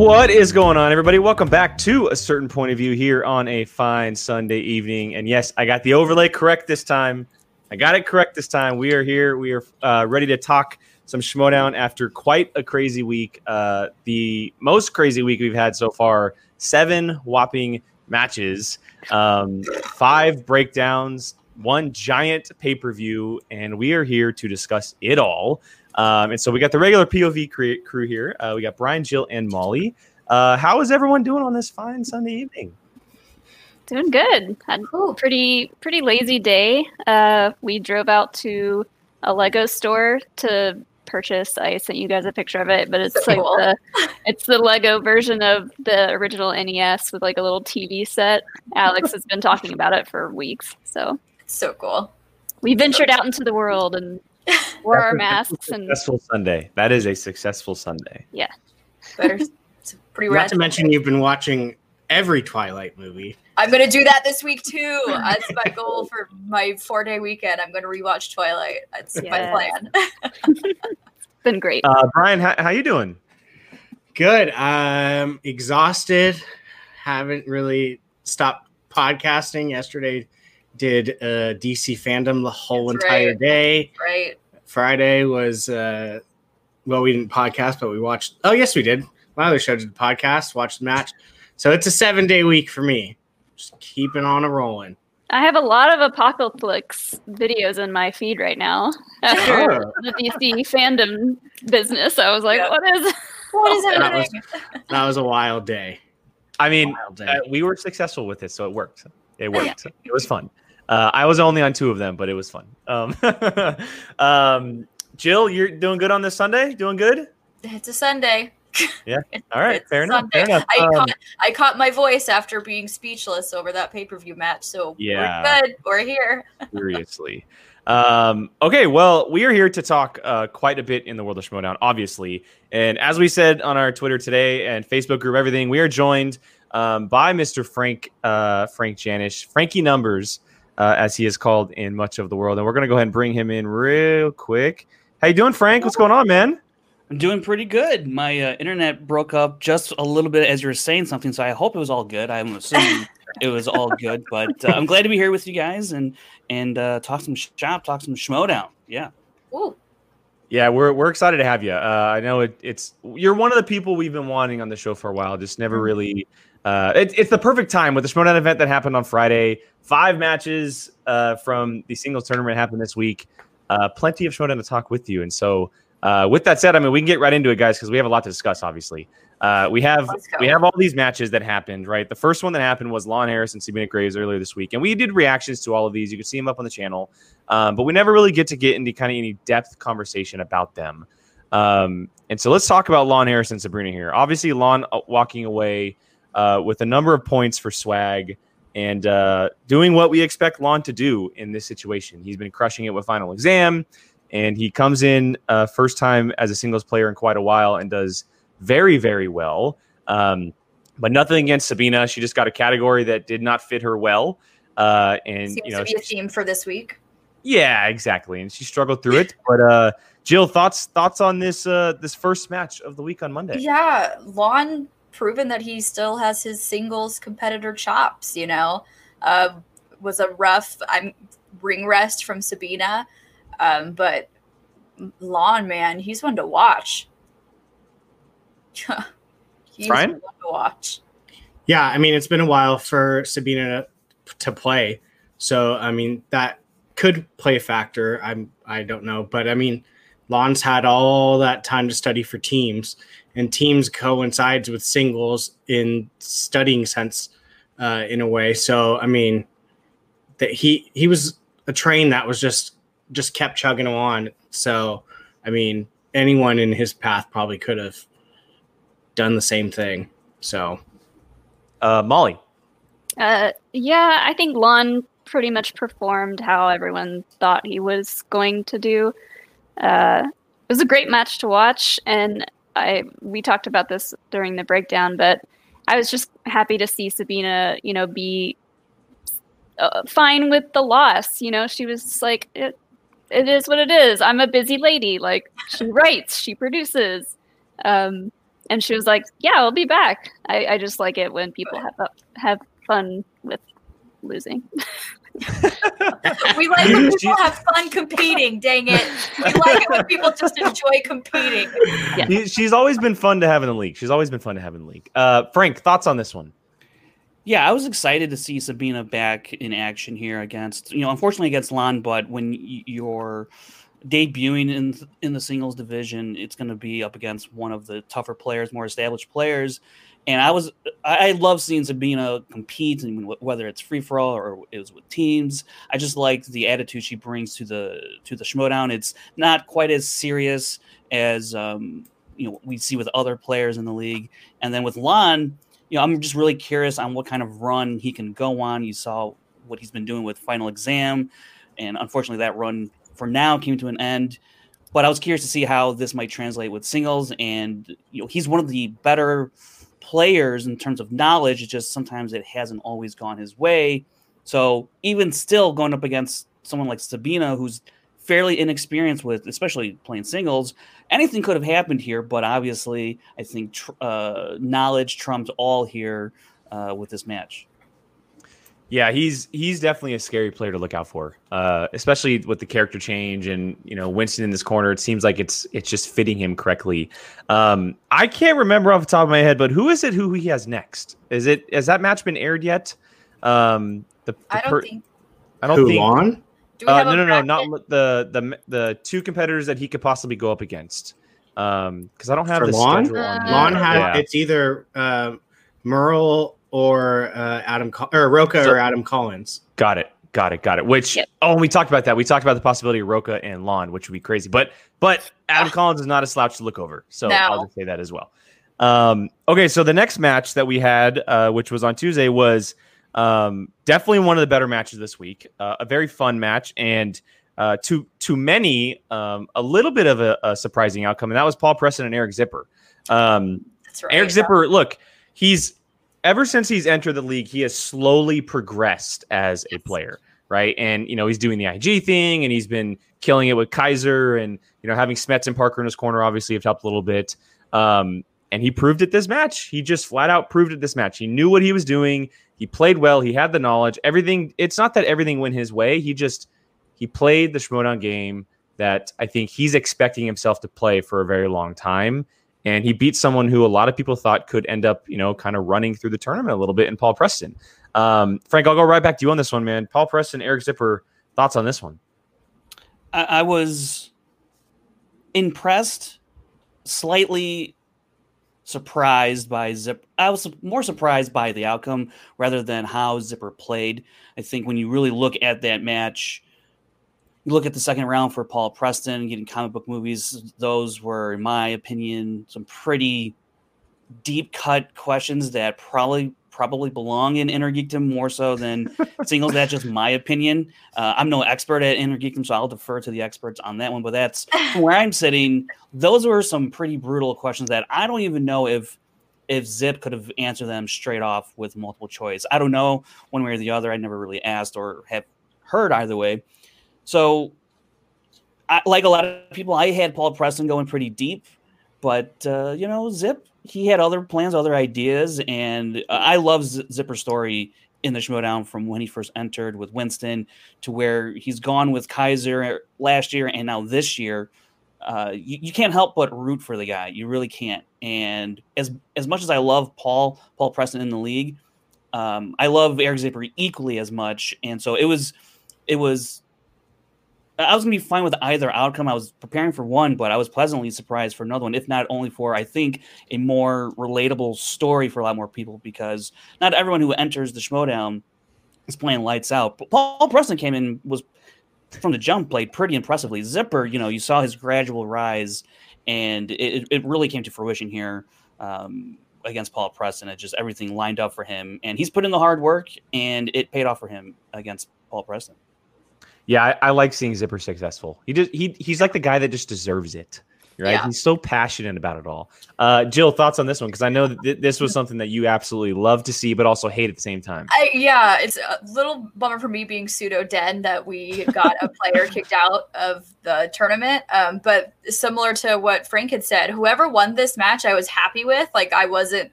What is going on, everybody? Welcome back to a certain point of view here on a fine Sunday evening. And yes, I got the overlay correct this time. I got it correct this time. We are here. We are uh, ready to talk some Schmoedown after quite a crazy week. Uh, the most crazy week we've had so far seven whopping matches, um, five breakdowns, one giant pay per view, and we are here to discuss it all. Um, and so we got the regular POV cre- crew here. Uh, we got Brian, Jill, and Molly. Uh, how is everyone doing on this fine Sunday evening? Doing good. Had a pretty pretty lazy day. Uh, we drove out to a Lego store to purchase. I sent you guys a picture of it, but it's so like cool. the it's the Lego version of the original NES with like a little TV set. Alex has been talking about it for weeks. So so cool. We ventured out into the world and wore our masks and successful Sunday. That is a successful Sunday. Yeah. Better. It's pretty Not to mention you've been watching every Twilight movie. I'm gonna do that this week too. That's my goal for my four day weekend. I'm gonna rewatch Twilight. That's yes. my plan. it's been great. Uh, Brian, how, how you doing? Good. I'm exhausted. Haven't really stopped podcasting. Yesterday did uh, DC FanDome the whole That's entire right. day. Right. Friday was uh, well, we didn't podcast, but we watched. Oh yes, we did. My other show did podcast, watched the match. So it's a seven day week for me. Just keeping on a rolling. I have a lot of Apocalypse videos in my feed right now after oh. the DC FanDome business. I was like, yeah. what is what is happening? That was, that was a wild day. I mean, day. Uh, we were successful with it, so it worked. It worked. Yeah. It was fun. Uh, I was only on two of them, but it was fun. Um, um, Jill, you're doing good on this Sunday? Doing good? It's a Sunday. Yeah. All right. Fair enough, fair enough. I, um, caught, I caught my voice after being speechless over that pay per view match. So yeah, we're good. We're here. Seriously. Um, okay, well, we are here to talk uh, quite a bit in the world of Schmoedown, obviously. And as we said on our Twitter today and Facebook group, everything, we are joined um, by Mr. Frank uh, Frank Janisch, Frankie Numbaz, uh, as he is called in much of the world. And we're going to go ahead and bring him in real quick. How you doing, Frank? What's going on, man? I'm doing pretty good. My uh, internet broke up just a little bit as you were saying something, so I hope it was all good. I'm assuming it was all good, but uh, I'm glad to be here with you guys and and uh, talk some shop, talk some Schmoedown. Yeah. Ooh. Yeah, we're we're excited to have you. Uh, I know it, it's you're one of the people we've been wanting on the show for a while. Just never mm-hmm. really. Uh, it, it's the perfect time with the Schmoedown event that happened on Friday. Five matches uh, from the singles tournament happened this week. Uh, plenty of Schmoedown to talk with you, and so uh, with that said, I mean we can get right into it, guys, because we have a lot to discuss. Obviously, uh, we have we have all these matches that happened. Right, the first one that happened was Lon Harris and Sabina Graves earlier this week, and we did reactions to all of these. You can see them up on the channel, um, but we never really get to get into kind of any depth conversation about them. Um, and so let's talk about Lon Harris and Sabrina here. Obviously, Lon walking away uh, with a number of points for swag and uh, doing what we expect Lon to do in this situation. He's been crushing it with final exam and he comes in uh, first time as a singles player in quite a while and does very very well. Um, but nothing against Sabina. She just got a category that did not fit her well, uh, and Seems you know, to be a theme for this week. Yeah, exactly, and she struggled through it. But uh, Jill, thoughts thoughts on this uh, this first match of the week on Monday? Yeah, Lon proven that he still has his singles competitor chops. You know, uh, was a rough I'm ring rest from Sabina um, but Lon man, he's one to watch. he's Brian? one to watch. Yeah, I mean, it's been a while for Sabina to play, so I mean that could play a factor. I'm I don't know, but I mean, Lon's had all that time to study for teams, and teams coincides with singles in studying sense, uh, in a way. So I mean, that he he was a train that was just just kept chugging on. So, I mean, anyone in his path probably could have done the same thing. So, uh, Molly. Uh, yeah, I think Lon pretty much performed how everyone thought he was going to do. Uh, it was a great match to watch, and I we talked about this during the breakdown, but I was just happy to see Sabina, you know, be uh, fine with the loss. You know, she was like, it, it is what it is. I'm a busy lady. Like she writes, she produces. Um, and she was like, "Yeah, I'll be back." I, I just like it when people have have fun with losing. we like when people have fun competing. Dang it! We like it when people just enjoy competing. Yeah. She's always been fun to have in the league. She's always been fun to have in the league. Uh, Frank, thoughts on this one? Yeah, I was excited to see Sabina back in action here against, you know, unfortunately against Lon, but when you're debuting in in the singles division, it's going to be up against one of the tougher players, more established players. And I was I love seeing Sabina compete, and whether it's free for all or it was with teams. I just like the attitude she brings to the to the Schmoedown. It's not quite as serious as um, you know we see with other players in the league. And then with Lon, you know, I'm just really curious on what kind of run he can go on. You saw what he's been doing with Final Exam, and unfortunately, that run for now came to an end. But I was curious to see how this might translate with singles, and you know, he's one of the better players in terms of knowledge. It's just sometimes it hasn't always gone his way. So even still going up against someone like Sabina, who's fairly inexperienced with, especially playing singles, anything could have happened here. But obviously, I think tr- uh, knowledge trumps all here uh, with this match. Yeah, he's he's definitely a scary player to look out for, uh, especially with the character change and you know Winston in this corner. It seems like it's it's just fitting him correctly. Um, I can't remember off the top of my head, but who is it? Who he has next? Is it has that match been aired yet? Um, the, the I don't per- think. I don't who, think. On? Uh, no, no, no, not the the the two competitors that he could possibly go up against. Um, because I don't have For the Lon? schedule on. Uh, Lon has yeah. it's either uh, Merle or uh, Adam or Roca so, or Adam Collins. Got it. Got it. Got it. Which yep. oh, we talked about that. We talked about the possibility of Roca and Lon, which would be crazy. But but Adam Collins is not a slouch to look over. So no. I'll just say that as well. Um, okay, so the next match that we had, uh, which was on Tuesday, was um, definitely one of the better matches this week. Uh, a very fun match, and uh, to to many, um, a little bit of a, a, surprising outcome, and that was Paul Preston and Eric Zipper. Um, That's right. Eric Zipper, look, he's ever since he's entered the league, he has slowly progressed as a player, right? And you know, he's doing the IG thing, and he's been killing it with Kaiser, and you know, having Smets and Parker in his corner obviously have helped a little bit. Um, and he proved it this match. He just flat out proved it this match. He knew what he was doing. He played well. He had the knowledge. Everything. It's not that everything went his way. He just he played the Schmoedown game that I think he's expecting himself to play for a very long time and he beat someone who a lot of people thought could end up, you know, kind of running through the tournament a little bit in Paul Preston. Um, Frank, I'll go right back to you on this one, man. Paul Preston, Eric Zipper, thoughts on this one? I, I was impressed, slightly surprised by Zip. I was more surprised by the outcome rather than how Zipper played. I think when you really look at that match, you look at the second round for Paul Preston getting comic book movies. Those were, in my opinion, some pretty deep cut questions that probably probably belong in Innergeekdom more so than singles. That's just my opinion. Uh, I'm no expert at Innergeekdom, so I'll defer to the experts on that one. But that's where I'm sitting. Those were some pretty brutal questions that I don't even know if if Zip could have answered them straight off with multiple choice. I don't know one way or the other. I never really asked or have heard either way. So, I, like a lot of people, I had Paul Preston going pretty deep, but uh, you know, Zip he had other plans, other ideas, and I love Z- Zipper's story in the Schmoedown from when he first entered with Winston to where he's gone with Kaiser last year and now this year. Uh, you, you, can't help but root for the guy. You really can't. And as as much as I love Paul Paul Preston in the league, um, I love Eric Zipper equally as much. And so it was it was I was gonna be fine with either outcome. I was preparing for one, but I was pleasantly surprised for another one, if not only for I think a more relatable story for a lot more people, because not everyone who enters the Schmoedown is playing lights out. But Paul Preston came in was from the jump played pretty impressively. Zipper, you know, you saw his gradual rise, and it, it really came to fruition here um, against Paul Preston. It just everything lined up for him, and he's put in the hard work, and it paid off for him against Paul Preston. Yeah, I, I, like seeing Zipper successful. He just he he's like the guy that just deserves it. Right? Yeah. He's so passionate about it all. Uh, Jill, thoughts on this one? Because I know that th- this was something that you absolutely love to see, but also hate at the same time. I, yeah, it's a little bummer for me being pseudo den that we got a player kicked out of the tournament. Um, but similar to what Frank had said, whoever won this match, I was happy with. Like I wasn't,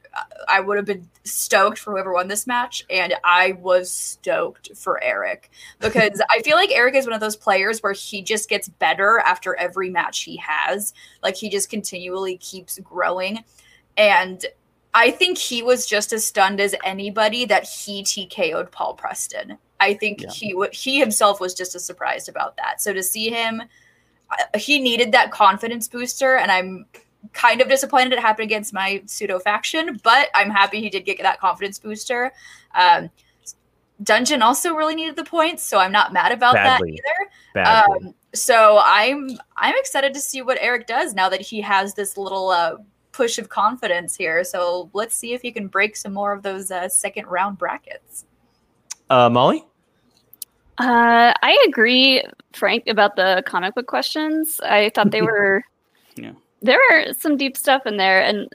I would have been stoked for whoever won this match, and I was stoked for Eric because I feel like Eric is one of those players where he just gets better after every match he has. Like he just continually keeps growing, and I think he was just as stunned as anybody that he TKO'd Paul Preston. I think Yeah. he he himself was just as surprised about that. So to see him, uh, he needed that confidence booster, and I'm kind of disappointed it happened against my pseudo faction, but I'm happy he did get that confidence booster. Um, Dungeon also really needed the points, so I'm not mad about Badly. that either. Badly. Um, so I'm I'm excited to see what Eric does now that he has this little uh, push of confidence here. So let's see if he can break some more of those uh, second round brackets. Uh, Molly? Uh, I agree, Frank, about the comic book questions. I thought they were. Yeah. There were some deep stuff in there, and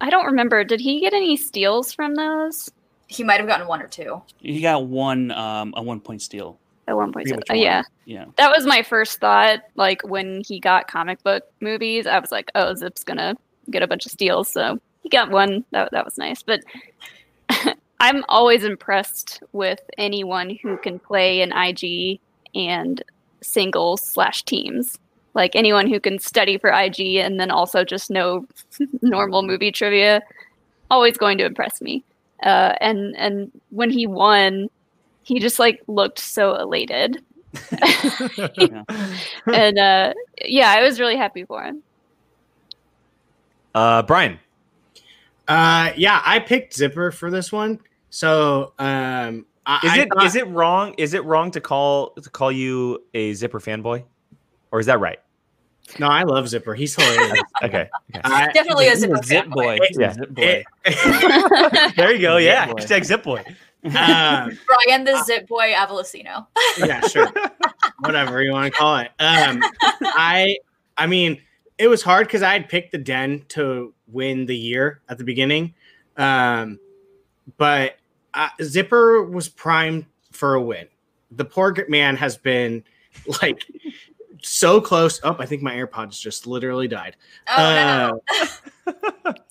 I don't remember. Did he get any steals from those He might have gotten one or two. He got one um a one point steal. At one point? Uh, yeah, Yeah. that was my first thought. Like when he got comic book movies, I was like, "Oh, Zip's gonna get a bunch of steals." So he got one. That that was nice. But I'm always impressed with anyone who can play an IG and singles slash teams. Like anyone who can study for IG and then also just know normal movie trivia, always going to impress me. Uh, and and when he won, he just like looked so elated and uh, yeah, I was really happy for him. Uh, Brian? Uh, yeah, I picked Zipper for this one. So, um, I, Is I it thought- is it wrong? Is it wrong to call to call you a Zipper fanboy, or is that right? No, I love Zipper. He's hilarious. Okay. okay. I- Definitely a He's zipper zip fanboy. boy. He's a Yeah. Zip boy. it- there you go. Zip Yeah. boy. Hashtag Zip Boy. Uh, Brian the Zip Boy Avalosino. yeah, sure. Whatever you want to call it. Um, I, I mean, it was hard because I had picked the Den to win the year at the beginning, um, but uh, Zipper was primed for a win. The poor man has been like so close. Oh, I think my AirPods just literally died. Oh no.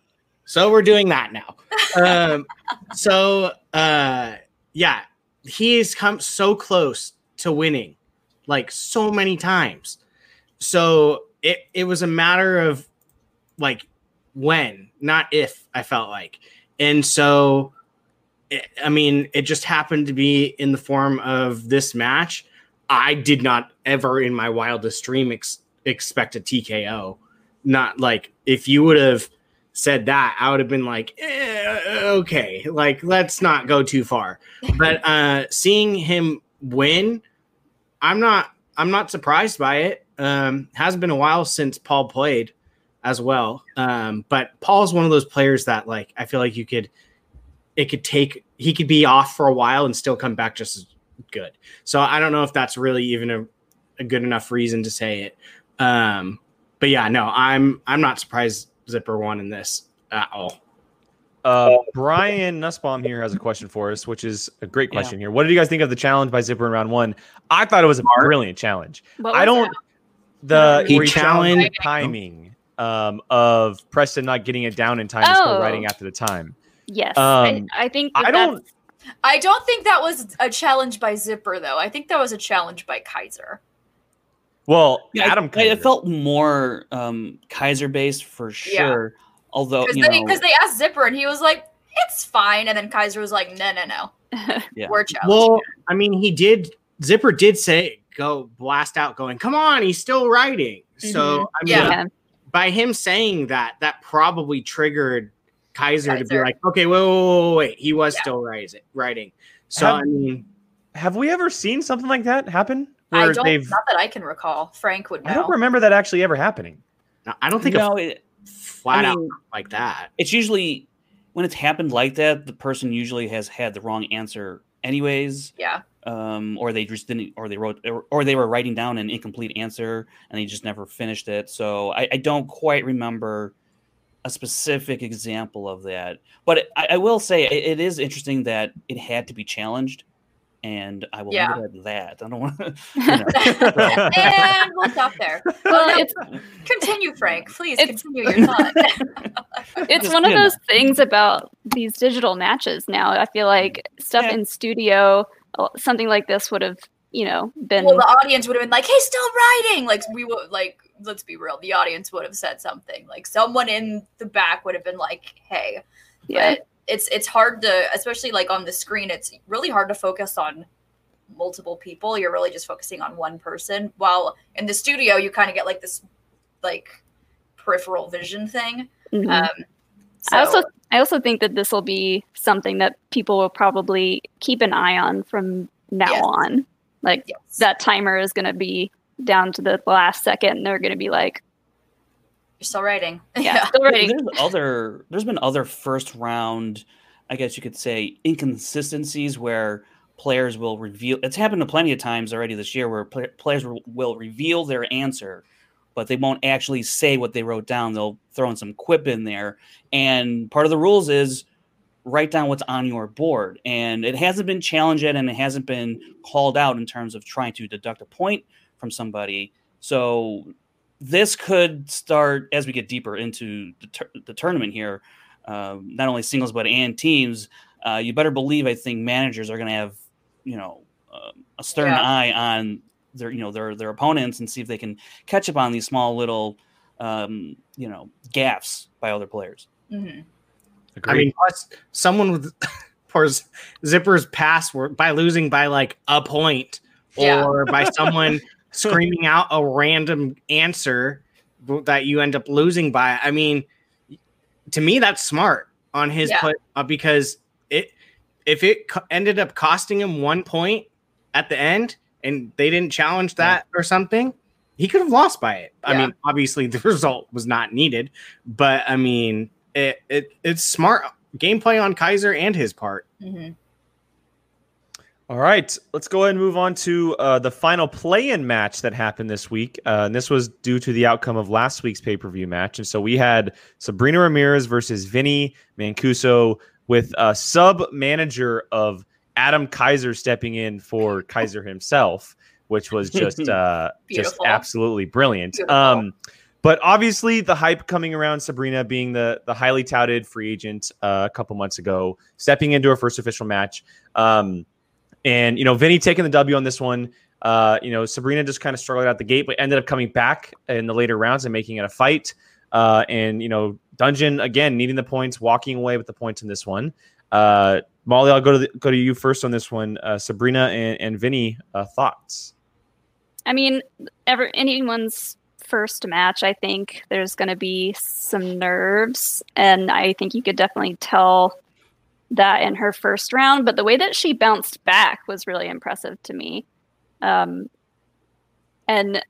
So we're doing that now. Um, so uh, yeah, he's come so close to winning, like so many times. So it it was a matter of like when, not if. I felt like, and so it, I mean, it just happened to be in the form of this match. I did not ever in my wildest dream ex- expect a TKO. Not like if you would have said that, I would have been like, eh, okay, like let's not go too far. But uh, seeing him win, I'm not, I'm not surprised by it. Um, has been a while since Paul played as well. Um, but Paul's one of those players that like I feel like you could, it could take, he could be off for a while and still come back just as good. So I don't know if that's really even a, a good enough reason to say it. Um, but yeah, no, I'm I'm not surprised Zipper won in this at all. Uh, Brian Nussbaum here has a question for us, which is a great Yeah. question here. What did you guys think of the challenge by Zipper in round one? I thought it was a brilliant challenge. I don't the He where challenged challenged- timing um, of Preston not getting it down in time and still Oh. writing after the time. Yes, Um, I, I think I don't. I don't think that was a challenge by Zipper though. I think that was a challenge by Kaiser. Well, Yeah, Adam. I, it felt more um, Kaiser based for Yeah. sure. Although Because they, know, 'cause they asked Zipper and he was like, it's fine. And then Kaiser was like, no, no, no. Yeah. We're challenging. Well, I mean, he did. Zipper did say go blast out, going, "Come on, he's still writing." So I mean, Yeah. yeah. by him saying that, that probably triggered Kaiser, to be like, "Okay, wait, wait, wait, wait. he was Yeah. still writing." Writing. So Have- I mean, Have we ever seen something like that happen? I don't, they've. not that I can recall. Frank would know. I don't remember that actually ever happening. no, I don't think no, a it, flat I out like that. it's usually when it's happened like that, the person usually has had the wrong answer anyways. yeah. um, or they just didn't, or they wrote, or they were writing down an incomplete answer and they just never finished it. So I, I don't quite remember a specific example of that. But I, I will say it, it is interesting that it had to be challenged and I will Yeah. leave it at that. I don't want to. and we'll stop there. Well, Well, no, it's continue, Frank. Please it's- continue your thought. it's Just one of kidding. those things about these digital matches now. I feel mm-hmm. like stuff Yeah. in studio, something like this would have, you know, been well, the audience would have been like, "He's still writing." Like we would like. Let's be real. The audience would have said something. Like someone in the back would have been like, "Hey." yeah. But it's it's hard to, especially like on the screen. It's really hard to focus on multiple people. You're really just focusing on one person. While in the studio, you kind of get like this, like peripheral vision thing. Mhm. Um, I also I also think that this will be something that people will probably keep an eye on from now Yes. on. Like yes. that timer is going to be down to the last second, and they're going to be like, you're still writing. "Yeah, still writing." There's other. There's been other first round, I guess you could say, inconsistencies where players will reveal. It's happened to plenty of times already this year where pla- players will, will reveal their answer, but they won't actually say what they wrote down. They'll throw in some quip in there, and part of the rules is write down what's on your board. And it hasn't been challenged yet, and it hasn't been called out in terms of trying to deduct a point from somebody. So this could start as we get deeper into the, tur- the tournament here. Um, not only singles but and teams. Uh, you better believe I think managers are going to have you know uh, a stern Yeah. eye on their you know their their opponents and see if they can catch up on these small little um, you know gaffes by other players. Mhm. I mean, plus someone with poor Zipper's password by losing by like a point Yeah. or by someone screaming out a random answer that you end up losing by. I mean, to me, that's smart on his Yeah. put uh, because it if it co- ended up costing him one point at the end and they didn't challenge that or something, he could have lost by it. I mean, obviously the result was not needed, but I mean, it, it it's smart gameplay on Kaiser and his part. Mhm. All right, let's go ahead and move on to uh, the final play-in match that happened this week. Uh, and this was due to the outcome of last week's pay-per-view match. And so we had Sabrina Ramirez versus Vinny Mancuso with a sub-manager of Adam Kaiser stepping in for Kaiser himself, which was just uh, just absolutely brilliant. Um, but obviously, the hype coming around Sabrina being the the highly touted free agent uh, a couple months ago, stepping into her first official match. Um, and you know, Vinny taking the W on this one. Uh, you know, Sabrina just kind of struggled out the gate, but ended up coming back in the later rounds and making it a fight. Uh, and you know, Dungeon again needing the points, walking away with the points in this one. Uh, Molly, I'll go to the, go to you first on this one. Uh, Sabrina and, and Vinny, uh, thoughts? I mean, ever anyone's first match, I think there's going to be some nerves, and I think you could definitely tell that in her first round. But the way that she bounced back was really impressive to me. Um, and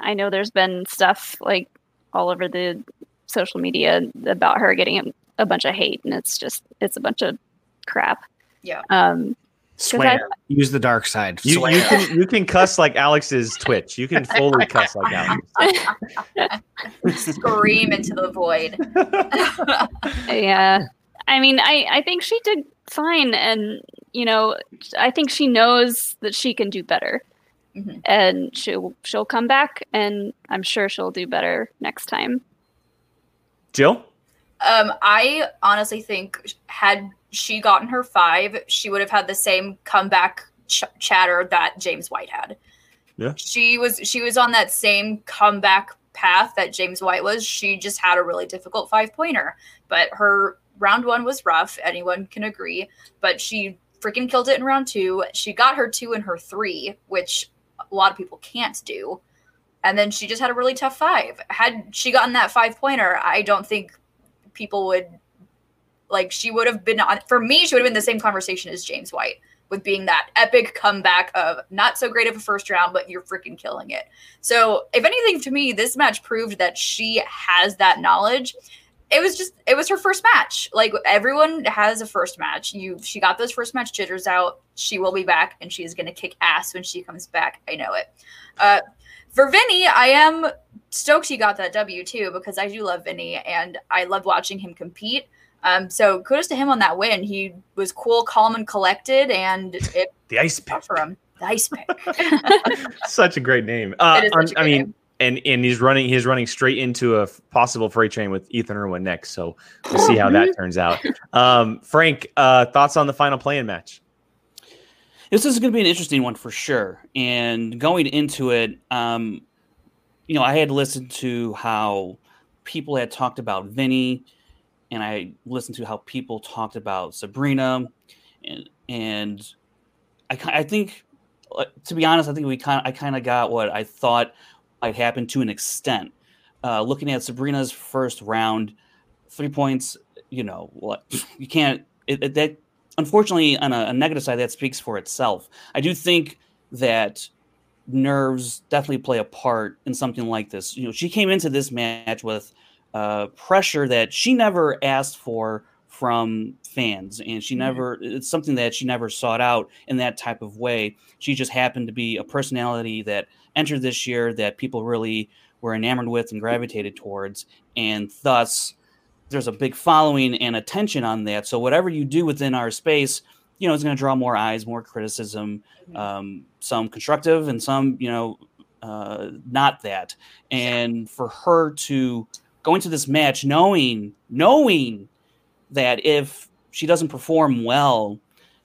I know there's been stuff like all over the social media about her getting a, a bunch of hate, and it's just it's a bunch of crap. Yeah. Um, Swear, use the dark side. You, you can you can cuss like Alex's Twitch. You can fully cuss like Alex. Scream into the void. yeah i mean i i think she did fine and you know i think she knows that she can do better Mhm. and she'll she'll come back and i'm sure she'll do better next time Jill, Um, I honestly think had she gotten her five, she would have had the same comeback ch- chatter that James White had. Yeah. she was she was on that same comeback path that James White was. She just had a really difficult five pointer, but her round one was rough. Anyone can agree, but she freaking killed it in round two. She got her two and her three, which a lot of people can't do. And then she just had a really tough five. Had she gotten that five pointer, I don't think people would like she would have been on for me she would have been the same conversation as james white with being that epic comeback of not so great of a first round but you're freaking killing it so if anything to me this match proved that she has that knowledge it was just it was her first match. Like everyone has a first match. You she got those first match jitters out. She will be back and she is gonna kick ass when she comes back. I know it. Uh for Vinny, I am stoked he got that W too because I do love Vinny and I love watching him compete. Um, so kudos to him on that win. He was cool, calm, and collected, and it The ice pick. for him. The ice pick. Such a great name. Uh, It is I'm- such a I great mean, name. And and he's running he's running straight into a f- possible freight train with Ethan Irwin next. So we'll see how that turns out. Um, Frank, uh, thoughts on the final play-in match? This is going to be an interesting one for sure. And going into it, um, you know, I had listened to how people had talked about Vinny, and I listened to how people talked about Sabrina, and and I I think, uh, to be honest, I think we kind I kind of got what I thought might happen to an extent. Uh, looking at Sabrina's first round, three points, you know, what you can't it, it, that unfortunately, on a, a negative side, that speaks for itself. I do think that nerves definitely play a part in something like this. You know, she came into this match with uh, pressure that she never asked for from fans, and she Mhm. never. It's something that she never sought out in that type of way. She just happened to be a personality that entered this year that people really were enamored with and gravitated towards, and thus there's a big following and attention on that. So whatever you do within our space, you know, is going to draw more eyes, more criticism, um, some constructive and some, you know, uh, not that. And for her to go into this match knowing, knowing that if she doesn't perform well,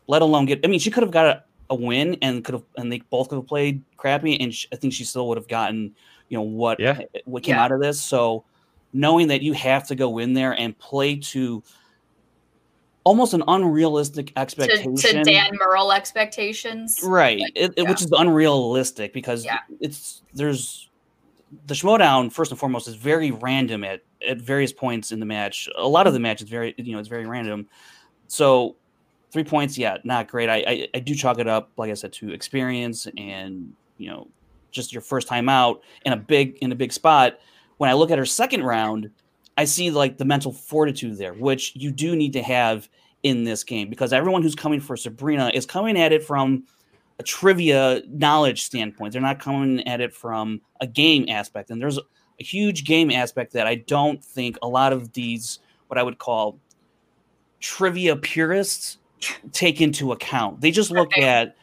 let alone get, I mean, she could have got a, a win and could have, and they both could have played crappy, and sh I think she still would have gotten, you know, what Yeah. what came Yeah. out of this. So knowing that you have to go in there and play to almost an unrealistic to, expectation to Dan Murrell expectations. right Like, it, it- yeah. which is unrealistic because Yeah. it's there's the schmoedown first and foremost is very random at at various points in the match a lot of the match is very you know it's very random so three points yeah not great I, I i do chalk it up like i said to experience and you know just your first time out in a big in a big spot when i look at her second round i see like the mental fortitude there which you do need to have in this game because everyone who's coming for sabrina is coming at it from a trivia knowledge standpoint. They're not coming at it from a game aspect. And there's a huge game aspect that I don't think a lot of these, what I would call trivia purists, take into account. They just look Right. at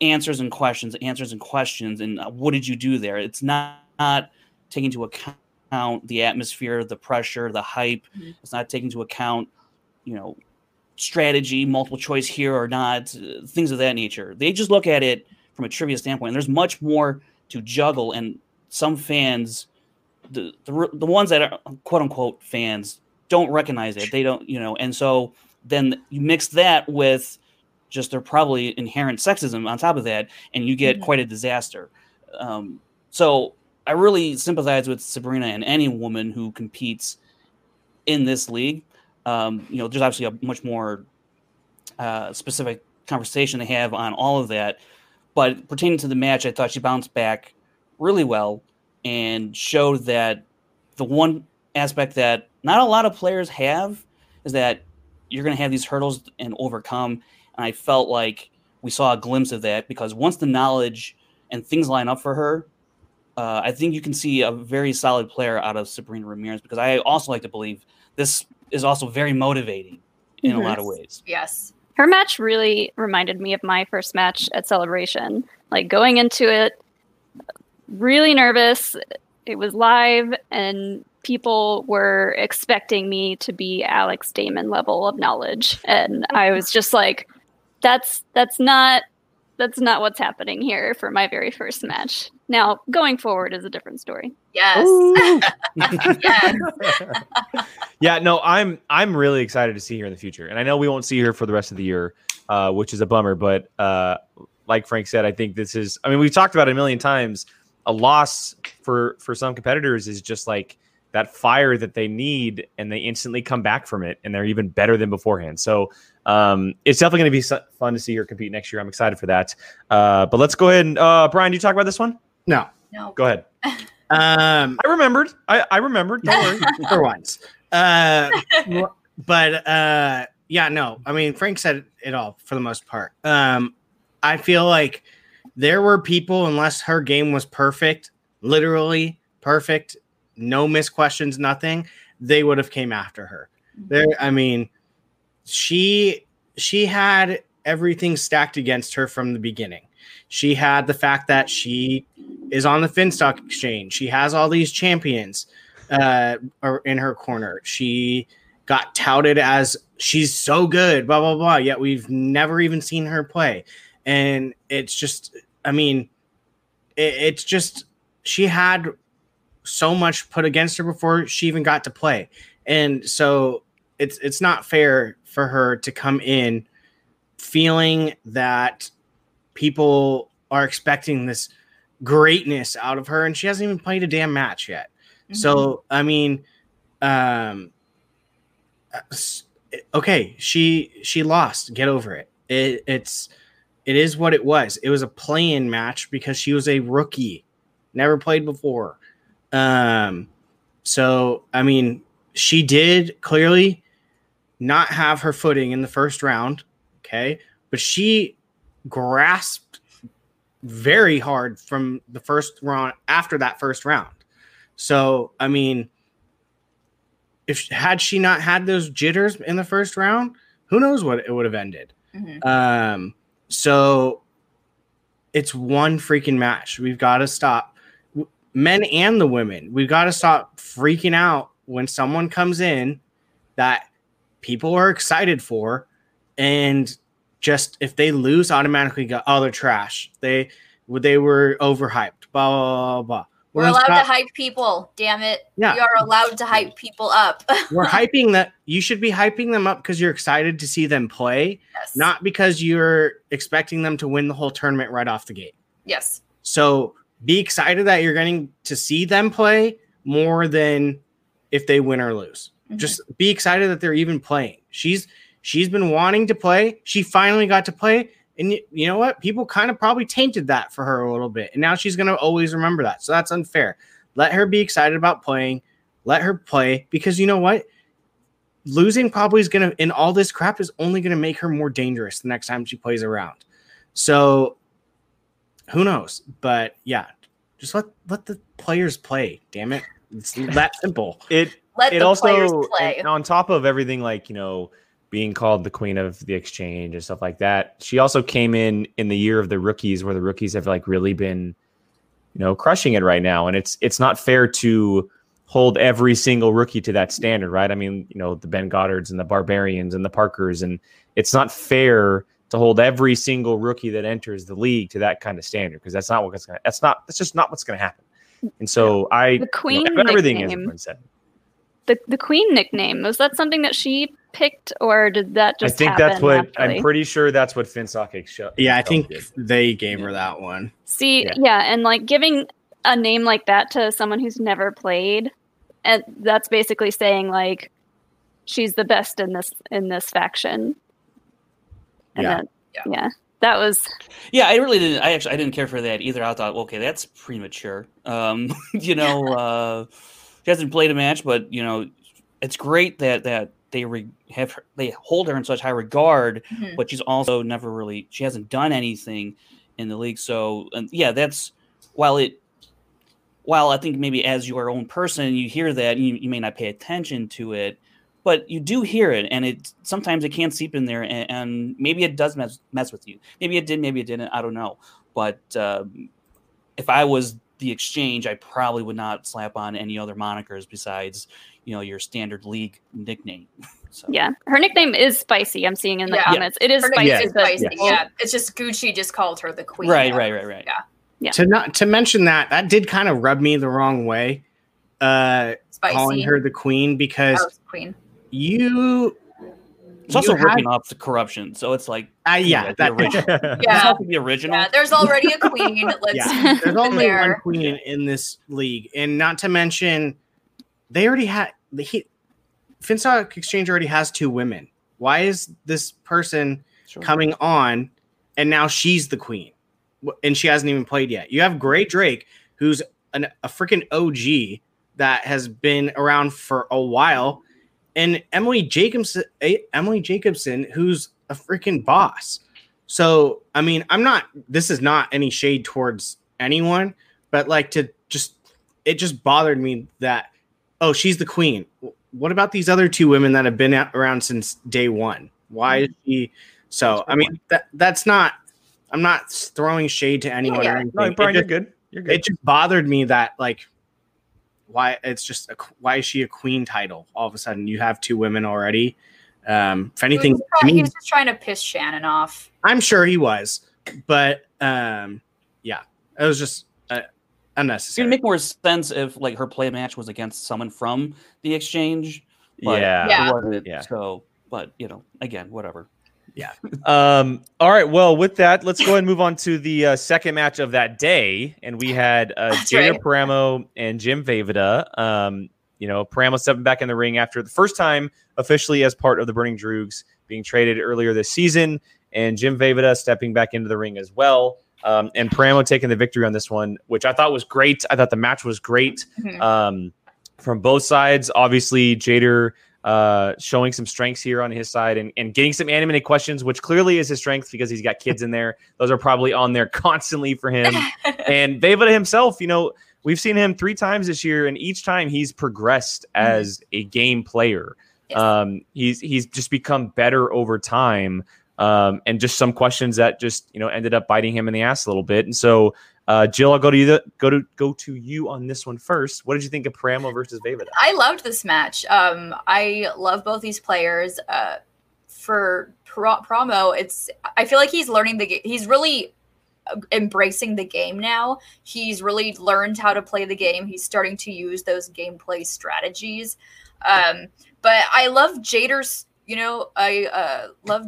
answers and questions, answers and questions, and uh, what did you do there? It's not, not taking into account the atmosphere, the pressure, the hype. Mhm. It's not taking into account, you know, strategy, multiple choice here or not, uh, things of that nature. They just look at it from a trivia standpoint. And there's much more to juggle, and some fans, the, the the ones that are quote unquote fans, don't recognize it. They don't, you know, and so then you mix that with just their probably inherent sexism on top of that, and you get Mhm. quite a disaster. Um, so I really sympathize with Sabrina and any woman who competes in this league. Um, you know, there's obviously a much more uh, specific conversation to have on all of that. But pertaining to the match, I thought she bounced back really well and showed that the one aspect that not a lot of players have is that you're going to have these hurdles and overcome. And I felt like we saw a glimpse of that because once the knowledge and things line up for her, uh, I think you can see a very solid player out of Sabrina Ramirez because I also like to believe this is also very motivating in a lot of ways. Yes. Her match really reminded me of my first match at Celebration. Like going into it, really nervous. It was live, and people were expecting me to be Alex Damon level of knowledge, and I was just like, "That's that's not that's not what's happening here for my very first match." Now, going forward is a different story. Yes. yes. yeah, no, I'm I'm really excited to see her in the future, and I know we won't see her for the rest of the year, uh, which is a bummer. But uh, like Frank said, I think this is. I mean, we've talked about it a million times. A loss for for some competitors is just like that fire that they need, and they instantly come back from it, and they're even better than beforehand. So um, it's definitely going to be so- fun to see her compete next year. I'm excited for that. Uh, but let's go ahead and uh, Brian, do you talk about this one. No. No. Go ahead. Um, I remembered. I, I remembered. Don't worry. for once. Uh, but uh, yeah, no. I mean, Frank said it all for the most part. Um, I feel like there were people, unless her game was perfect, literally perfect, no miss questions, nothing, they would have came after her. There, I mean, she she had everything stacked against her from the beginning. She had the fact that she is on the Finstock exchange. She has all these champions uh, in her corner. She got touted as she's so good, blah blah blah. Yet we've never even seen her play, and it's just, I mean, it, it's just she had so much put against her before she even got to play, and so it's it's not fair for her to come in feeling that people are expecting this greatness out of her and she hasn't even played a damn match yet. Mm-hmm. So, I mean, um okay, she she lost. Get over it. it it's it is what it was. It was a play-in match because she was a rookie, never played before. Um so, I mean, she did clearly not have her footing in the first round. Okay. But she grasped very hard from the first round after that first round. So, I mean, if had she not had those jitters in the first round, who knows what it would have ended. Mm-hmm. Um, so it's one freaking match. We've got to stop men and the women. We've got to stop freaking out when someone comes in that people are excited for and just if they lose automatically go oh they're trash. They they were overhyped. Blah blah blah, blah. We're, we're allowed to hype people damn it. Yeah. We are allowed to hype people up. We're hyping that you should be hyping them up because you're excited to see them play yes. not because you're expecting them to win the whole tournament right off the gate. Yes. So be excited that you're getting to see them play more than if they win or lose Mm-hmm. Just be excited that they're even playing. She's she's been wanting to play. She finally got to play. And you know what? People kind of probably tainted that for her a little bit. And now she's going to always remember that. So that's unfair. Let her be excited about playing. Let her play because you know what? Losing probably is going to, and all this crap, is only going to make her more dangerous the next time she plays around. So who knows? But yeah, just let let the players play. Damn it. It's that simple. It let it the also, players play. on top of everything, like you know, being called the queen of the exchange and stuff like that, she also came in in the year of the rookies, where the rookies have like really been, you know, crushing it right now, and it's it's not fair to hold every single rookie to that standard, right? I mean, you know, the Ben Goddards and the Barbarians and the Parkers, and it's not fair to hold every single rookie that enters the league to that kind of standard because that's not what's going to that's not that's just not what's going to happen. And so I the queen you know, everything is said the the queen nickname was that something that she picked or did that just i think that's what naturally? i'm pretty sure that's what finstock show yeah i think did. they gave her that one see yeah. yeah. and like giving a name like that to someone who's never played and that's basically saying like she's the best in this in this faction and yeah. Then, yeah. yeah that was yeah i really didn't i actually i didn't care for that either i thought okay that's premature um you know uh she hasn't played a match, but you know, it's great that that they re- have her, they hold her in such high regard, mm-hmm. but she's also never really she hasn't done anything in the league. So yeah, that's while it while I think maybe as your own person you hear that you, you may not pay attention to it, but you do hear it, and it sometimes it can seep in there, and, and maybe it does mess mess with you. Maybe it did, maybe it didn't. I don't know, but. Uh, if I was the exchange, I probably would not slap on any other monikers besides, you know, your standard league nickname. So. Yeah, her nickname is spicy. I'm seeing in the yeah. comments. It is spicy. Is spicy. Yeah. yeah, it's just Gucci just called her the queen. Right, right, right, right. Yeah, yeah. To not to mention that that did kind of rub me the wrong way. Uh, spicy. calling her the queen because queen. You it's also had, ripping off the corruption, so it's like uh, yeah, that, the yeah, the original. Yeah, there's already a queen. Let's yeah, there's only there. one queen in this league, and not to mention, they already had the he, Finstock Exchange already has two women. Why is this person sure. coming on, and now she's the queen, and she hasn't even played yet? You have Grae Drake, who's an, a freaking OG that has been around for a while and Emily Jacobson, eh, Emily Jacobson, who's a freaking boss. So, I mean, I'm not. This is not any shade towards anyone, but like to just, it just bothered me that, oh, she's the queen. What about these other two women that have been around since day one? Why is she? So, I mean, that that's not. I'm not throwing shade to anyone. Yeah, or yeah. anything. No, Brian, you're just- good. You're good. it just bothered me that like why it's just a, why is she a queen title all of a sudden you have two women already um if He anything was, to try- he was just trying to piss Shannon off. i'm sure he was but um yeah it was just uh, It's unnecessary It'd make more sense if like her play match was against someone from the exchange. but yeah. Yeah. Yeah. So, but you know, again, whatever. Um, all right. Well, with that, let's go ahead and move on to the uh, second match of that day. And we had uh, That's Jader right. Paramo and Jim Vejvoda. Um, you know, Paramo stepping back in the ring after the first time officially as part of the Burning Droogs being traded earlier this season, and Jim Vejvoda stepping back into the ring as well. Um, and Paramo taking the victory on this one, which I thought was great. I thought the match was great Mhm. um, from both sides. Obviously, Jader uh, showing some strengths here on his side and, and getting some animated questions, which clearly is his strength because he's got kids in there. Those are probably on there constantly for him. and Vejvoda himself, you know, we've seen him three times this year, and each time he's progressed as a game player. Yes. Um, he's he's just become better over time. Um, and just some questions that just you know ended up biting him in the ass a little bit. And so, uh, Jill, I'll go to you. Go to go to you on this one first. What did you think of Paramo versus Vejvoda? I loved this match. Um, I love both these players. Uh, for Pro- Promo, it's I feel like he's learning the game. He's really uh, embracing the game now. He's really learned how to play the game. He's starting to use those gameplay strategies. Um, but I love Jader's. You know, I uh, love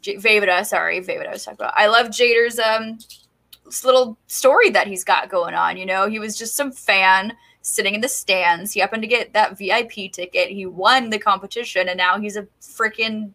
J- Vejvoda. Sorry, Vejvoda. I was talking about. I love Jader's um little story that he's got going on. You know, he was just some fan sitting in the stands. He happened to get that VIP ticket. He won the competition, and now he's a freaking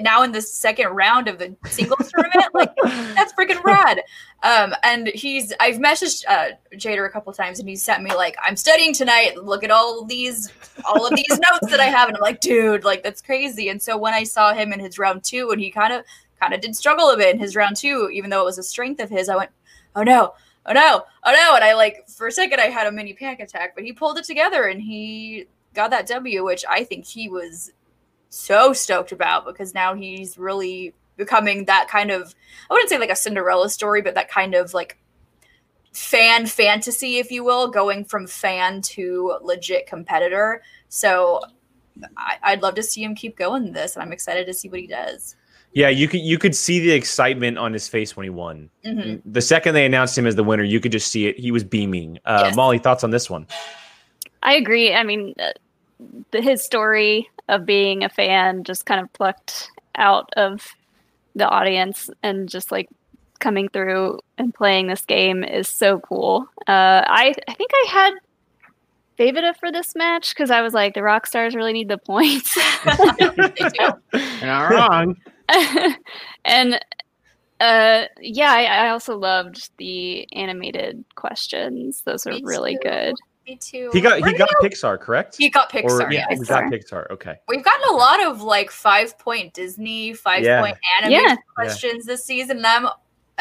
now in the second round of the singles tournament. Like that's freaking rad. Um, and he's I've messaged uh, Jader a couple times, and he sent me like I'm studying tonight. Look at all these all of these notes that I have, and I'm like, dude, like that's crazy. And so when I saw him in his round two, and he kind of kind of did struggle a bit in his round two, even though it was a strength of his, I went, oh no. Oh no! Oh no! And I like for a second I had a mini panic attack, but he pulled it together and he got that W, which I think he was so stoked about because now he's really becoming that kind of I wouldn't say like a Cinderella story, but that kind of like fan fantasy, if you will, going from fan to legit competitor. So I, I'd love to see him keep going this, and I'm excited to see what he does. Yeah, you could you could see the excitement on his face when he won. Mhm. The second they announced him as the winner, you could just see it. He was beaming. Uh, Yes. Molly, thoughts on this one? I agree. I mean, uh, his story of being a fan just kind of plucked out of the audience and just like coming through and playing this game is so cool. Uh, I I think I had Vejvoda for this match because I was like, the rock stars really need the points. They do. You're not wrong and uh, yeah, I, I also loved the animated questions. Those are Me really too. good. Me too. He got Where he did got Pixar, correct? He got Pixar. or yeah. he got Pixar. Okay. We've gotten a lot of like five point Disney, five Yeah. point animated Yeah. questions this season, and I'm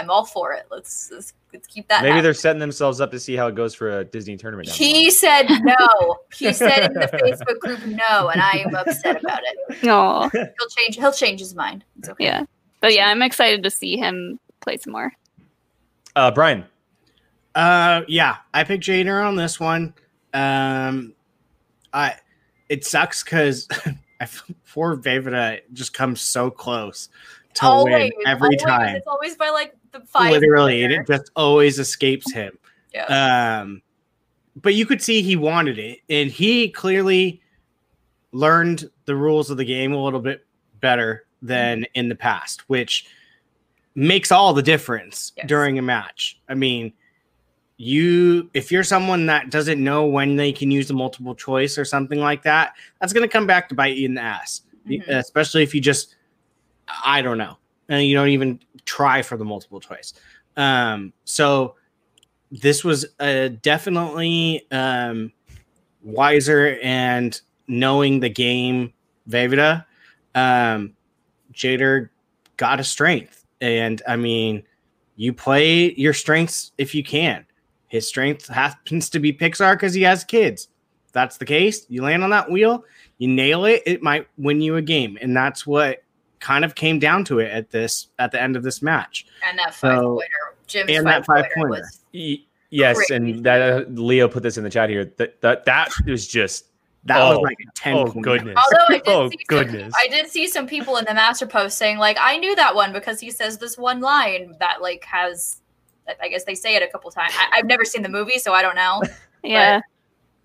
I'm all for it. Let's let's, let's keep that. Maybe happening. they're setting themselves up to see how it goes for a Disney tournament. down the line. He said no. He said in the Facebook group no, and I am upset about it. Oh, He'll change. He'll change his mind. It's okay. yeah. But yeah, I'm excited to see him play some more. Uh, Brian. Uh, yeah, I picked Jader on this one. Um, I it sucks because I poor Vejvoda just comes so close to Always, win every always. time. It's always by like the five. Literally, and it just always escapes him. Yeah. Um, but you could see he wanted it, and he clearly learned the rules of the game a little bit better than in the past, which makes all the difference Yes. during a match. I mean, you if you're someone that doesn't know when they can use the multiple choice or something like that, that's going to come back to bite you in the ass, Mhm. especially if you just I don't know, and you don't even try for the multiple choice. Um, so this was uh, definitely um, wiser and knowing the game, Vejvoda, um, Jader got a strength. And I mean, you play your strengths if you can. His strength happens to be Pixar because he has kids. That's the case. You land on that wheel, you nail it, it might win you a game. And that's what kind of came down to it at this at the end of this match. And that five So- pointer, Jim's and five that five pointer pointer. was Yes, Crazy. and that uh, Leo put this in the chat here. That that that was just That Oh, was like a 10 oh point. goodness. Although I did oh see goodness. Some, I did see some people in the master post saying like I knew that one because he says this one line that like has I guess they say it a couple times. I, I've never seen the movie, so I don't know. Yeah.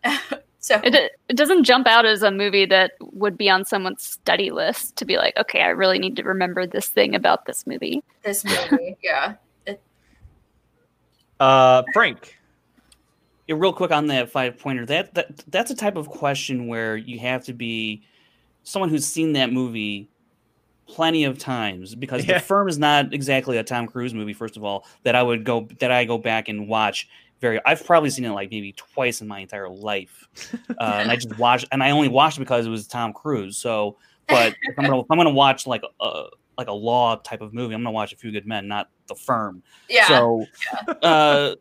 So It, it doesn't jump out as a movie that would be on someone's study list to be like, okay, I really need to remember this thing about this movie. this movie, yeah. uh, Frank. Yeah, real quick on that five pointer. That that that's a type of question where you have to be someone who's seen that movie plenty of times because Yeah. the firm is not exactly a Tom Cruise movie. First of all, that I would go that I go back and watch. Very, I've probably seen it like maybe twice in my entire life, uh, and I just watched, and I only watched it because it was Tom Cruise. So, but if I'm gonna if I'm gonna watch like a like a law type of movie, I'm gonna watch A Few Good Men, not The Firm. Yeah. So, uh,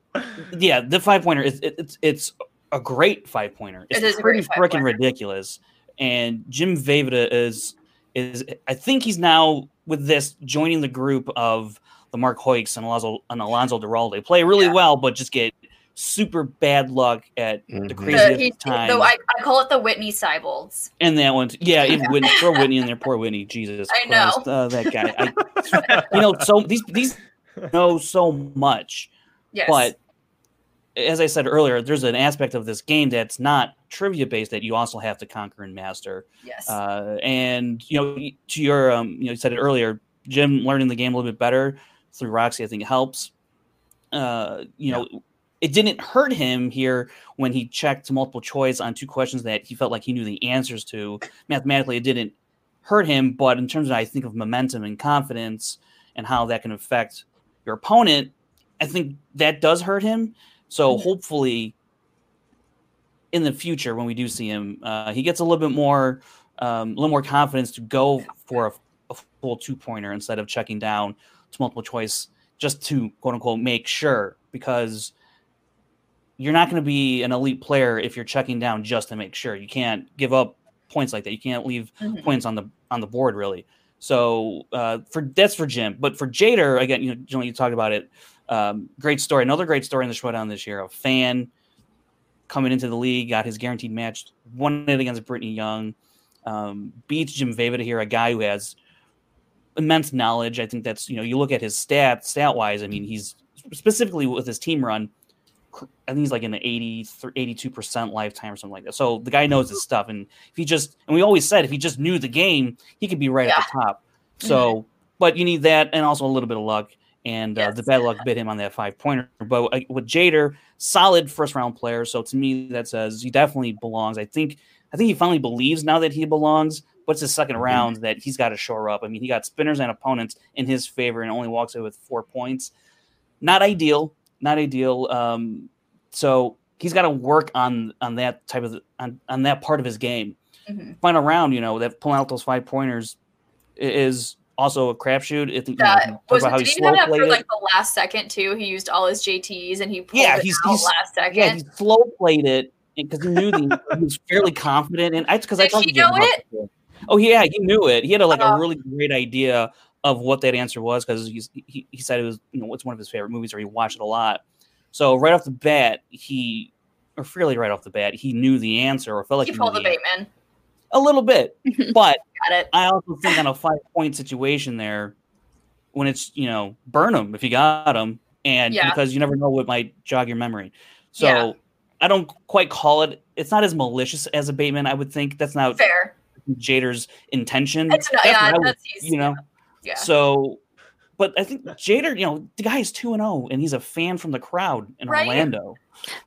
yeah, the five pointer is it, it's it's a great five pointer. It's It is pretty freaking ridiculous. And Jim Vejvoda is is I think he's now with this joining the group of the Mark Hoyks and Alonso and Alonso Duralde. They play really Yeah. well, but just get super bad luck at the Mhm. the, craziest he, time. though I, I call it the Whitney Seibolds. and that one, yeah, even Whitney, throw Whitney in there. Poor Whitney, Jesus I know. Uh, that guy. I, you know, so these these know so much. Yes. But as I said earlier, there's an aspect of this game that's not trivia based that you also have to conquer and master. yes. Uh, and you know, to your um, you know, you said it earlier, Jim learning the game a little bit better through Roxy, I think it helps. Uh, you know, it didn't hurt him here when he checked multiple choice on two questions that he felt like he knew the answers to. Mathematically, it didn't hurt him, but in terms of I think of momentum and confidence and how that can affect your opponent, I think that does hurt him. So Mhm. hopefully, in the future when we do see him, uh, he gets a little bit more, um, a little more confidence to go for a, a full two pointer instead of checking down multiple choice just to quote unquote make sure because you're not going to be an elite player if you're checking down just to make sure. You can't give up points like that. You can't leave Mhm. points on the on the board really. So uh, for that's for Jim, but for Jader again, you know, you talked about it. Um, great story. Another great story in the showdown this year. A fan coming into the league, got his guaranteed match, won it against Brittany Young, um, beats Jim Vejvoda here, a guy who has immense knowledge. I think that's you know you look at his stats, stat wise. I mean, he's specifically with his team run. I think he's like in the 80, 82 percent lifetime or something like that. So the guy knows his stuff, and if he just and we always said if he just knew the game, he could be right at the top. So, but you need that and also a little bit of luck. And uh, the bad luck bit him on that five pointer. But uh, with Jader, solid first round player. So to me, that says he definitely belongs. I think I think he finally believes now that he belongs. But it's his 2nd Mhm. round that he's got to shore up. I mean, he got spinners and opponents in his favor and only walks away with four points. Not ideal. Not ideal. Um, so he's got to work on on that type of on, on that part of his game. Mhm. Final round, you know, that pulling out those five pointers is also a crapshoot. I think you know, was about how did he he have that for like it. the last second too? He used all his JTs and he pulled Yeah, he's- out he's- last second. Yeah, he slow played it because he knew the, he was fairly confident. And I because I talked he know it? Oh yeah, he knew it. He had a, like a Uh. really great idea of what that answer was because he, he said it was you know it's one of his favorite movies or he watched it a lot. So right off the bat, he or fairly right off the bat, he knew the answer or felt like he he, pulled the Bateman. answer. a little bit, but. I also think on a five point situation there, when it's you know burn them if you got them, and Yeah. because you never know what might jog your memory. So Yeah. I don't quite call it. It's not as malicious as a Bateman. I would think that's not Fair. Jader's intention. It's not, That's yeah, what I would- that's easy. you know. Yeah. So, but I think Jader, you know, the guy is two and zero, and he's a fan from the crowd in Right. Orlando.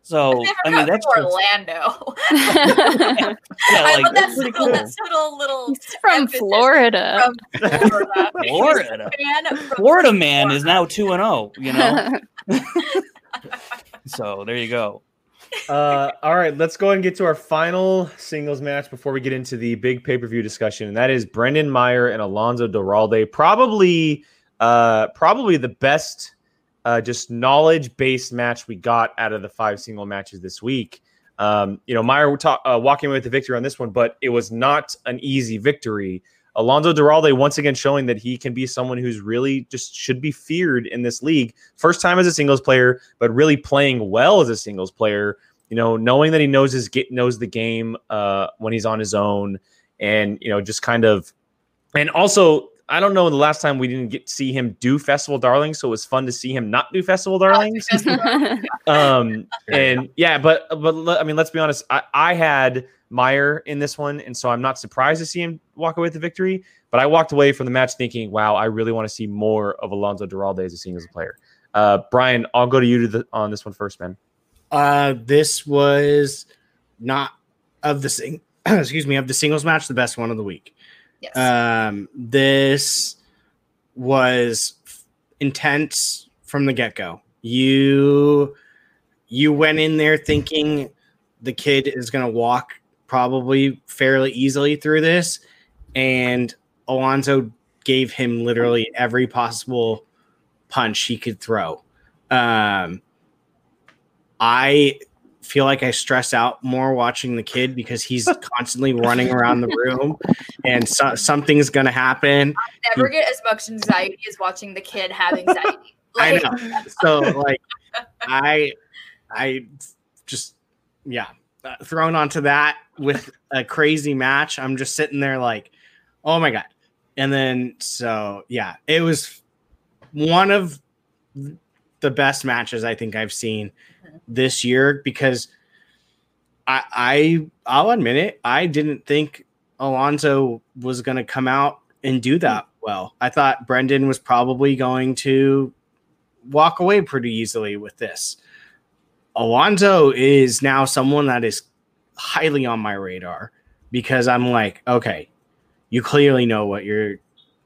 So I mean, that's from Orlando. yeah, I like love that that's subtle, cool. that subtle little He's from Florida. From Florida. He's Florida. from Florida man is now two and zero. You know, so there you go. Uh, all right, let's go ahead and get to our final singles match before we get into the big pay per view discussion, and that is Brendan Meyer and Alonso Duralde. Probably, uh, probably the best, uh, just knowledge based match we got out of the five single matches this week. Um, you know, Meyer uh, walking away with the victory on this one, but it was not an easy victory. Alonso Duralde once again showing that he can be someone who's really just should be feared in this league. First time as a singles player, but really playing well as a singles player. You know, knowing that he knows his get knows the game uh, when he's on his own, and you know, just kind of, and also I don't know the last time we didn't get to see him do Festival Darlings, so it was fun to see him not do Festival Darlings. um, and yeah, but but I mean, let's be honest. I, I had Meyer in this one, and so I'm not surprised to see him walk away with the victory. But I walked away from the match thinking, "Wow, I really want to see more of Alonso Duralde as a singles player." Uh, Brian, I'll go to you to the, on this one first, man. Uh, this was not of the sing. excuse me, of the singles match, the best one of the week. Um, this was intense from the get go. You you went in there thinking the kid is going to walk probably fairly easily through this, and Alonso gave him literally every possible punch he could throw. Um, I feel like I stress out more watching the kid because he's constantly running around the room and so, something's going to happen. I never get as much anxiety as watching the kid have anxiety. I Like, know. So like I I just yeah, uh, thrown onto that with a crazy match. I'm just sitting there like, "Oh my god." And then so yeah, it was one of the best matches I think I've seen this year because I I I'll admit it, I didn't think Alonso was going to come out and do that well. I thought Brendan was probably going to walk away pretty easily with this. Alonso is now someone that is highly on my radar because I'm like, okay, you clearly know what you're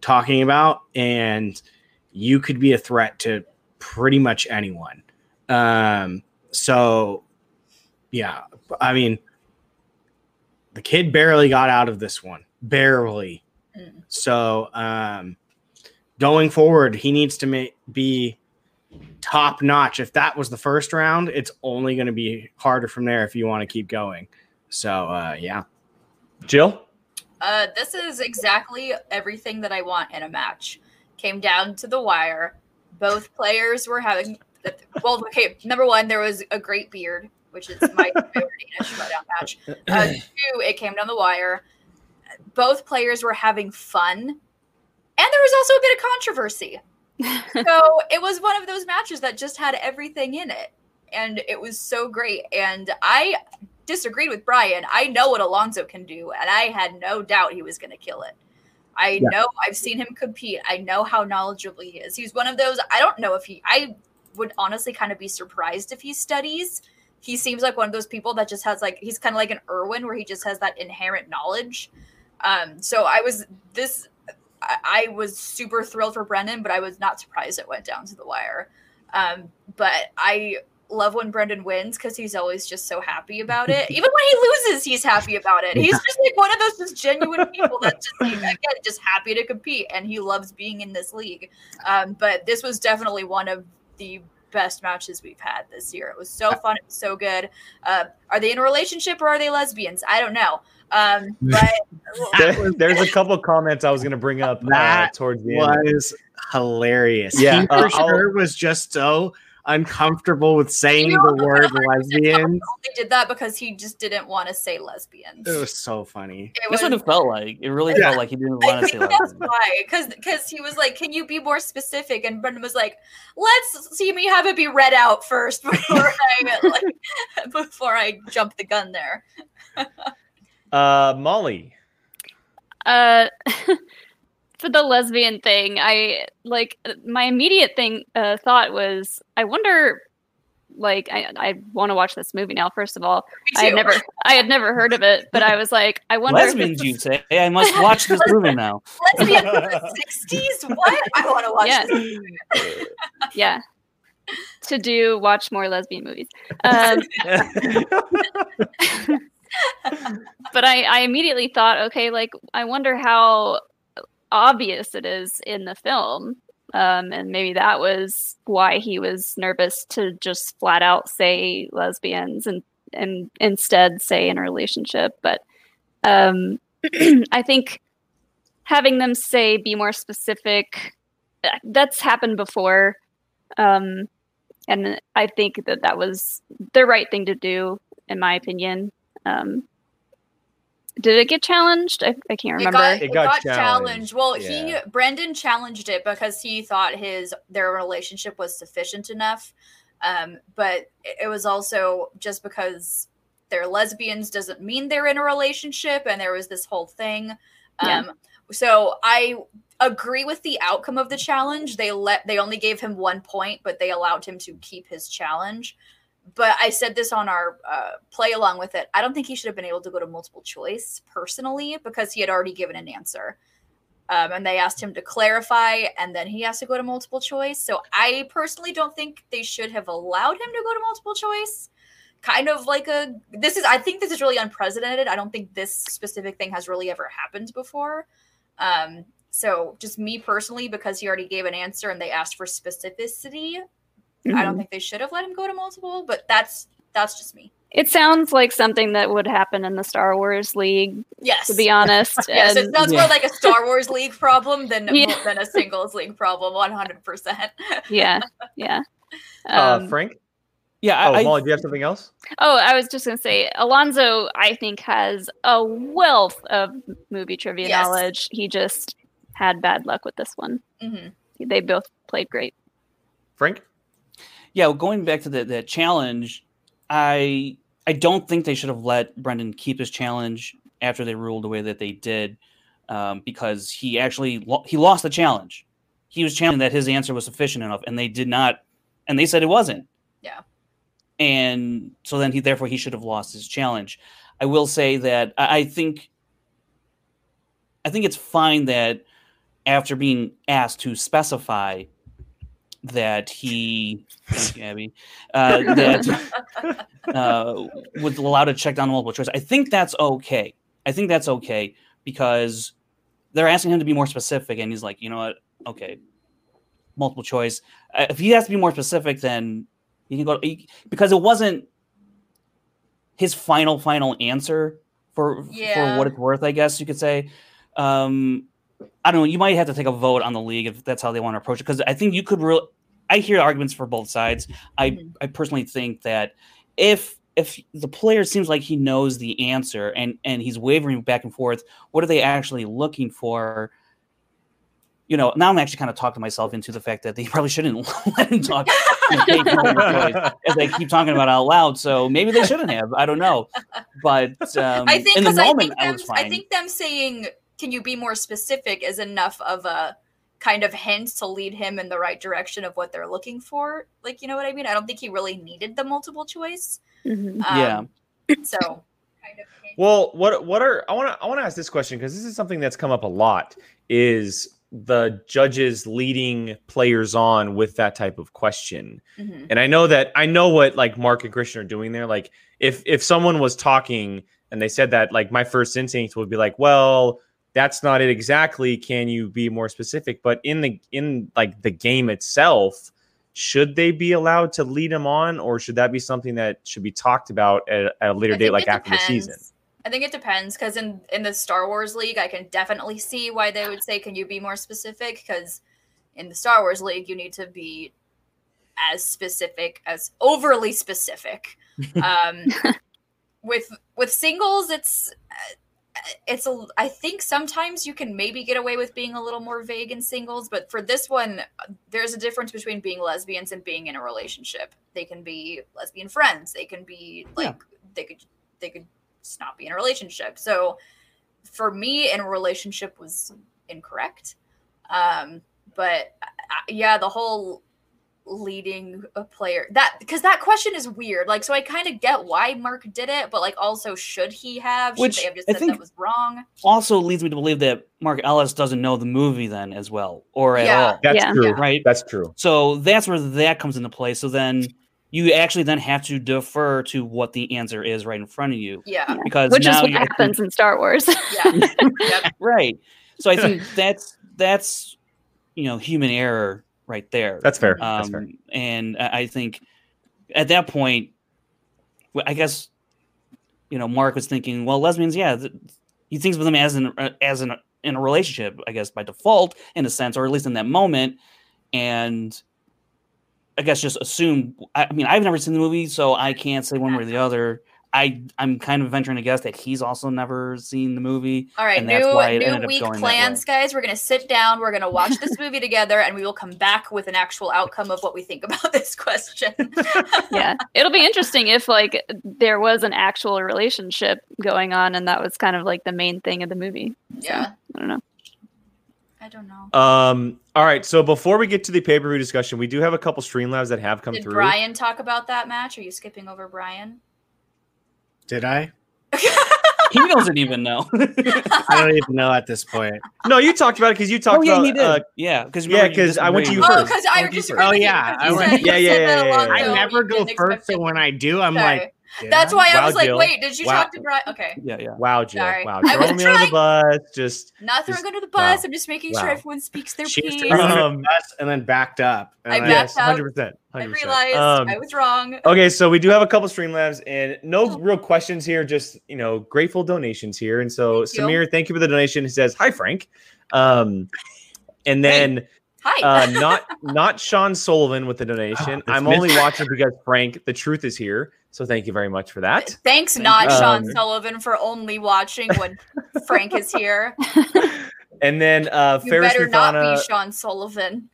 talking about, and you could be a threat to pretty much anyone. Um, so yeah, I mean, the kid barely got out of this one, barely. Mm. So um, going forward, he needs to ma- be top notch. If that was the first round, it's only going to be harder from there if you want to keep going. So uh, yeah, Jill. Uh, this is exactly everything that I want in a match. Came down to the wire. Both players were having. Well, okay. Number one, there was a great beard, which is my favorite showdown match. Uh, two, it came down the wire. Both players were having fun, and there was also a bit of controversy. so it was one of those matches that just had everything in it, and it was so great. And I disagreed with Brian. I know what Alonso can do, and I had no doubt he was going to kill it. I Yeah. know I've seen him compete. I know how knowledgeable he is. He's one of those. I don't know if he. I would honestly kind of be surprised if he studies. He seems like one of those people that just has like he's kind of like an Irwin where he just has that inherent knowledge. Um, so I was this. I, I was super thrilled for Brendan, but I was not surprised it went down to the wire. Um, but I love when Brendan wins because he's always just so happy about it. Even when he loses, he's happy about it. He's just like one of those just genuine people that just like, again just happy to compete and he loves being in this league. Um, but this was definitely one of the best matches we've had this year. It was so fun. It was so good. Uh, are they in a relationship or are they lesbians? I don't know. Um, but There, there's a couple of comments I was going to bring up uh, That towards the end. was hilarious. Yeah, he uh, for I'll- sure was just so uncomfortable with saying You know, the word I lesbian. only did that because he just didn't want to say lesbians. It was so funny. It That's what was- it felt like. It really Yeah. felt like he didn't want to say think that's lesbian. why, because because he was like, "Can you be more specific?" And Brendan was like, "Let's see me have it be read out first before I like before I jump the gun there." Uh, Molly. Uh, for the lesbian thing, I like my immediate thing uh, thought was, I wonder, like, I I want to watch this movie now. First of all, I had never I had never heard of it, but I was like, I wonder. Lesbians, it's- you say? Hey, I must watch this movie now. Lesbian '60s. What? I want to watch Yeah. this. yeah to do watch more lesbian movies. Um, but I, I immediately thought, okay, like I wonder how obvious it is in the film. Um, and maybe that was why he was nervous to just flat out say lesbians and and instead say in a relationship. But um, I think having them say be more specific that's happened before um, and i think that that was the right thing to do in my opinion um, did it get challenged i, I can't remember It got, It it got got challenged, challenged. Well, he yeah. Brendan challenged it because he thought his their relationship was sufficient enough. Um, but it it was also just because they're lesbians doesn't mean they're in a relationship, and there was this whole thing. Yeah. Um, so I agree with the outcome of the challenge. They let they only gave him one point, but they allowed him to keep his challenge. But I said this on our uh, play along with it. I don't think he should have been able to go to multiple choice personally because he had already given an answer. Um, and they asked him to clarify, and then he has to go to multiple choice. So I personally don't think they should have allowed him to go to multiple choice. Kind of like a this is I think this is really unprecedented. I don't think this specific thing has really ever happened before. Um, so just me personally, because he already gave an answer and they asked for specificity, I Mm-hmm. don't think they should have let him go to multiple. But that's that's just me. it sounds like something that would happen in the star wars league Yes. to be honest Yes, it sounds Yeah. more like a Star Wars League problem than Yeah. than a singles league problem. One hundred percent. yeah yeah uh, Um, Frank? Yeah, Oh, I, I, Molly, do you have something else? Oh, I was just going to say, Alonso, I think, has a wealth of movie trivia Yes. knowledge. He just had bad luck with this one. hmm They both played great. Frank? Yeah, well, going back to the, the challenge, I I don't think they should have let Brendan keep his challenge after they ruled the way that they did, um, because he actually lo- he lost the challenge. He was challenging that his answer was sufficient enough, and they did not, and they said it wasn't. Yeah. And so then he therefore he should have lost his challenge. I will say that I, I think I think it's fine that after being asked to specify that he thank you, Abby, uh, that uh, was allowed to check down multiple choice. I think that's okay. I think that's okay because they're asking him to be more specific, and he's like, you know what? Okay, multiple choice. Uh, If he has to be more specific, then he can go he, because it wasn't his final final answer for Yeah. for what it's worth. I guess you could say. Um, I don't know. You might have to take a vote on the league if that's how they want to approach it. Because I think you could real. I hear arguments for both sides. I Mhm. I personally think that if if the player seems like he knows the answer and and he's wavering back and forth, what are they actually looking for? You know, now I'm actually kind of talking myself into the fact that they probably shouldn't let him talk you know, take multiple choice as they keep talking about out loud. So maybe they shouldn't have. I don't know, but um, I think in the 'cause I moment think I, them, was I think them saying, "Can you be more specific?" is enough of a kind of hint to lead him in the right direction of what they're looking for. Like, you know what I mean? I don't think he really needed the multiple choice. Mhm. Um, Yeah. So kind of. Well, what what are I want to I want to ask this question because this is something that's come up a lot is the judges leading players on with that type of question. Mhm. And I know that I know what like Mark and Kristian are doing there. Like if if someone was talking and they said that, like my first instinct would be like, well, that's not it exactly. Can you be more specific? But in the in like the game itself, should they be allowed to lead them on, or should that be something that should be talked about at, at a later date, like it after the season? I think it depends because in in the Star Wars League, I can definitely see why they would say, "Can you be more specific?" Because in the Star Wars League, you need to be as specific as overly specific. um, with with singles, it's uh, it's a. I think sometimes you can maybe get away with being a little more vague in singles, but for this one, there's a difference between being lesbians and being in a relationship. They can be lesbian friends. They can be like they could they could just not be in a relationship. So for me, in a relationship was incorrect. Um, but uh, yeah, the whole leading a player that because that question is weird. Like, so I kind of get why Mark did it, but like, also should he have? Should Which they have just I said think- that was wrong? Also leads me to believe that Mark Ellis doesn't know the movie then as well, or at Yeah. all, That's Yeah. true. Right? That's true. So that's where that comes into play. So then you actually then have to defer to what the answer is right in front of you Yeah, because Which is what you're happens in Star Wars. yeah, yep. right. So I think that's that's you know human error right there. That's fair. That's fair. Um, and I think at that point, I guess you know Mark was thinking, well, lesbians, yeah, th- he thinks of them as an uh, as an in a relationship, I guess by default, in a sense, or at least in that moment, and I guess just assume. I, I mean, I've never seen the movie, so I can't say one way or the other. I I'm kind of venturing to guess that he's also never seen the movie. All right, And that's new why new week plans, guys. We're gonna sit down. We're gonna watch this movie together, and we will come back with an actual outcome of what we think about this question. yeah, it'll be interesting if like there was an actual relationship going on, and that was kind of like the main thing of the movie. yeah, I don't know. I don't know. Um. All right. So before we get to the pay per view discussion, we do have a couple Streamlabs that have come Did through. Brian talk about that match? Are you skipping over Brian? Did I? He doesn't even know. I don't even know at this point. No, you talked about it because you talked oh yeah, about. he did. Uh, yeah, because yeah, 'cause I went to you Oh, first. because I Went to just first. Oh, yeah, I went- you Yeah, yeah, said yeah, yeah, I never go first, expect so when I do, I'm Sorry. like, did That's I? why I Wow, was like, wait, did you Wow. talk to Brian? Okay, yeah, yeah. wow, Jill. Sorry. Wow, I was throwing me under the bus. Just not throwing under the bus. wow. I'm just making sure everyone speaks their She piece. throwing under the Um, bus and then backed up. And I backed yes, up. hundred percent. I realized Um, I was wrong. Okay, so we do have a couple Streamlabs and no real questions here, just you know, grateful donations here. And so Thank you. Samir, thank you for the donation. He says, Hi Frank. Um and then Hi. uh not not Sean Sullivan with the donation. Oh, I'm only watching because Frank, the truth is here. So thank you very much for that. Thanks, not you. Sean Um, Sullivan, for only watching when Frank is here. And then uh You Ferris better not be Sean Sullivan.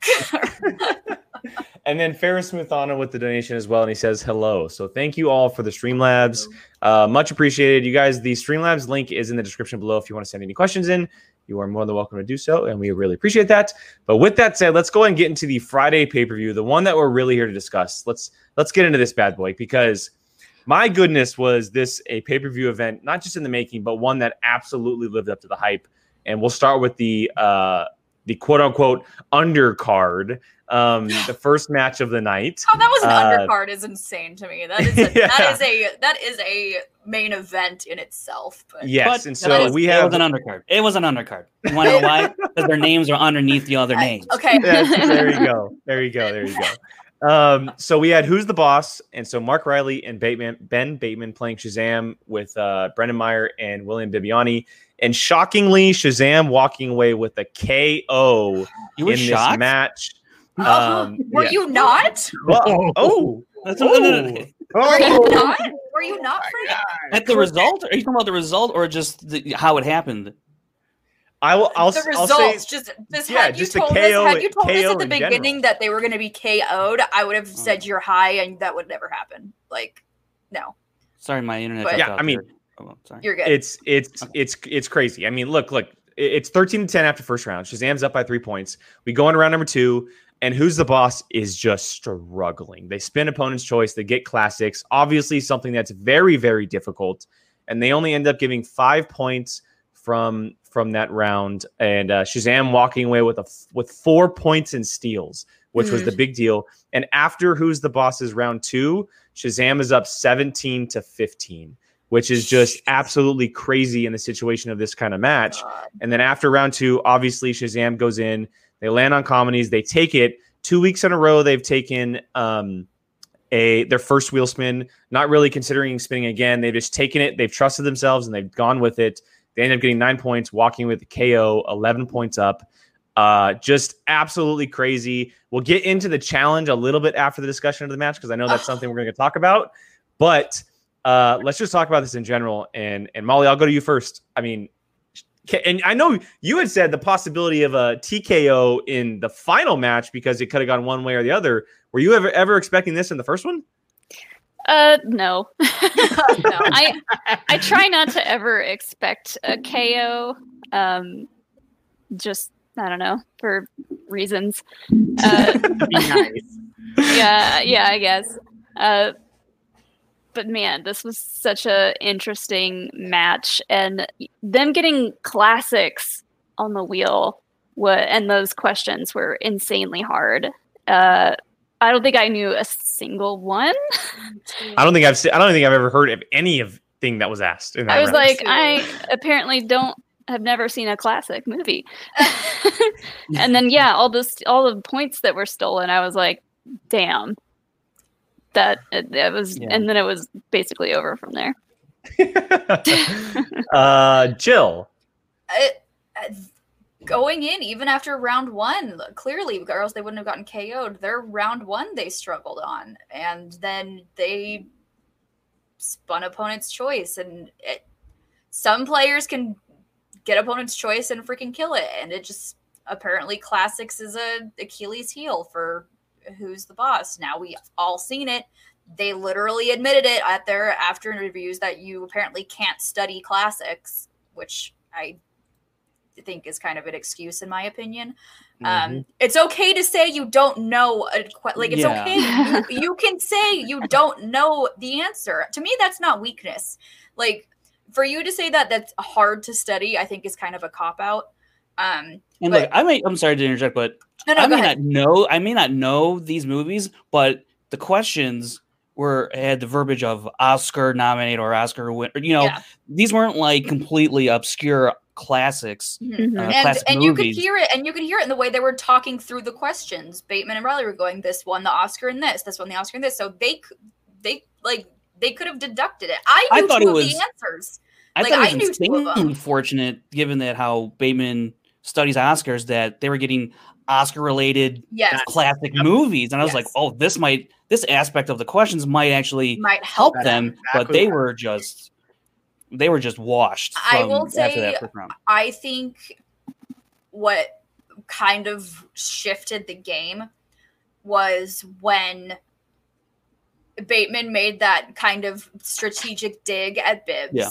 and then Ferris Muthana with the donation as well. And he says hello. So thank you all for the Streamlabs. Uh, much appreciated. You guys, the Streamlabs link is in the description below if you want to send any questions in. You are more than welcome to do so, and we really appreciate that. But with that said, let's go ahead and get into the Friday pay-per-view, the one that we're really here to discuss. Let's let's get into this bad boy because my goodness was this a pay-per-view event, not just in the making, but one that absolutely lived up to the hype. And we'll start with the uh the quote unquote undercard, um, the first match of the night. How that was an Uh, undercard is insane to me. That is a, Yeah. that is a that is a main event in itself. But Yes, But and so was- we It have was an undercard. It was an undercard. You want to know why? Because their names are underneath the other I- names. okay. Yes, there you go. There you go. There you go. Um, so we had who's the boss, and so Mark Riley and Bateman, Ben Bateman playing Shazam with uh, Brendan Meyer and William Bibiani, and shockingly, Shazam walking away with a KO You were in shocked. this match. Oh, Um, Were yeah. you not? Well, oh, That's no, no, no, no. Were you Oh, not? Were you not, Frank? At the result? Are you talking about the result or just the, how it happened? I will. I'll, the I'll results, say just just yeah, had you just the told KO us, had you told us at the beginning general. that they were going to be KO'd, I would have Oh. said you're high, and that would never happen. Like, no, Sorry, my internet. But- Yeah, out I mean- there. Oh, sorry. you're good. it's it's it's it's crazy. I mean, look, look, it's 13 to 10 after first round. Shazam's up by three points. We go into round number two, and who's the boss is just struggling. They spin opponent's choice, they get classics, obviously something that's very, very difficult. And they only end up giving five points from from that round. And uh, Shazam walking away with a with four points in steals, which was Mm. the big deal. And after who's the boss's round two, Shazam is up 17 to 15 which is just absolutely crazy in the situation of this kind of match. And then after round two, obviously Shazam goes in. They land on comedies. They take it two weeks in a row. They've taken um, a their first wheel spin, not really considering spinning again. They've just taken it. They've trusted themselves and they've gone with it. They end up getting nine points, walking with the KO, eleven points up. Uh, just absolutely crazy. We'll get into the challenge a little bit after the discussion of the match because I know that's something we're going to talk about. But uh, let's just talk about this in general. And and Molly, I'll go to you first. I mean, and I know you had said the possibility of a TKO in the final match because it could have gone one way or the other. Were you ever ever expecting this in the first one? Uh, no. no. I I try not to ever expect a KO. Um, just I don't know for reasons. Uh, Be nice. yeah, yeah, I guess. Uh, but man, this was such a interesting match, and them getting classics on the wheel, what and those questions were insanely hard. Uh, I don't think I knew a single one. I don't think I've se- I don't think I've ever heard of any of thing that was asked. In that I was round. like, I apparently don't have never seen a classic movie. and then yeah, all this all the points that were stolen, I was like, damn. That it, it was Yeah. and then it was basically over from there. uh, Jill. it, uh, going in even after round one. Clearly girls they wouldn't have gotten ko'd their round one they struggled on and then they spun opponent's choice and it, some players can get opponent's choice and freaking kill it and it just apparently classics is a achilles heel for who's the boss. Now we all seen it. They literally admitted it at their after interviews that you apparently can't study classics which i think is kind of an excuse in my opinion um it's okay to say you don't know a, que- like it's Yeah. okay you, you can say you don't know the answer to me that's not weakness like for you to say that that's hard to study i think is kind of a cop out um And But- look, I may I'm sorry to interject, but no no I may ahead not know I may not know these movies, but the questions were had the verbiage of Oscar nominated or Oscar win. or, You know, Yeah. these weren't like completely obscure classics. Mhm. Mhm. Uh, and classic and you could hear it and you could hear it in the way they were talking through the questions bateman and riley were going this one the oscar and this this one the oscar and this so they c- they like they could have deducted it i I knew thought two it of was- the answers I Like, thought I it knew was two of them. insanely given that how Bateman studies Oscars, that they were getting Oscar related yes classic Yep. movies, and I was like, oh, this might this aspect of the questions might actually might help help them, but Exactly. they were just they were just washed. I will say- that first round. I think what kind of shifted the game was when Bateman made that kind of strategic dig at Bibbs. Yeah.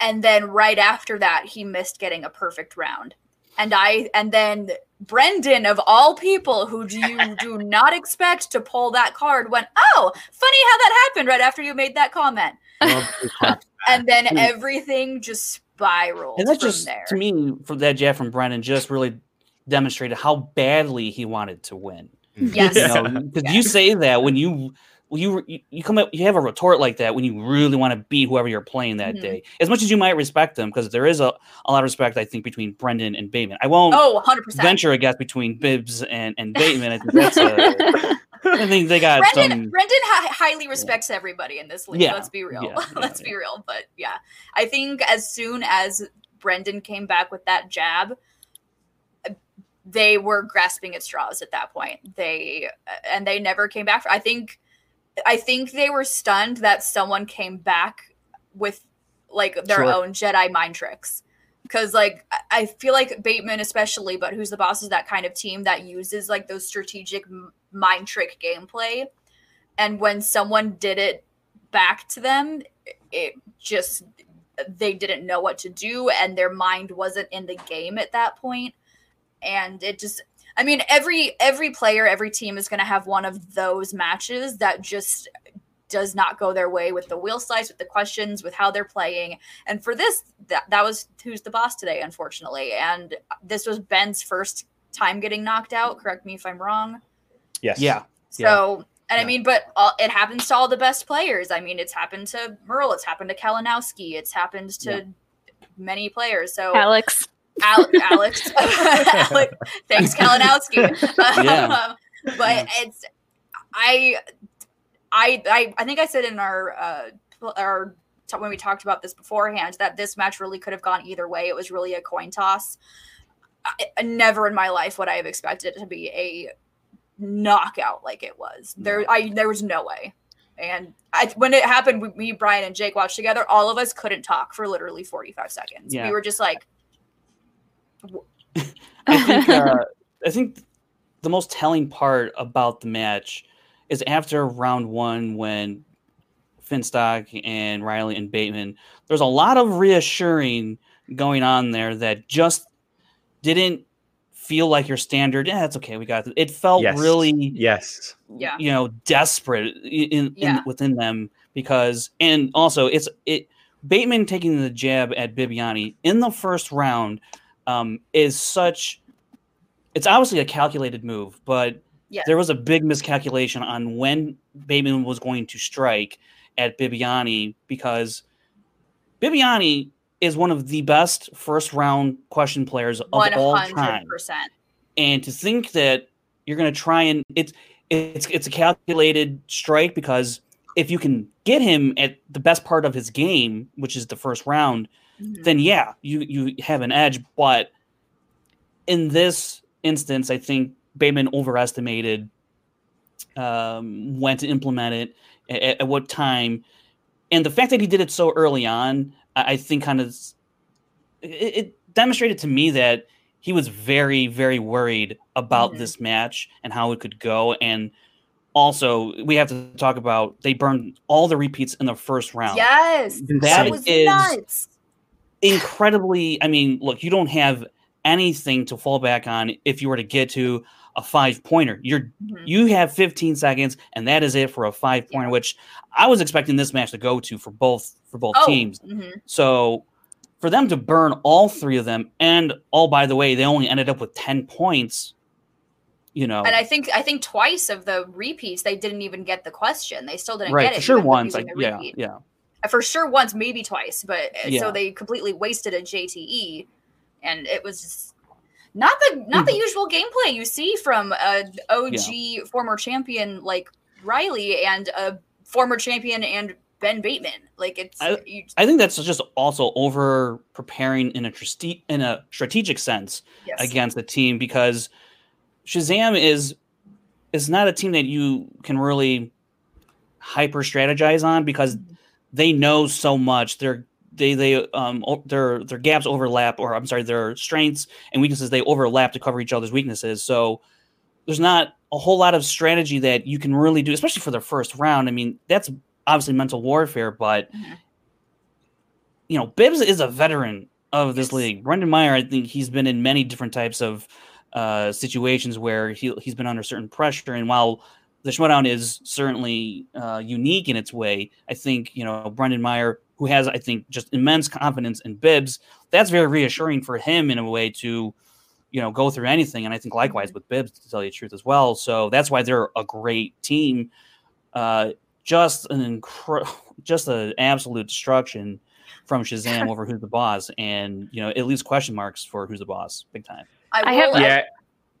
And then right after that, he missed getting a perfect round. And I and then Brendan of all people who do you do not expect to pull that card went, Oh, funny how that happened right after you made that comment. And then everything just spiraled And that from just there. to me, for that Jeff from Brendan, just really demonstrated how badly he wanted to win. Mm-hmm. Yes. You know, because you say that when you when you you- come up, you have a retort like that when you really want to beat whoever you're playing that Mhm. day. As much as you might respect them, because there is a, a lot of respect, I think, between Brendan and Bateman. I won't Oh, 100%. venture a guess between Bibbs and and Bateman. I think that's a, I think they got Brendan, some. Brendan hi- highly respects everybody in this league. Yeah. Let's be real. Yeah, yeah, Let's yeah. be real. But yeah, I think as soon as Brendan came back with that jab, they were grasping at straws at that point. They and they never came back. I think, I think they were stunned that someone came back with like their Sure. own Jedi mind tricks. Because like I- I feel like Bateman especially, but who's the boss is that kind of team that uses like those strategic mind trick gameplay. And when someone did it back to them, it just they didn't know what to do and their mind wasn't in the game at that point and it just i mean every every player every team is going to have one of those matches that just does not go their way with the wheel slice with the questions with how they're playing and for this that, that was who's the boss today unfortunately and this was ben's first time getting knocked out correct me if i'm wrong Yes. Yeah, so, and I mean, but all, it happens to all the best players. I mean, it's happened to Murrell, it's happened to Kalinowski, it's happened to Yeah. many players. So, Alex. Al- Alex, Alex, thanks, Kalinowski. Yeah. Um, but it's, I, I, I, I think I said in our, uh, our t- when we talked about this beforehand that this match really could have gone either way. It was really a coin toss. I, never in my life would I have expected it to be a knockout like it was. There, I there was no way. And I, when it happened, we, me, Brian, and Jake watched together. All of us couldn't talk for literally forty five seconds. Yeah. We were just like, I think uh, I think the most telling part about the match is after round one when Finstock and Riley and Bateman. There's a lot of reassuring going on there that just didn't feel like your standard. Yeah, that's okay. We got it. It felt Yes. really Yes. Yeah. you know desperate in, in Yeah. within them because and also it's it Bateman taking the jab at Bibiani in the first round um, is such it's obviously a calculated move, but Yes. there was a big miscalculation on when Bateman was going to strike at Bibiani because Bibiani is one of the best first round question players of One all hundred time and to think that you're going to try and it's it's it's a calculated strike because if you can get him at the best part of his game, which is the first round, Mm-hmm. then yeah, you you have an edge. But in this instance, I think Bateman overestimated um, when to implement it at, at what time, and the fact that he did it so early on, I, I think kind of it, it demonstrated to me that he was very very worried about Mhm. this match and how it could go and also we have to talk about they burned all the repeats in the first round Yes. That That was is- nuts. Incredibly i mean look you don't have anything to fall back on if you were to get to a five pointer you're Mhm. you have 15 seconds and that is it for a five pointer which i was expecting this match to go to for both for both Oh, teams mhm. so for them to burn all three of them and all by the way they only ended up with 10 points you know And I think I think twice of the repeats they didn't even get the question. They still didn't right get it. sure once like yeah yeah For sure once, maybe twice, but uh, Yeah. so they completely wasted a JTE, and it was just not the not the usual gameplay you see from a OG former champion like Riley and a former champion and Ben Bateman. Like it's I- you, i think that's just also over preparing in a triste- in a strategic sense yes. against the team because Shazam is is not a team that you can really hyper strategize on because they know so much. Their they they um their their gaps overlap, or I'm sorry, their strengths and weaknesses they overlap to cover each other's weaknesses. So there's not a whole lot of strategy that you can really do, especially for their first round. I mean, that's obviously mental warfare, but Mhm. you know, Bibbs is a veteran of this Yes. league. Brendan Meyer, I think he's been in many different types of uh, situations where he he's been under certain pressure, and while the Schmoedown is certainly uh, unique in its way, I think you know Brendan Meyer, who has I think just immense confidence in Bibbs, that's very reassuring for him in a way to you know go through anything, and I think likewise with Bibbs to tell you the truth as well. So that's why they're a great team. Uh, just an incre- just an absolute destruction from Shazam over who's the boss, and you know it leaves question marks for who's the boss, big time. I, I have- Yeah.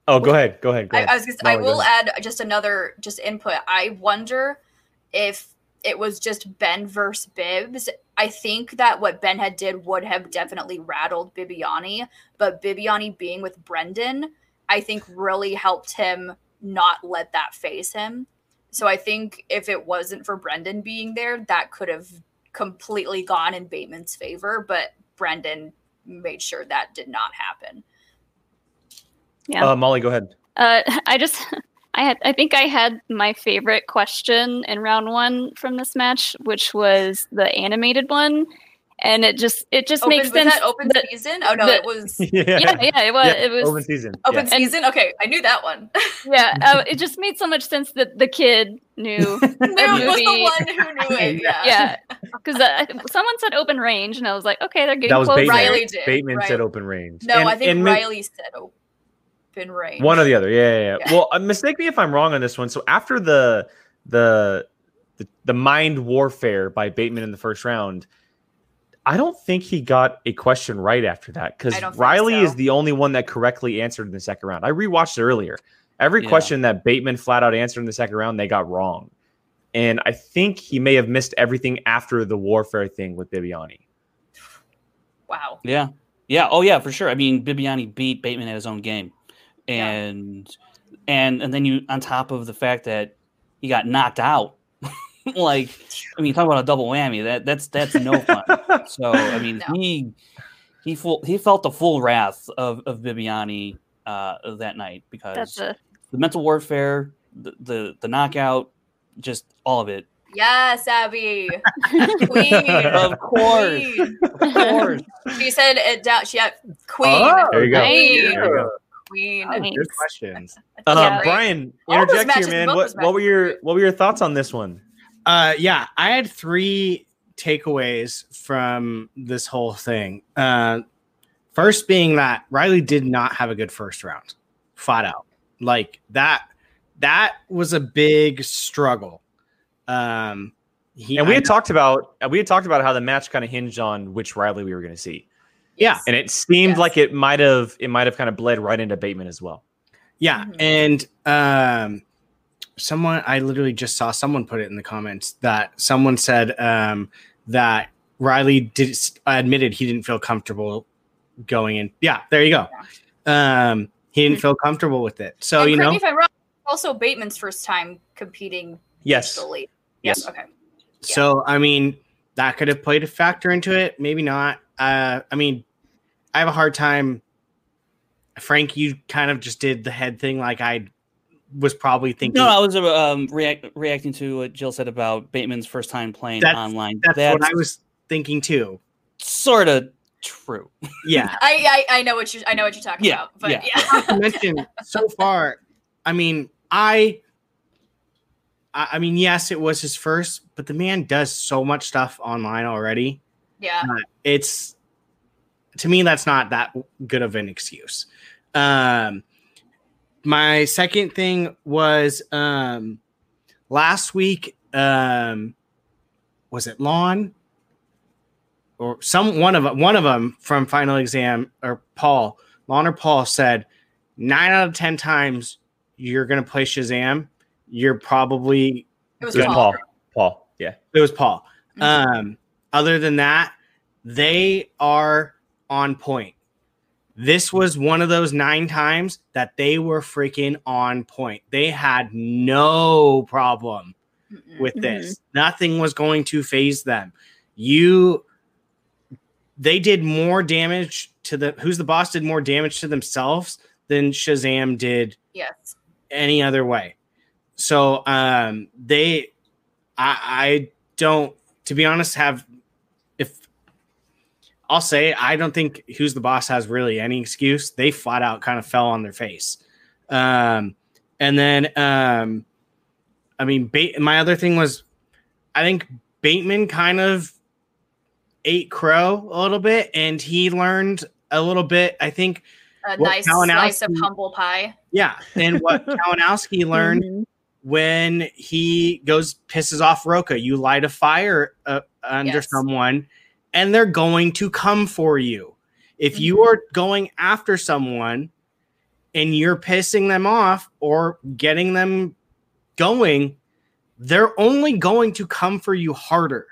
Oh, go ahead. Go ahead. Go I, ahead. I was just, I Molly, go will ahead. add just another just input. I wonder if it was just Ben versus Bibbs. I think that what Ben had did would have definitely rattled Bibiani, but Bibiani being with Brendan, I think really helped him not let that phase him. So I think if it wasn't for Brendan being there, that could have completely gone in Bateman's favor, but Brendan made sure that did not happen. Yeah. Uh, Molly, go ahead. Uh, I just, I had, I think I had my favorite question in round one from this match, which was the animated one, and it just, it just Open, makes was sense. that open that- season? Oh no, the- it was yeah. yeah, yeah, it was, Yeah, it was, open season. Open Yeah. And- season? Okay, I knew that one. yeah, uh, it just made so much sense that the kid knew. Knew was the one who knew it. Yeah. yeah, because uh, someone said open range, and I was like, okay, they're getting That was closer. Bateman. Riley did. Bateman Riley. said open range. No, And- I think and mi- Riley said open range. One or the other. Yeah, yeah, yeah. Yeah. Well, uh, mistake me if I'm wrong on this one. So after the the the, the mind warfare by Bateman in the first round, I don't think he got a question right after that because I don't think Riley so. is the only one that correctly answered in the second round. I rewatched it earlier. Every Yeah. question that Bateman flat out answered in the second round, they got wrong. And I think he may have missed everything after the warfare thing with Bibiani. Wow. Yeah. Yeah. Oh, yeah, for sure. I mean, Bibiani beat Bateman at his own game, Yeah. and and and then you on top of the fact that he got knocked out. like, I mean, talk about a double whammy. That that's that's no fun. so I mean, No. he he full he felt the full wrath of of Bibiani uh, that night because That's a the mental warfare, the, the the knockout, just all of it. Yes, Abby. Queen. Of course, Queen. of course. She said it down. She had queen. Oh, there you go. Hey. There you go. Queen. Oh, good questions. Uh, Yeah. Brian, interject matches, here, man. What, what were your what were your thoughts on this one? Uh, yeah, I had three takeaways from this whole thing. Uh, first being that Riley did not have a good first round, flat out. Like that, that was a big struggle. Um, he, And we had know- talked about we had talked about how the match kind of hinged on which Riley we were going to see, yeah, and it seemed Yes. like it might have it might have kind of bled right into Bateman as well. Yeah, Mhm. and um, someone I literally just saw someone put it in the comments that someone said um, that Riley did admitted he didn't feel comfortable going in. Yeah, there you go. Um, he didn't feel comfortable with it. So and you correct know, if I'm wrong. Also, Bateman's first time competing Yes, digitally. Yes. Okay. so I mean that could have played a factor into it. Maybe not. Uh, I mean, I have a hard time. Frank, you kind of just did the head thing, like I was probably thinking. No, I was um, react, reacting to what Jill said about Bateman's first time playing That's- online. that's, what I was thinking too. sort of true. Yeah. I, I I know what you I know what you're talking Yeah, about. But yeah. yeah. To mention, so far, I mean, I, I I mean, yes, it was his first, but the man does so much stuff online already. Yeah. Uh, it's to me, that's not that good of an excuse. Um, my second thing was um, last week. Um, was it Lon or some one of one of them from Final Exam or Paul Lon or Paul said nine out of ten times you're going to play Shazam. You're probably It was Paul. Paul. Paul, yeah. it was Paul. Mhm. Um, other than that, they are on point. This was one of those nine times that they were freaking on point. They had no problem with this. Nothing was going to phase them. You they did more damage to the who's the boss did more damage to themselves than Shazam did Yes. any other way. So um they I I don't to be honest have if I'll say I don't think who's the boss has really any excuse. They flat out kind of fell on their face. Um and then um I mean Bate, my other thing was I think Bateman kind of ate crow a little bit and he learned a little bit I think A nice slice of humble pie. yeah and what Kalinowski learned Mhm. when he goes pisses off Roka. You light a fire uh, under Yes. someone, and they're going to come for you. If you are going after someone and you're pissing them off or getting them going, they're only going to come for you harder.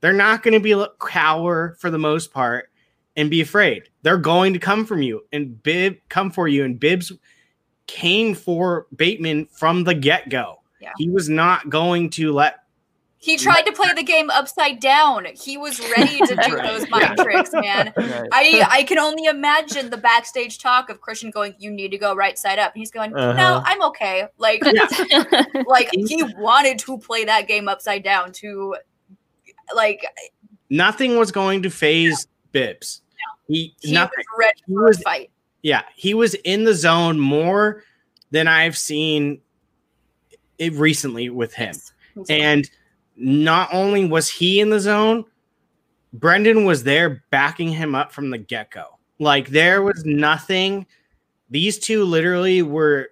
They're not going to be like, cower for the most part and be afraid. They're going to come from you and Bib come for you. And Bibbs came for Bateman from the get go. Yeah. He was not going to let. He tried to play the game upside down. He was ready to do Right. those mind tricks, man. I I can only imagine the backstage talk of Kristian going, "You need to go right side up." And he's going, "No, Uh-huh. I'm okay." Like, like he wanted to play that game upside down to, like, Nothing was going to phase Bibbs. He, he nothing. was ready He was a fight. Yeah, he was in the zone more than I've seen it recently with him. Yes. And not only was he in the zone, Brendan was there backing him up from the get go. Like there was nothing. These two literally were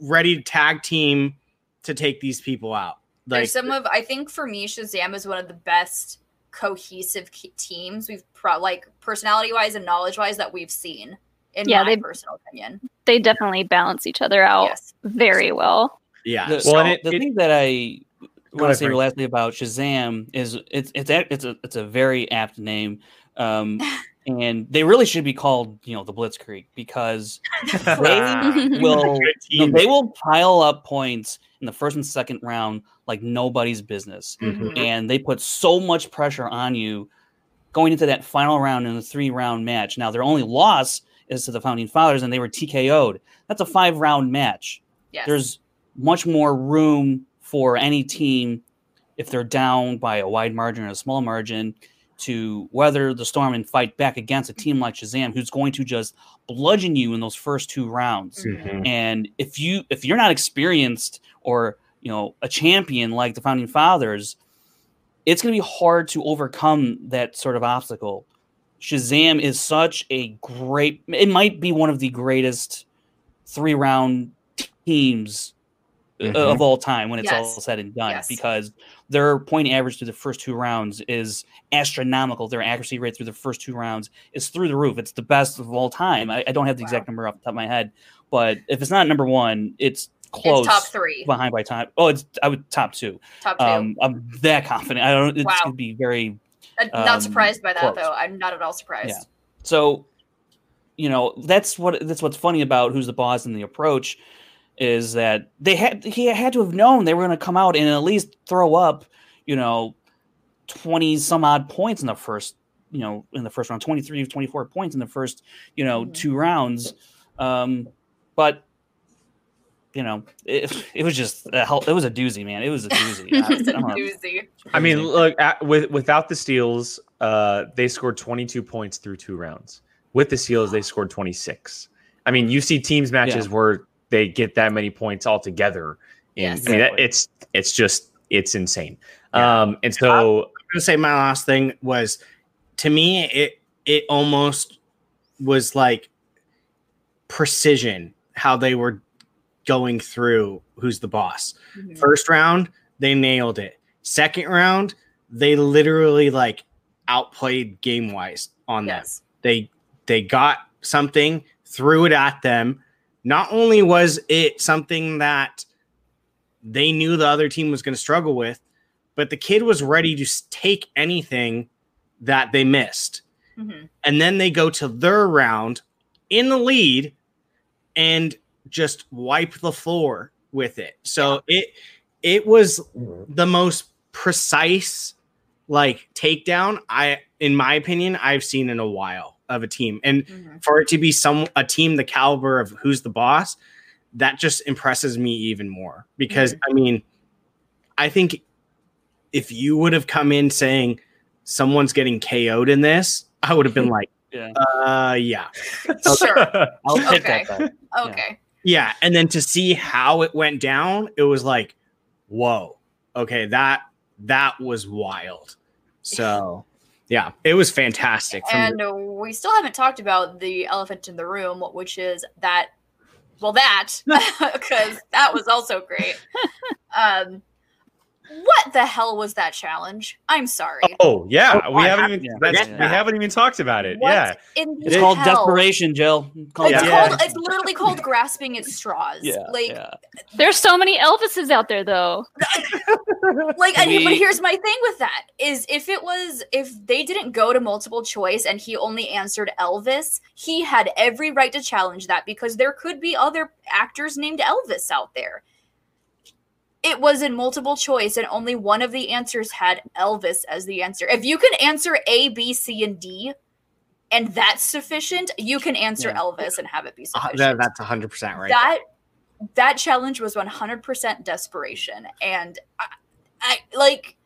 ready to tag team to take these people out. Like There's some of I think for me, Shazam is one of the best cohesive teams we've pro- like personality wise and knowledge wise that we've seen. In Yeah, my they- personal opinion, they definitely balance each other out yes. very well. yeah, The, Well, so it- the it- thing that I want to say Frank. lastly about Shazam is it's it's a, it's a it's a very apt name, um, and they really should be called you know the Blitzkrieg because they will Good no, team. they will pile up points in the first and second round like nobody's business, Mhm. and they put so much pressure on you going into that final round in a three round match. Now their only loss is to the Founding Fathers, and they were TKO'd. That's a five round match Yes. there's much more room for any team if they're down by a wide margin or a small margin to weather the storm and fight back against a team like Shazam, who's going to just bludgeon you in those first two rounds. Mhm. And if you if you're not experienced or you know a champion like the founding fathers, it's going to be hard to overcome that sort of obstacle. Shazam is such a great. It might be one of the greatest three round teams uh, Mhm. of all time when it's all said and done Yes. because their point average through the first two rounds is astronomical. Their accuracy rate through the first two rounds is through the roof. It's the best of all time. I, I don't have the exact number off the top of my head, but if it's not number one, it's close. It's top three. behind by time. Oh, it's I would top two. Top two. Um, I'm that confident. I don't. It's Wow. gonna be very not um, surprised by that close. though. I'm not at all surprised. Yeah. so. You know that's what that's what's funny about who's the boss and the approach is that they had he had to have known they were going to come out and at least throw up you know 20 some odd points in the first you know in the first round 23 24 points in the first you know Mhm. two rounds um but you know it, it was just a hell, it was a doozy man it was a doozy I- It's a- doozy. I mean, look, at, with without the steals, uh, they scored 22 points through two rounds. With the steals, they scored 26. I mean, you see teams matches Yeah. where they get that many points all together. And Yes. I mean, that, Exactly. it's it's just it's insane. Yeah. Um, and so I'm gonna say my last thing was to me it it almost was like precision how they were going through who's the boss. Mhm. First round, they nailed it. Second round, they literally like outplayed game wise on them. They they got something, threw it at them. Not only was it something that they knew the other team was going to struggle with, but the kid was ready to take anything that they missed. Mhm. And then they go to their round in the lead and just wipe the floor with it. So it it was the most precise like takedown I in my opinion I've seen in a while of a team. And Mhm. for it to be some a team the caliber of who's the boss, that just impresses me even more. Because I mean, I think if you would have come in saying someone's getting KO'd in this, I would have been like, Yeah. uh yeah. Sure. I'll take Okay. that. though. Okay. Yeah. And then to see how it went down, it was like, whoa, okay, that that was wild. So yeah, it was fantastic. And uh, we still haven't talked about the elephant in the room, which is that, well, that, because that was also great. Um, what the hell was that challenge? I'm sorry. oh yeah, Oh, we I haven't even yeah. that's, Yeah. we haven't even talked about it. What Yeah. It's the called hell? desperation, Jill. Called It's Yeah. called. It's literally called grasping at straws. Yeah, like, yeah. There's so many Elvises out there, though. like and, but here's my thing with that is if it was if they didn't go to multiple choice and he only answered elvis he had every right to challenge that because there could be other actors named elvis out there it was in multiple choice and only one of the answers had elvis as the answer. If you can answer a b c and d and that's sufficient you can answer Yeah. elvis and have it be Uh, sufficient. that, that's 100% right. that that challenge was 100% desperation. And I, I like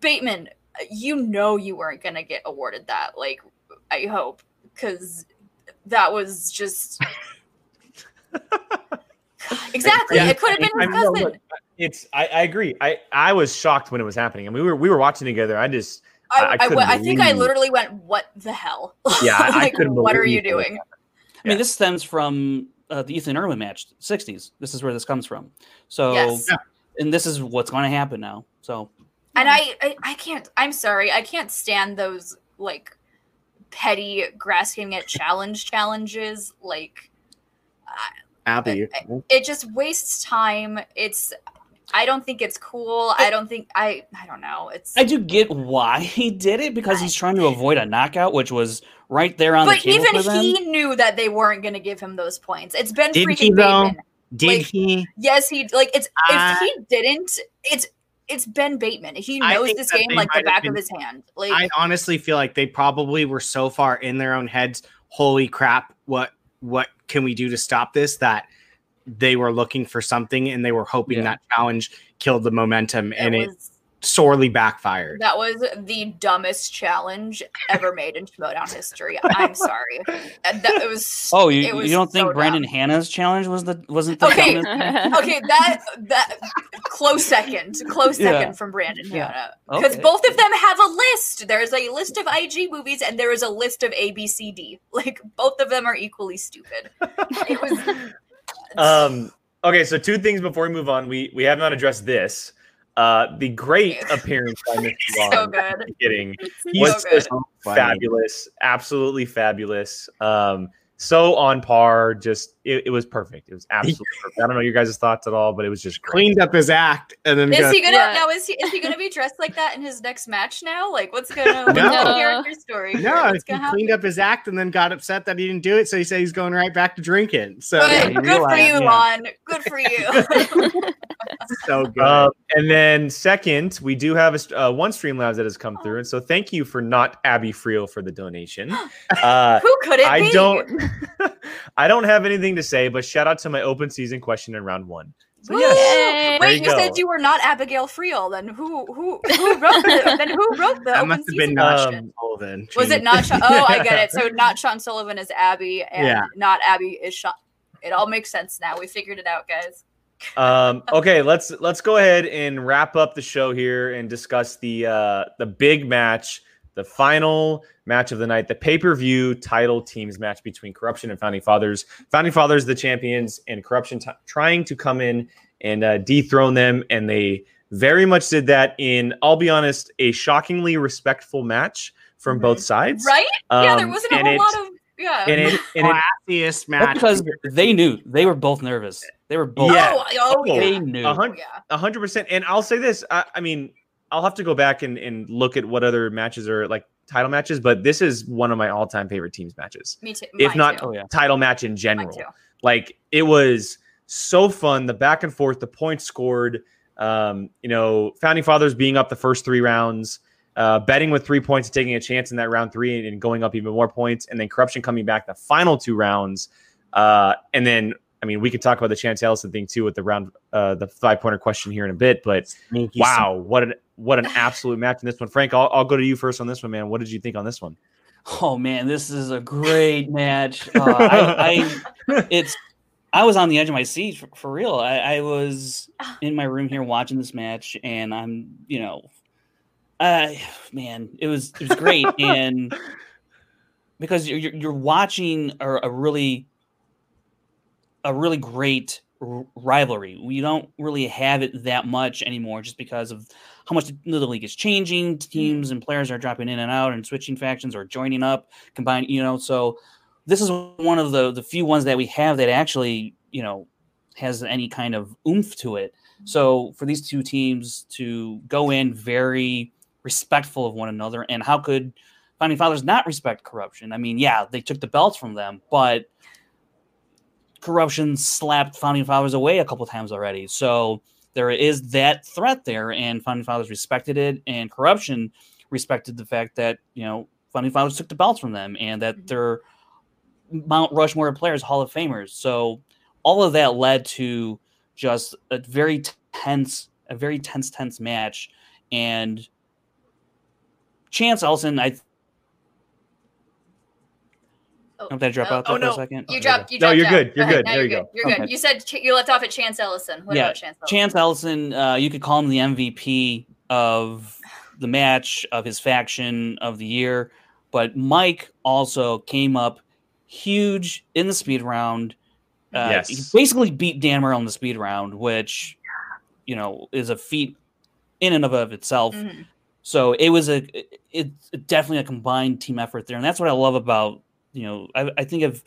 bateman you know you weren't gonna get awarded that like i hope because that was just exactly. Yeah, it could have been his cousin It's I, I agree. I I was shocked when it was happening, and we were we were watching together. I just I- I I, I, couldn't went- I think i literally went what the hell Yeah, I- I like couldn't what are you believe doing I mean, this stems from uh, the Ethan Irwin match, '60s. This is where this comes from. So, Yes. And this is what's going to happen now. So, and I, I i can't i'm sorry i can't stand those like petty grasping at challenge challenges like Abby. it just wastes time it's i don't think it's cool i don't think i i don't know it's I do get why he did it because he's trying to avoid a knockout, which was right there on but the table But even he knew that they weren't going to give him those points it's been Did freaking he, bateman Did like, he? yes he like it's I- if he didn't it's it's ben bateman he knows this game like the back been- of his hand like I honestly feel like they probably were so far in their own heads. Holy crap! What what can we do to stop this? That they were looking for something and they were hoping Yeah. that challenge killed the momentum, and it it sorely backfired. That was the dumbest challenge ever made in Schmoedown history. I'm sorry. And That it was. Oh, you, was you don't think so Brandon dumb. Hannah's challenge was the wasn't the Okay. dumbest? Okay, that that close second, close Yeah. second from Brandon Yeah. Hanna because Okay. both of them have a list. There's a list of IG movies and there is a list of A, B, C, D. Like both of them are equally stupid. It was. Um, okay, so two things before we move on. We we have not addressed this. Uh, the great appearance by Mr. so Long. good. Kidding. So Was. Fabulous, absolutely fabulous. Um, so on par. Just it, it was perfect. It was absolutely perfect. I don't know your guys' thoughts at all, but it was just great. Cleaned up his act and then Is goes, he gonna Yeah. now? Is he is he gonna be dressed like that in his next match now? Like, what's gonna what's No. the character story? no, he gonna cleaned happen? up his act and then got upset that he didn't do it. So he said he's going right back to drinking. So Yeah, Good, he good for realized, you, yeah. Lon. Good for you. so good. Um, and then second, we do have a, st- uh, one Streamlabs that has come through, and so thank you for not Abby Friel for the donation. Uh, Who could it I be? don't, I don't have anything to say, but shout out to my open season question in round one. So yes, Wait, you you, said you were not Abigail Friel. Then who who who wrote the then who wrote the that open must have season been not question? Sullivan. Was it not? Sean, oh, I get it. So not Sean Sullivan is Abby, and Yeah. not Abby is Sean. It all makes sense now. We figured it out, guys. um, okay, let's let's go ahead and wrap up the show here and discuss the uh, the big match, the final match of the night, the pay per view title teams match between Corruption and Founding Fathers. Founding Fathers, the champions, and Corruption t- trying to come in and uh, dethrone them, and they very much did that in, I'll be honest, a shockingly respectful match from both sides. Right? yeah, there Um, wasn't a whole it- lot of yeah. And it, and it, classiest match because they knew they were both nervous. They were both. Yeah. Oh, oh, yeah. They knew. a hundred- yeah. Hundred percent. And I'll say this. I, I mean, I'll have to go back and, and look at what other matches are like title matches, but this is one of my all time favorite teams matches. Me too. If Mine not too. Oh yeah. Title match in general. Like it was so fun. The back and forth, the points scored. Um, you know, Founding Fathers being up the first three rounds, uh, betting with three points and taking a chance in that round three and going up even more points, and then Corruption coming back the final two rounds. Uh, and then, I mean, we could talk about the Chance Ellison thing too with the round, uh, the five pointer question here in a bit. But Sneaky wow, what an what an absolute match in this one, Frank. I'll, I'll go to you first on this one, man. What did you think on this one? Oh man, this is a great match. Uh, I, I, it's. I was on the edge of my seat for, for real. I, I was in my room here watching this match, and I'm, you know, uh, man, it was it was great, and because you're you're you're watching a, a really, a really great r- rivalry. We don't really have it that much anymore, just because of how much the league is changing. Mm-hmm. Teams and players are dropping in and out and switching factions or joining up, combined. You know, so this is one of the the few ones that we have that actually, you know, has any kind of oomph to it. Mm-hmm. So for these two teams to go in very respectful of one another, and how could Founding Fathers not respect corruption? I mean, yeah, they took the belts from them, but corruption slapped Founding Fathers away a couple times already. So there is that threat there, and Founding Fathers respected it, and corruption respected the fact that you know Founding Fathers took the belts from them, and that mm-hmm. they're Mount Rushmore players, Hall of Famers. So all of that led to just a very tense, a very tense, tense match, and Chance Ellison, I. Oh, Don't that drop oh, out there oh, for no. a second? You Okay. dropped. You No, dropped you're out. good, you're ahead. good, Now there you're you good. You're good. You said Ch- you left off at Chance Ellison. What Yeah, about Chance Ellison? Chance Ellison, uh, you could call him the MVP of the match, of his faction of the year. But Mike also came up huge in the speed round. Uh, Yes. He basically beat Dan Murrell in the speed round, which, you know, is a feat in and of, of itself. Mhm. So it was a it, it's definitely a combined team effort there, and that's what I love about you know I, I think of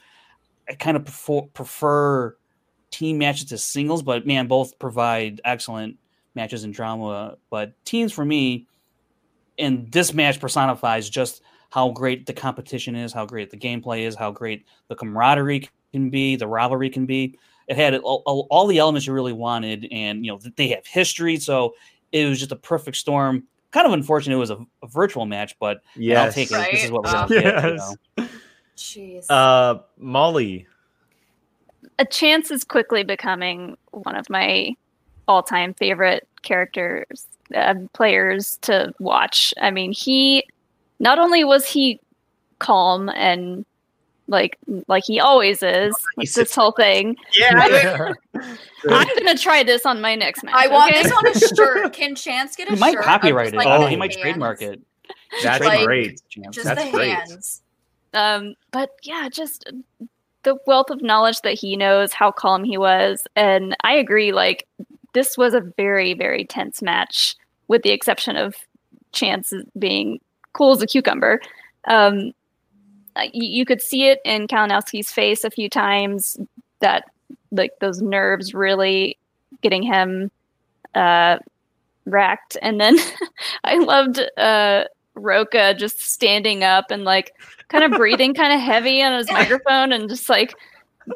I kind of prefer, prefer team matches to singles, but man, both provide excellent matches and drama. But teams for me, and this match personifies just how great the competition is, how great the gameplay is, how great the camaraderie can be, the rivalry can be. It had all, all, all the elements you really wanted, and you know they have history, so it was just a perfect storm. Kind of unfortunate it was a, a virtual match, but Yes. I'll take it. This is what we're Right? gonna get. You know? Jeez. Uh, Molly. a chance is quickly becoming one of my all-time favorite characters uh, players to watch. I mean, he not only was he calm and like like he always is with this whole thing. Yeah. I'm gonna try this on my next match. I want okay? this on a shirt. Can Chance get a He might shirt? of copyright it. like, Oh, the he might hands? trademark it. That's Like- great. Chance. Just That's the great. hands. Um, but yeah, just the wealth of knowledge that he knows, how calm he was, and I agree. Like this was a very, very tense match, with the exception of Chance being cool as a cucumber. Um, uh, you, you could see it in Kalinowski's face a few times that like those nerves really getting him uh, racked, and then I loved uh, Roka just standing up and like kind of breathing kind of heavy on his microphone and just like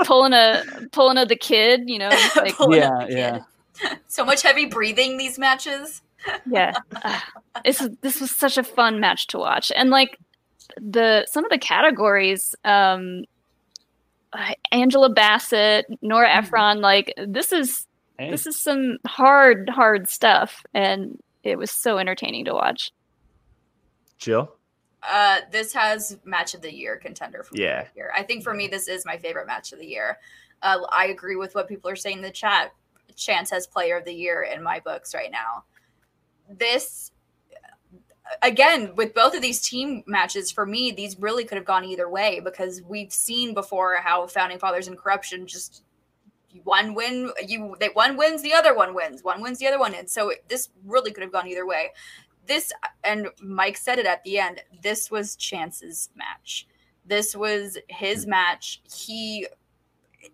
pulling a pulling a the kid, you know, like Pulling Yeah, up the yeah. kid. So much heavy breathing these matches. yeah. Uh, this this was such a fun match to watch. And like the some of the categories um uh, Angela Bassett, Nora Ephron, like this is Hey, this is some hard hard stuff and it was so entertaining to watch. Jill. Uh, this has match of the year contender for Yeah. the year. I think for me, this is my favorite match of the year. Uh, I agree with what people are saying in the chat. Chance has player of the year in my books right now. This, again, with both of these team matches, for me, these really could have gone either way because we've seen before how founding fathers and corruption just one win you they one wins the other one wins one wins the other one and so this really could have gone either way this and mike said it at the end this was chance's match this was his hmm. match he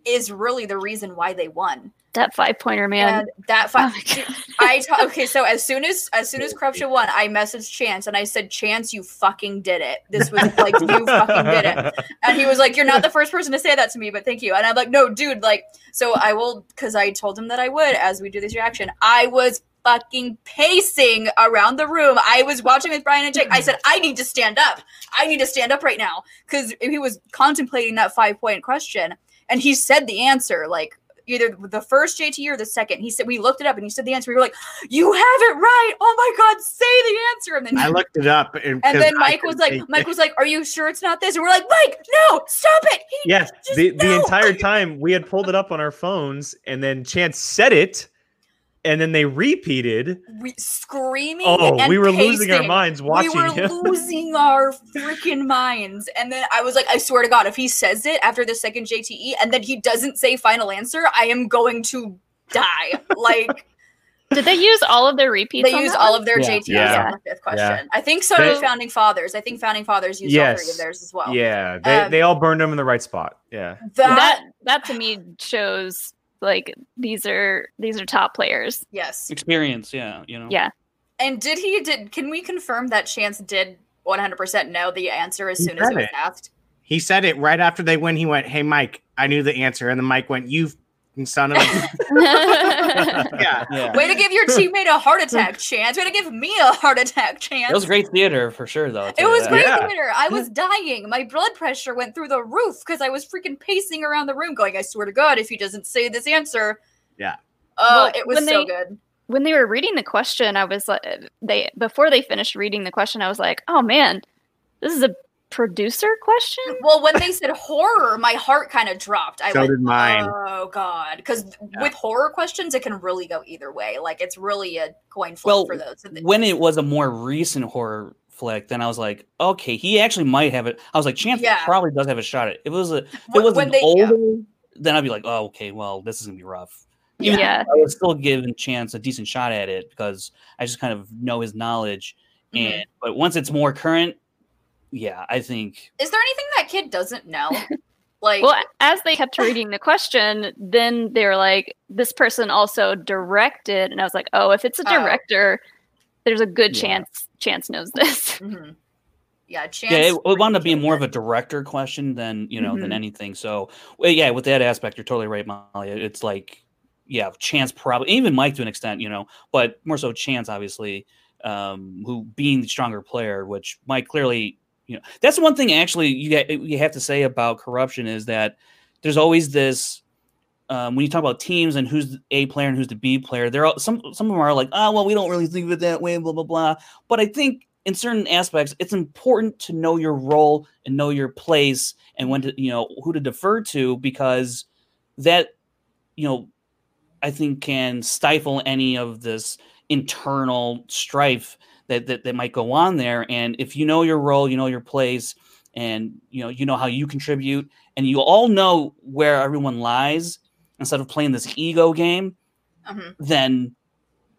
is really the reason why they won That five pointer man. and that Oh five my God. I t- okay, so as soon as as soon as corruption won, I messaged Chance and I said, "Chance, you fucking did it. This was like you fucking did it." And he was like, "You're not the first person to say that to me, but thank you." And I'm like, "No, dude, like, so I will because I told him that I would as we do this reaction. I was fucking pacing around the room. I was watching with Brian and Jake. I said, I need to stand up. I need to stand up right now because he was contemplating that five point question and he said the answer like either the first JT or the second. He said we looked it up and he said the answer. We were like, "You have it right! Oh my god, say the answer!" And then I looked it up, and, and then Mike was like, Mike it. was like, "Are you sure it's not this?" And we're like, "Mike, no, stop it!" He, Yes, Just the, the entire time we had pulled it up on our phones, and then Chance said it, and then they repeated. we, screaming. Oh, and we were losing our minds watching we were him. losing our freaking minds. And then I was like, I swear to God, if he says it after the second JTE and then he doesn't say final answer, I am going to die. Like Did they use all of their repeats? they on use that all one? of their Yeah. JTEs Yeah. on the fifth question. I think so They- did founding fathers. I think founding fathers used all three of theirs as well. yeah, they, Um, they all burned them in the right spot. Yeah, That, that that to me shows like these are these are top players. yes. experience, yeah, you know. Yeah. And did he did can we confirm that Chance did 100% know the answer as He soon as it said was asked? He said it right after they win. He went, "Hey, Mike, I knew the answer," and then Mike went, "You f***ing son of a." yeah, Yeah. Way to give your teammate a heart attack, Chance. Way to give me a heart attack, Chance. It was great theater for sure, though. It was that. great Yeah. theater. I was dying. My blood pressure went through the roof because I was freaking pacing around the room, going, "I swear to God, if he doesn't say this answer." Yeah. Oh, Well, it was so they- good. when they were reading the question, I was like, they before they finished reading the question, I was like, oh man, this is a producer question. Well, when they said horror, my heart kind of dropped. I So went, did mine. "Oh God!" Because Yeah. with horror questions, it can really go either way. Like it's really a coin flip Well, for those. When it was a more recent horror flick, then I was like, okay, he actually might have it. I was like, Chance Yeah. probably does have a shot at it. If it was a, if it was when an they- yeah. older, then I'd be like, oh, okay, well, this is gonna be rough. Even Yeah. I was still giving Chance a decent shot at it because I just kind of know his knowledge. Mhm. And but once it's more current, yeah, I think Is there anything that kid doesn't know? Like, Well, as they kept reading the question, then they were like, this person also directed, and I was like, oh, if it's a Oh. director, there's a good Yeah. chance Chance knows this. mhm. yeah, Chance. yeah, it, it wound up being more of a director question than you know than Mhm. anything. So well, yeah, with that aspect, you're totally right, Molly. It's like yeah, Chance probably even Mike to an extent, you know, but more so Chance obviously, um, who being the stronger player, which Mike clearly, you know, that's one thing actually you you have to say about corruption is that there's always this um, when you talk about teams and who's the A player and who's the B player, there are some some of them are like, oh well, we don't really think of it that way, blah blah blah. But I think in certain aspects, it's important to know your role and know your place and when to you know who to defer to because that you know I think can stifle any of this internal strife that, that that might go on there. And if you know your role, you know your place, and you know you know how you contribute, and you all know where everyone lies instead of playing this ego game, Mhm. then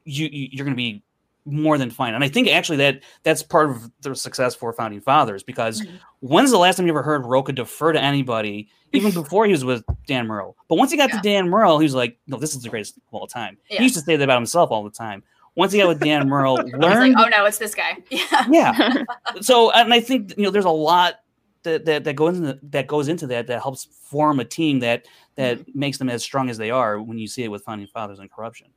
you, you you're going to be more than fine. And I think actually that that's part of the success for founding fathers because Mhm. when's the last time you ever heard Roca defer to anybody, even before he was with Dan Murrell? But once he got Yeah. to Dan Murrell, he was like, "No, this is the greatest of all time." Yeah. He used to say that about himself all the time. Once again with Dan Murrell, He's learned, like, oh no, it's this guy. Yeah. yeah. So, and I think you know, there's a lot that that, that goes into that goes into that that helps form a team that that Mm-hmm. makes them as strong as they are when you see it with founding fathers and corruption.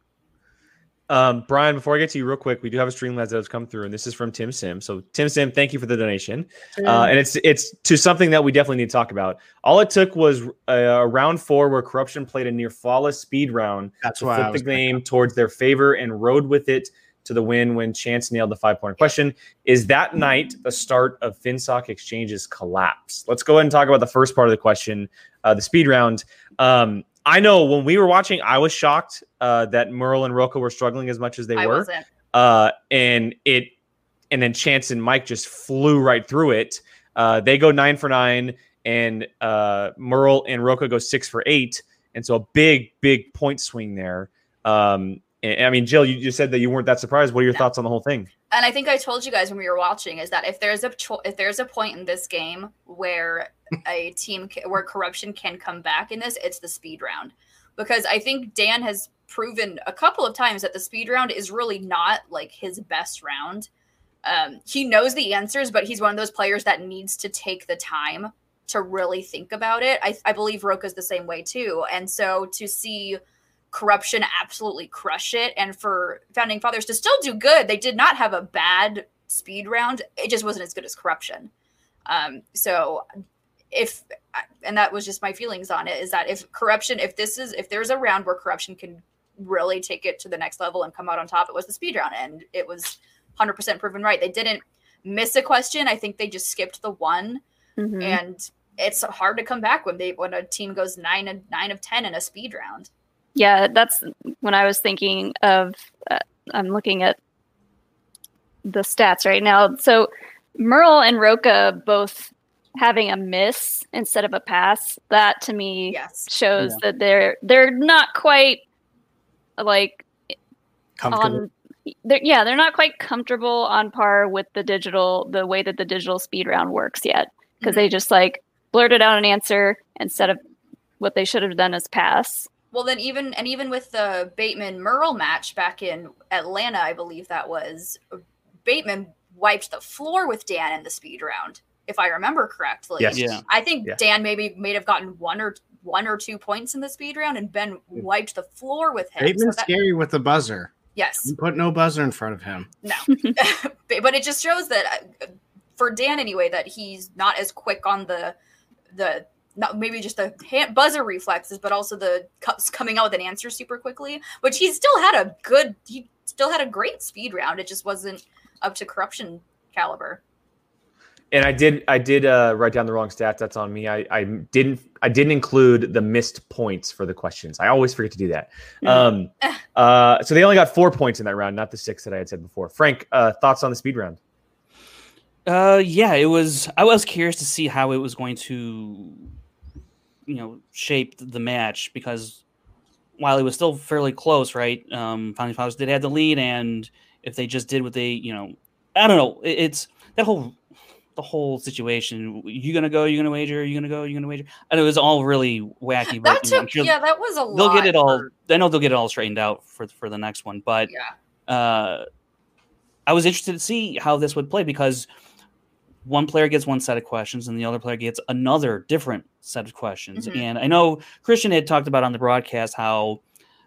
Um, Brian, before I get to you real quick, we do have a Streamlabs that has come through, and this is from Tim Sim. So Tim Sim, thank you for the donation. Uh, and it's it's to something that we definitely need to talk about. All it took was a round four where corruption played a near flawless speed round That's to why flip the game towards their favor and rode with it to the win when Chance nailed the five point question. Is that night the start of FinSock Exchange's collapse? Let's go ahead and talk about the first part of the question, uh, the speed round. Um, I know when we were watching, I was shocked uh, that Murrell and Roca were struggling as much as they I were uh, and it and then Chance and Mike just flew right through it. Uh, they go nine for nine, and uh, Murrell and Roca go six for eight, and so a big, big point swing there. Um, I mean, Jill, you just said that you weren't that surprised. What are your No. thoughts on the whole thing? and I think I told you guys when we were watching is that if there's a cho- if there's a point in this game where a team ca- where corruption can come back in this, it's the speed round because I think Dan has proven a couple of times that the speed round is really not like his best round. Um, he knows the answers, but he's one of those players that needs to take the time to really think about it. I, I believe Roka's the same way too, and so to see corruption absolutely crush it. And for founding fathers to still do good they did not have a bad speed round. It just wasn't as good as corruption. Um so if and that was just my feelings on it is that if corruption if this is if there's a round where corruption can really take it to the next level and come out on top it was the speed round. And it was 100% proven right. They didn't miss a question. I think they just skipped the one. Mhm. and it's hard to come back when they when a team goes nine and nine of ten in a speed round Yeah, that's when I was thinking of. Uh, I'm looking at the stats right now. So Murrell and Roca both having a miss instead of a pass. That to me yes shows that they're they're not quite like on. They're, yeah, they're not quite comfortable on par with the digital, the way that the digital speed round works yet, because they just like blurted out an answer instead of what they should have done is pass. Well, then even and even with the Bateman Murrell match back in Atlanta, I believe that was Bateman wiped the floor with Dan in the speed round, if I remember correctly. Yes. Yeah. I think Yeah. Dan maybe may have gotten one or one or two points in the speed round, and Ben wiped the floor with him. So Bateman's that- scary with the buzzer. yes, You put no buzzer in front of him. no, but it just shows that uh, for Dan anyway that he's not as quick on the the not maybe just the hand, buzzer reflexes, but also the co- coming out with an answer super quickly. Which he still had a good, he still had a great speed round. It just wasn't up to corruption caliber. And I did I did uh, write down the wrong stats. That's on me. I, I didn't I didn't include the missed points for the questions. I always forget to do that. Um, uh, so they only got four points in that round, not the six that I had said before. Frank, uh, thoughts on the speed round? Uh, yeah, it was. I was curious to see how it was going to, you know, shaped the match because while it was still fairly close, right? Um, Founding Fathers did have the lead, and if they just did what they, you know, I don't know. It, it's that whole the whole situation. You gonna go? You gonna wager? You gonna go? You gonna wager? And it was all really wacky. That But you know, took, yeah, that was a lot. they'll get it all. for- I know they'll get it all straightened out for for the next one, but yeah, uh, I was interested to see how this would play because one player gets one set of questions and the other player gets another different set of questions. Mhm. And I know Kristian had talked about on the broadcast how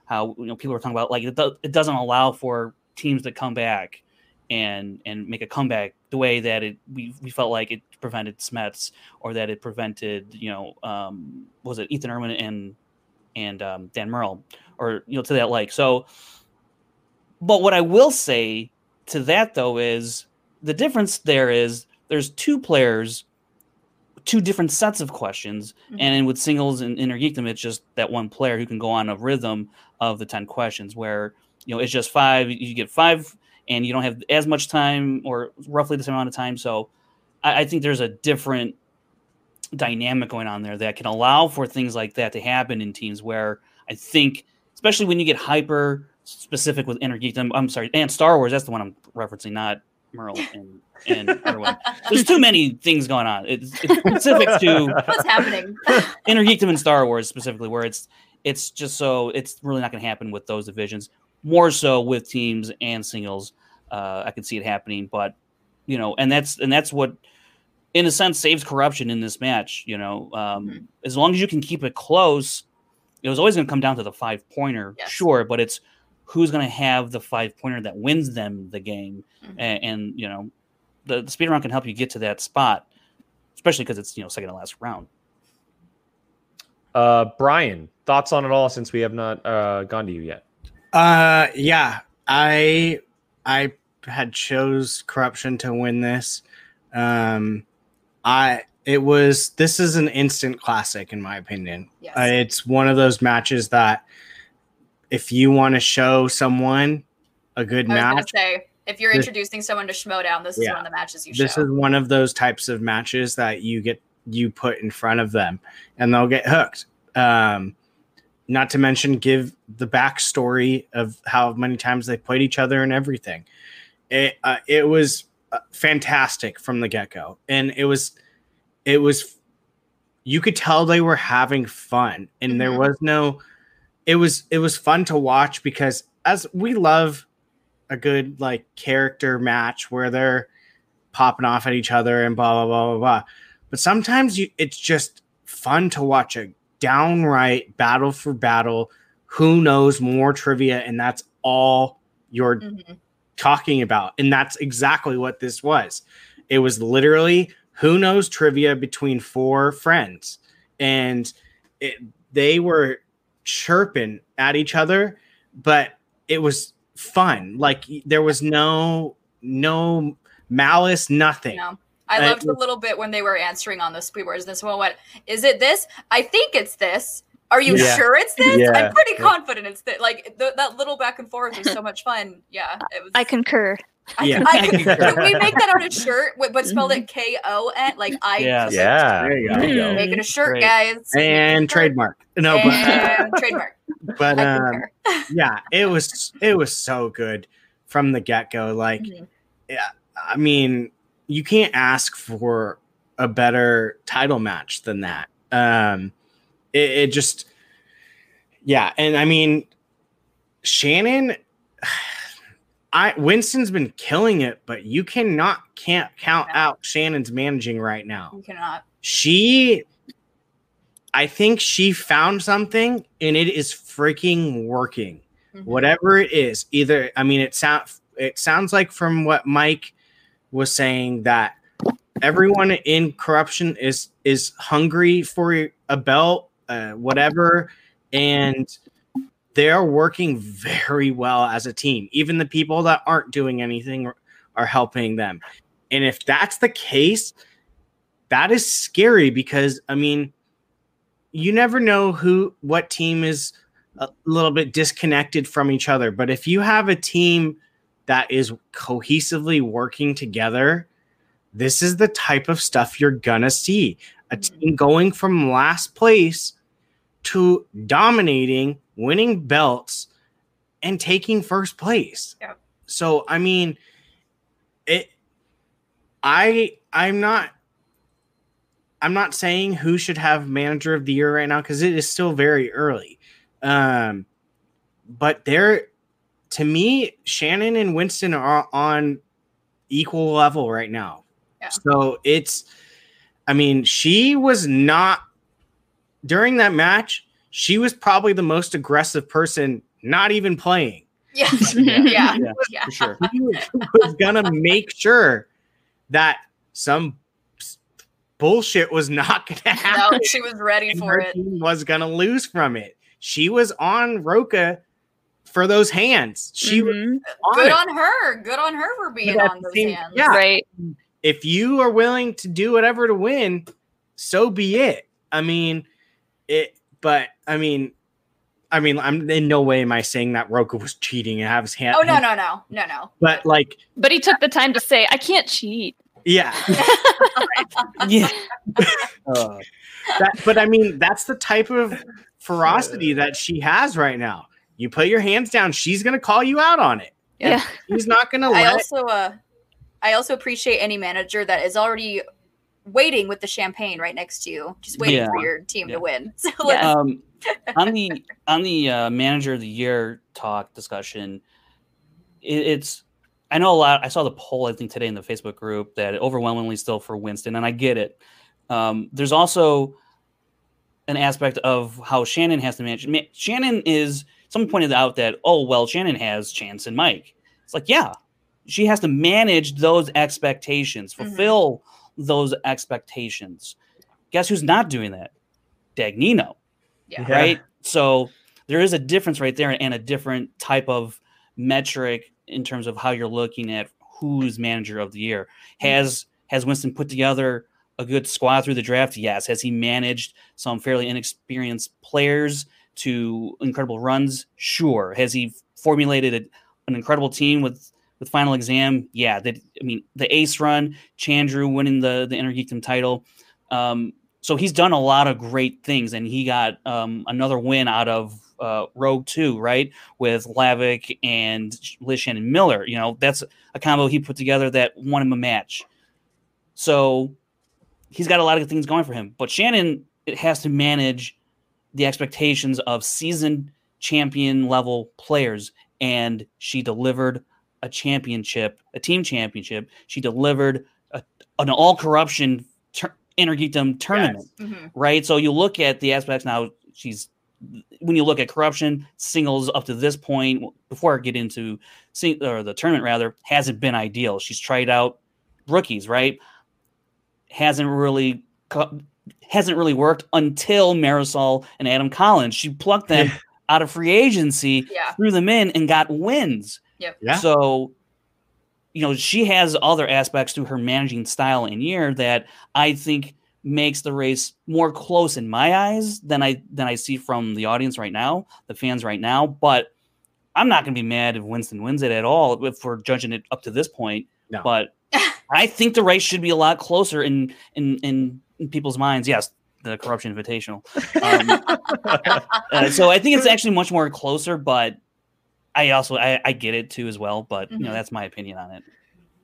how you know people were talking about like it, do, it doesn't allow for teams to come back and and make a comeback the way that it we, we felt like it prevented Smets or that it prevented you know um was it Ethan Irwin and and um, Dan Murrell, or you know to that like. So, but what I will say to that though is the difference there is there's two players, two different sets of questions, Mhm. and with singles and inner geekdom, it's just that one player who can go on a rhythm of the ten questions where you know it's just five. You get five, and you don't have as much time or roughly the same amount of time. So, I, I think there's a different dynamic going on there that can allow for things like that to happen in teams where I think, especially when you get hyper specific with inner geekdom. I'm sorry, and Star Wars. That's the one I'm referencing, not Murrell and and. There's too many things going on. It's, it's specific to What's happening? inner geekdom and Star Wars specifically, where it's it's just so it's really not going to happen with those divisions. More so with teams and singles, uh, I can see it happening. But you know, and that's and that's what, in a sense, saves corruption in this match. You know, um, Mhm. as long as you can keep it close, it was always going to come down to the five pointer, Yes. sure, but it's who's going to have the five pointer that wins them the game, Mhm. and, and you know, the, the speed round can help you get to that spot, especially because it's you know second to last round. Uh, Brian, thoughts on it all since we have not uh, gone to you yet? Uh, yeah, I I had chose corruption to win this. Um, I it was this is an instant classic in my opinion. Yes. Uh, it's one of those matches that if you want to show someone a good I match, say, if you're This- introducing someone to Schmoedown, this is one of the matches you should. this show. is one of those types of matches that you get you put in front of them and they'll get hooked um not to mention give the backstory of how many times they played each other and everything it uh, it was uh, fantastic from the get-go and it was it was you could tell they were having fun and there Mhm. was no it was it was fun to watch because as we love a good like character match where they're popping off at each other and blah blah blah blah blah. But sometimes you, it's just fun to watch a downright battle for battle. Who knows more trivia, and that's all you're Mhm. talking about, and that's exactly what this was. It was literally who knows trivia between four friends, and it, they were chirping at each other, but it was fun. Like there was no no malice, nothing. No. I loved the little bit when they were answering on the speed words. This one went, "Is it this? I think it's this. Are you Yeah. sure it's this? Yeah. I'm pretty Yeah. confident it's this." Like th- that little back and forth was so much fun. Yeah, it was. I concur. I, Yeah. I, can we make that on a shirt, with- but spelled it K O N? Like I. Yes. Yeah. There you go. There you go. Making a shirt, Great. guys. And trademark. No, but trademark. but um, yeah, it was it was so good from the get go. Like, Mhm. I mean, you can't ask for a better title match than that. Um, it, it just, yeah, and I mean, Shannon, I Winston's been killing it, but you cannot can't count No. out Shannon's managing right now You cannot. she i think she found something and it is freaking working Mhm. whatever it is either i mean it sound it sounds like from what mike was saying that everyone in corruption is is hungry for a belt uh, whatever and they're working very well as a team even the people that aren't doing anything are- helping them and if that's the case that is scary because I mean, you never know who what team is a little bit disconnected from each other. But if you have a team that is cohesively working together, this is the type of stuff you're gonna see. A Mhm. team going from last place to dominating, winning belts, and taking first place. Yep. So I mean, it. I I'm not I'm not saying who should have manager of the year right now because it is still very early. Um, but they're to me, Shannon and Winston are on equal level right now. Yeah. So it's, I mean, she was not during that match. She was probably the most aggressive person, not even playing. Yeah. Yeah. yeah. Yeah, Yeah. for sure. He was gonna make sure that some bullshit was not gonna happen No, she was ready and for her it. team was gonna lose from it. she was on Roca for those hands. She was Mhm. on Good it. on her. Good on her for being on the those same- hands. yeah. Right. if you are willing to do whatever to win, so be it. I mean, it. But I mean, I mean, I'm in no way am I saying that Roka was cheating and have his hand. Oh no no no no no. But like, But he took the time to say, I can't cheat. yeah. Yeah. Uh, that, but I mean, that's the type of ferocity that she has right now. You put your hands down, she's gonna call you out on it. Yeah. He's not gonna I also uh I also appreciate any manager that is already waiting with the champagne right next to you, just waiting Yeah. for your team Yeah. to win. So Yeah. let's um, on the on the uh, manager of the year talk discussion, it, it's I know a lot. I saw the poll I think today in the Facebook group that overwhelmingly still for Winston, and I get it. Um, there's also an aspect of how Shannon has to manage. Ma- Shannon is someone pointed out that oh well, Shannon has Chance and Mike. It's like yeah, she has to manage those expectations, Mhm. fulfill those expectations. Guess who's not doing that? Dagnino yeah. Yeah. right? So there is a difference right there and a different type of metric in terms of how you're looking at who's manager of the year. Has has Winston put together a good squad through the draft? Yes. Has he managed some fairly inexperienced players to incredible runs? Sure. Has he formulated a, an incredible team with with final exam? Yeah. That I mean the ace run, Chandru winning the the Inner Geekdom title. Um, so he's done a lot of great things, and he got um, another win out of uh, Rogue Two, right, with Lavick and Liz Shannon Miller. You know, that's a combo he put together that won him a match. So he's got a lot of things going for him, but Shannon it has to manage the expectations of seasoned champion level players, and she delivered a championship, a team championship. She delivered a, an all corruption tur- Inner Geekdom tournament Mhm. right? So you look at the aspects now. She's when you look at corruption singles up to this point, before I get into sing, or the tournament rather, hasn't been ideal. She's tried out rookies, right? Hasn't really co- hasn't really worked until Marisol and Adam Collins. She plucked them out of free agency, Yeah. threw them in, and got wins. Yeah. So, you know, she has other aspects to her managing style and year that I think makes the race more close in my eyes than I than I see from the audience right now, the fans right now. But I'm not going to be mad if Winston wins it at all if we're judging it up to this point. No. But I think the race should be a lot closer in in in, in people's minds. Yes, the corruption invitational. Um, uh, so I think it's actually much more closer, but I also I, I get it too as well. But you know Mhm. that's my opinion on it.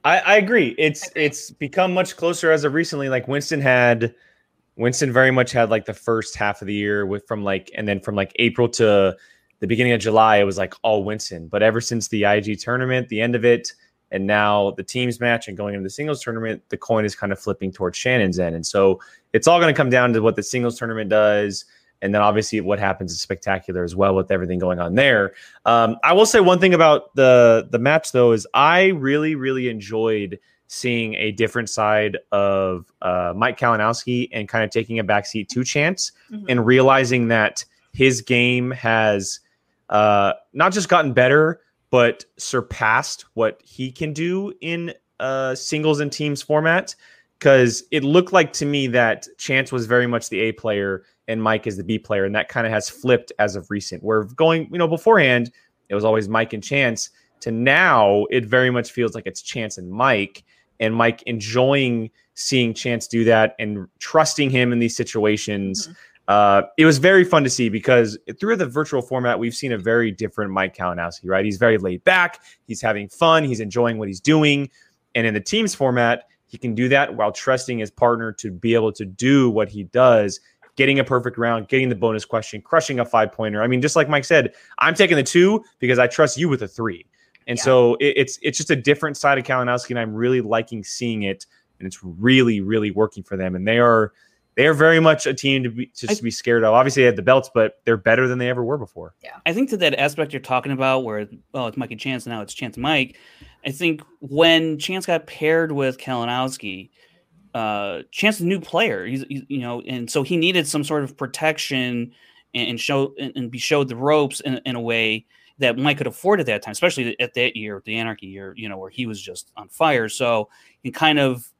I, I agree. It's Agree. it's become much closer as of recently. Like Winston had, Winston very much had like the first half of the year with from like, and then from like April to the beginning of July, it was like all Winston. But ever since the IG tournament, the end of it, and now the teams match and going into the singles tournament, the coin is kind of flipping towards Shannon's end. And so it's all going to come down to what the singles tournament does. And then obviously what happens is spectacular as well with everything going on there. Um, I will say one thing about the the match though is I really really enjoyed seeing a different side of uh, Mike Kalinowski and kind of taking a backseat to Chance Mhm. and realizing that his game has uh, not just gotten better but surpassed what he can do in uh, singles and teams format. Because it looked like to me that Chance was very much the A player and Mike is the B player, and that kind of has flipped as of recent. We're going, you know, beforehand it was always Mike and Chance. To now, it very much feels like it's Chance and Mike, and Mike enjoying seeing Chance do that and trusting him in these situations. Mhm. Uh, it was very fun to see because through the virtual format, we've seen a very different Mike Kalinowski, right? He's very laid back, he's having fun, he's enjoying what he's doing. And in the teams format, he can do that while trusting his partner to be able to do what he does, getting a perfect round, getting the bonus question, crushing a five pointer. I mean, just like Mike said, I'm taking the two because I trust you with a three. And Yeah. so it, it's it's just a different side of Kalinowski, and I'm really liking seeing it, and it's really really working for them. And they are they are very much a team to be just I- to be scared of. Obviously, they have the belts, but they're better than they ever were before. Yeah, I think to that aspect you're talking about, where oh it's Mike and Chance now it's Chance and Mike. I think when Chance got paired with Kalinowski, uh, Chance is a new player. He's, he's you know, and so he needed some sort of protection and, and show and, and, be showed the ropes in, in a way that Mike could afford at that time, especially at that year, the Anarchy year, you know, where he was just on fire. So he kind of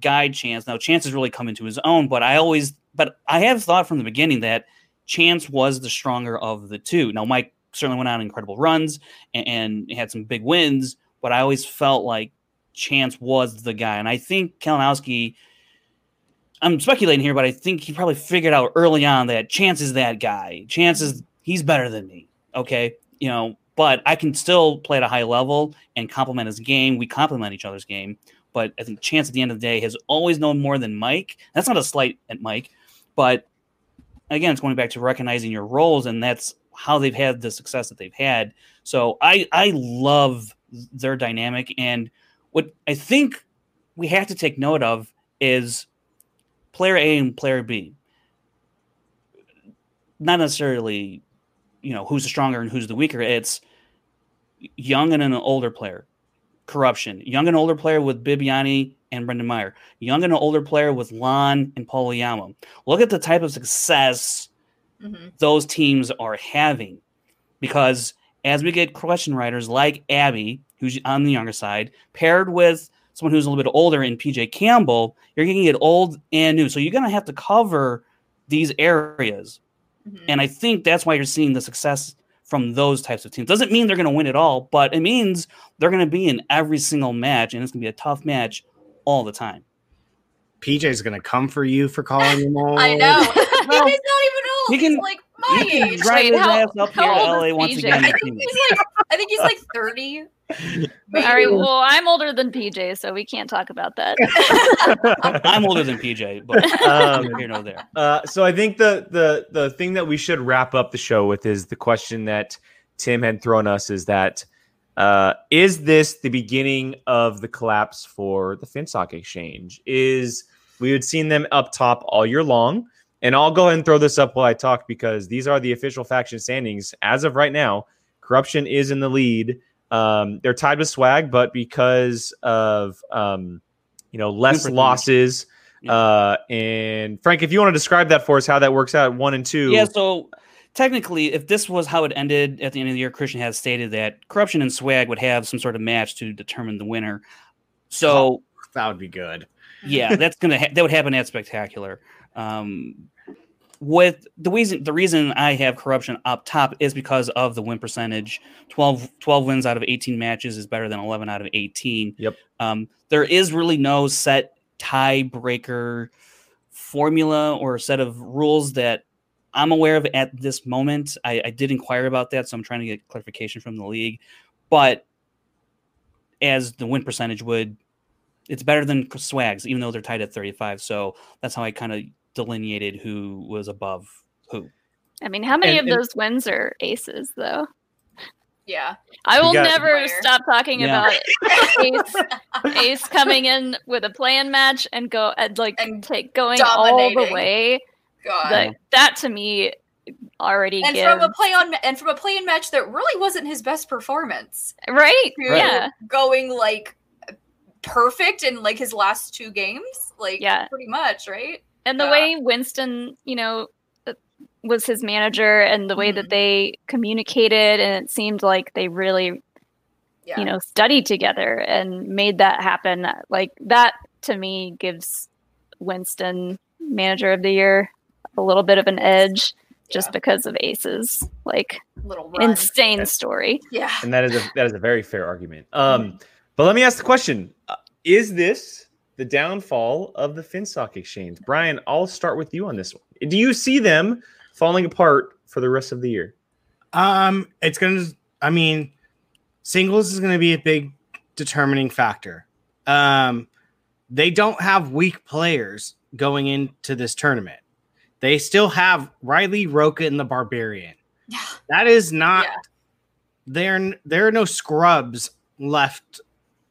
guide Chance. Now Chance has really come into his own, but I always, but I have thought from the beginning that Chance was the stronger of the two. Now Mike certainly went on incredible runs and, and had some big wins, but I always felt like Chance was the guy, and I think Kalinowski. I'm speculating here, but I think he probably figured out early on that Chance is that guy. Chance is he's better than me. Okay, you know, but I can still play at a high level and complement his game. We complement each other's game. But I think Chance at the end of the day has always known more than Mike. That's not a slight at Mike, but again, it's going back to recognizing your roles, and that's how they've had the success that they've had. So I I love their dynamic, and what I think we have to take note of is player A and player B. Not necessarily you know who's the stronger and who's the weaker. It's young and an older player. Corruption. Young and older player with Bibbiani and Brendan Meyer. Young and an older player with Lon and Oyama. Look at the type of success mm-hmm. those teams are having. Because as we get question writers like Abby, who's on the younger side, paired with someone who's a little bit older in PJ Campbell, you're going to get old and new. So you're going to have to cover these areas. Mm-hmm. And I think that's why you're seeing the success from those types of teams. Doesn't mean they're going to win it all, but it means they're going to be in every single match, and it's going to be a tough match all the time. PJ's going to come for you for calling him old. I know. He's not even old. He can, He's like my age. Drive his ass up here to LA once again. I think he's like, I think he's like 30. All right. Well, I'm older than PJ, so we can't talk about that. I'm older than PJ, but um, here no there. Uh, so I think the the the thing that we should wrap up the show with is the question that Tim had thrown us: is that uh, is this the beginning of the collapse for the FinStock Exchange? Is we had seen them up top all year long. And I'll go ahead and throw this up while I talk because these are the official faction standings as of right now. Corruption is in the lead um, they're tied with Swag, but because of um, you know less losses. Uh, and Frank, if you want to describe that for us, how that works out, one and two. Yeah. So technically, if this was how it ended at the end of the year, Kristian has stated that Corruption and Swag would have some sort of match to determine the winner. So oh, that would be good. Yeah, that's gonna ha- that would happen at Spectacular. Um, with the reason the reason I have corruption up top is because of the win percentage. 12, 12 wins out of 18 matches is better than 11 out of 18. Yep. Um, there is really no set tiebreaker formula or set of rules that I'm aware of at this moment. I, I did inquire about that, so I'm trying to get clarification from the league. But as the win percentage would, it's better than Swags, even though they're tied at 35. So that's how I kind of delineated who was above who. I mean, how many and, of those wins are aces, though? Yeah. I will never stop talking yeah. about Ace, Ace coming in with a plan match and go and like and take going dominating. all the way. God. Like, that to me already and gives... from a play on and from a play in match that really wasn't his best performance. Right. Yeah. Going like perfect in like his last two games. Like yeah. pretty much, right? And the way Winston, you know, uh, was his manager and the way mm-hmm. that they communicated and it seemed like they really yeah. you know studied together and made that happen like that to me gives winston manager of the year a little bit of an edge just yeah. because of aces like little insane story yeah and that is a that is a very fair argument um mm-hmm. but let me ask the question uh, is this the downfall of the FinStock exchange. Brian, I'll start with you on this one. Do you see them falling apart for the rest of the year? Um, it's gonna. I mean, singles is gonna be a big determining factor. Um, they don't have weak players going into this tournament. They still have Riley Roca and the Barbarian. Yeah. That is not. Yeah. There, there are no scrubs left,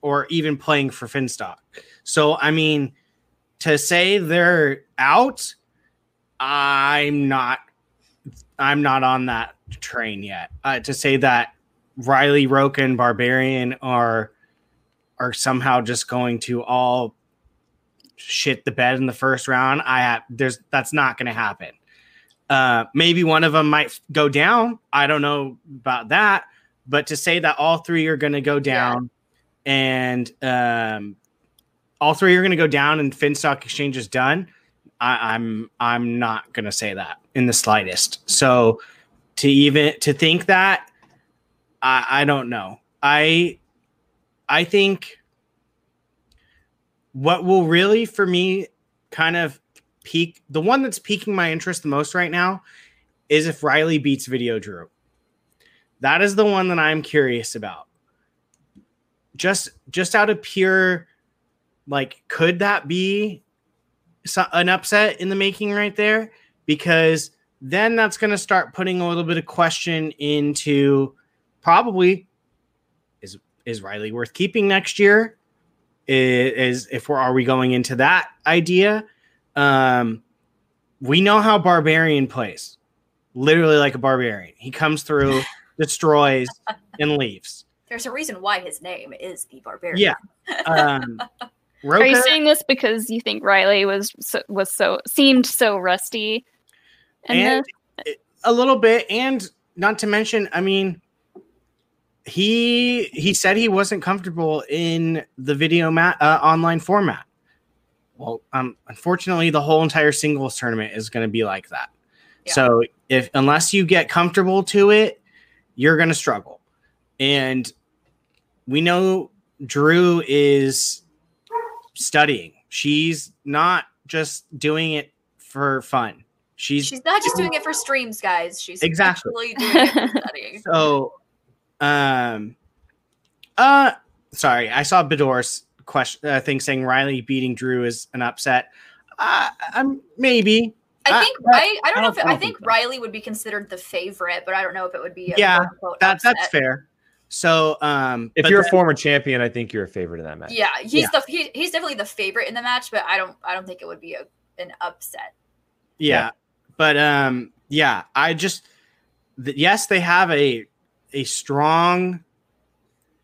or even playing for Finstock. So, I mean, to say they're out, I'm not. I'm not on that train yet. Uh, to say that Riley, Roca, and Barbarian are are somehow just going to all shit the bed in the first round, I have there's that's not going to happen. Uh, maybe one of them might go down. I don't know about that, but to say that all three are going to go down and um, all three are going to go down and Finstock Exchange is done, I, I'm I'm not going to say that in the slightest. So to even to think that, I, I don't know. I I think what will really for me kind of peak the one that's piquing my interest the most right now is if Riley beats Video Drew. That is the one that I'm curious about. Just just out of pure like could that be an upset in the making right there because then that's going to start putting a little bit of question into probably is is Riley worth keeping next year? Is, is if we're are we going into that idea? Um, we know how Barbarian plays, literally like a barbarian. He comes through, destroys, and leaves. There's a reason why his name is the Barbarian. Yeah. Um, Are you saying this because you think Riley was so, was so seemed so rusty? and this? a little bit and not to mention i mean he he said he wasn't comfortable in the video mat uh, online format well um unfortunately the whole entire singles tournament is going to be like that Yeah. so if unless you get comfortable to it you're going to struggle and we know drew is studying she's not just doing it for fun she's She's not just doing it for streams, guys. She's Exactly. actually doing it for studying. So, um, uh, sorry, I saw Bedor's question uh, thing saying Riley beating Drew is an upset. Uh, I'm maybe. I I- think I- I, I don't I know don't- if I I, think think. Riley would be considered the favorite, but I don't know if it would be a Yeah, That that's fair. So, um, If you're a former champion, I think you're a favorite in that match. Yeah, he's Yeah. the he, he's definitely the favorite in the match, but I don't I don't think it would be a, an upset. yeah, but um, yeah, I just th- yes, they have a a strong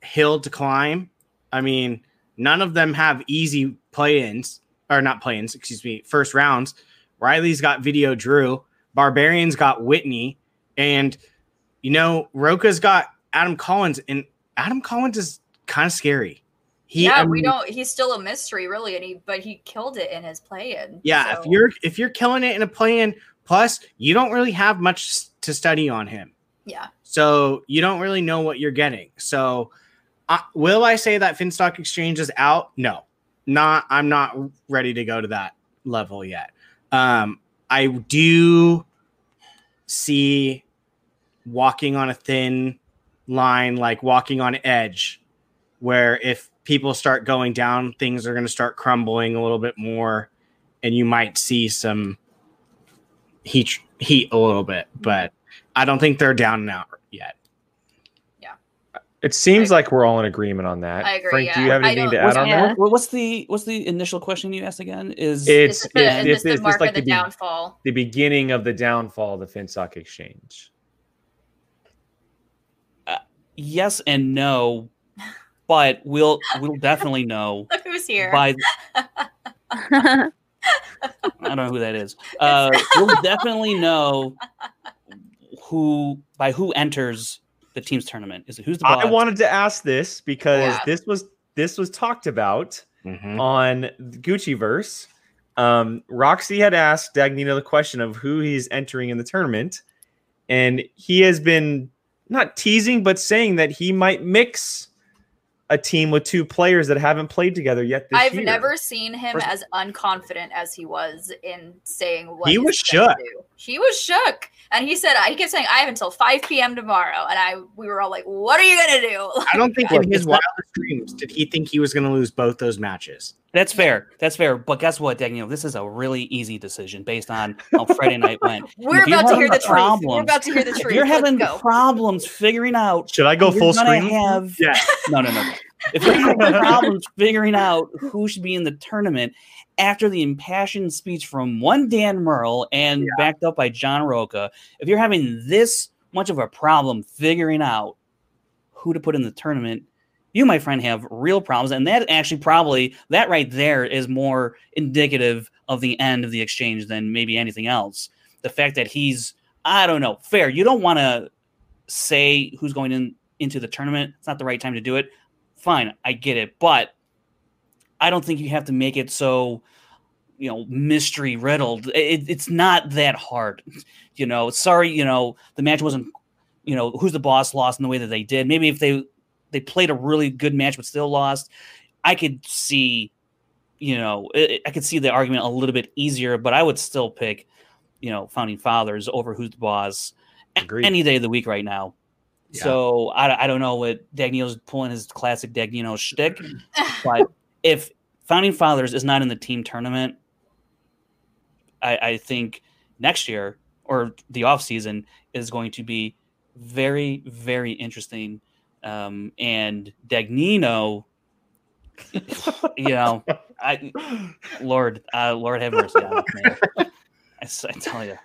hill to climb. I mean, none of them have easy play-ins or not play-ins, excuse me, first rounds. Riley's got Video Drew, Barbarian's got Whitney, and you know, Roka's got Adam Collins, and Adam Collins is kind of scary. He, yeah, I we don't. He's still a mystery, really, and he but he killed it in his play-in. Yeah, so- if you're if you're killing it in a play-in, plus you don't really have much to study on him. yeah, So you don't really know what you're getting. So uh, will I say that Finstock Exchange is out? No, not. I'm not ready to go to that level yet. Um, I do see walking on a thin line, like walking on edge, where if people start going down, things are going to start crumbling a little bit more, and you might see some heat heat a little bit. Mm-hmm. But I don't think they're down and out yet. Yeah it seems like we're all in agreement on that. I agree, Frank, do you have anything to don't- add on Yeah. that? What- What's the what's the initial question you asked again? Is It's it's, this the, if- is if- this the is mark like of the the be- downfall? The beginning of the downfall of the Finstock Exchange. Yes and no, but we'll we'll definitely know Look who's here. by I don't know who that is. Uh, we'll definitely know who by who enters the team's tournament. Is it who's the I wanted to ask this because Yeah. this was this was talked about Mhm. on Gucci Verse. Um, Roxy had asked Dagnino the question of who he's entering in the tournament, and he has been not teasing but saying that he might mix a team with two players that haven't played together yet this I've year. never seen him First- as unconfident as he was in saying what He was shook. do. He was shook, and he said he kept saying, "I have until 5 p.m. tomorrow," and I we were all like, "What are you gonna do?" I don't think Look, in his wildest dreams did he think he was going to lose both those matches. That's fair. That's fair. But guess what, Daniel? This is a really easy decision based on how Friday night went. We're about to hear having the truth. We're about to hear the If truth. you're having go. problems figuring out, Should I go full screen? Have, Yeah. No, no, no. If you're having problems figuring out who should be in the tournament after the impassioned speech from one Dan Murrell and backed up by John Roca, if you're having this much of a problem figuring out who to put in the tournament, you, my friend, have real problems. And that actually probably, that right there is more indicative of the end of the exchange than maybe anything else. the fact that he's I don't know fair. You don't want to say who's going in into the tournament. It's not the right time to do it. Fine, I get it, but I don't think you have to make it so you know mystery riddled. It, it's not that hard. You know, sorry, you know the match wasn't. You know who's the boss lost in the way that they did. Maybe if they they played a really good match but still lost, I could see. You know, it, I could see the argument a little bit easier, but I would still pick, you know, founding fathers over who's the boss Agreed. any day of the week right now. Yeah. So I, I don't know what Dagnino's pulling his classic Dagnino shtick, but if Founding Fathers is not in the team tournament, I, I think next year or the off season is going to be very very interesting. Um, and Dagnino, you know, I Lord, uh, Lord have mercy on us, man. I, s- I tell you,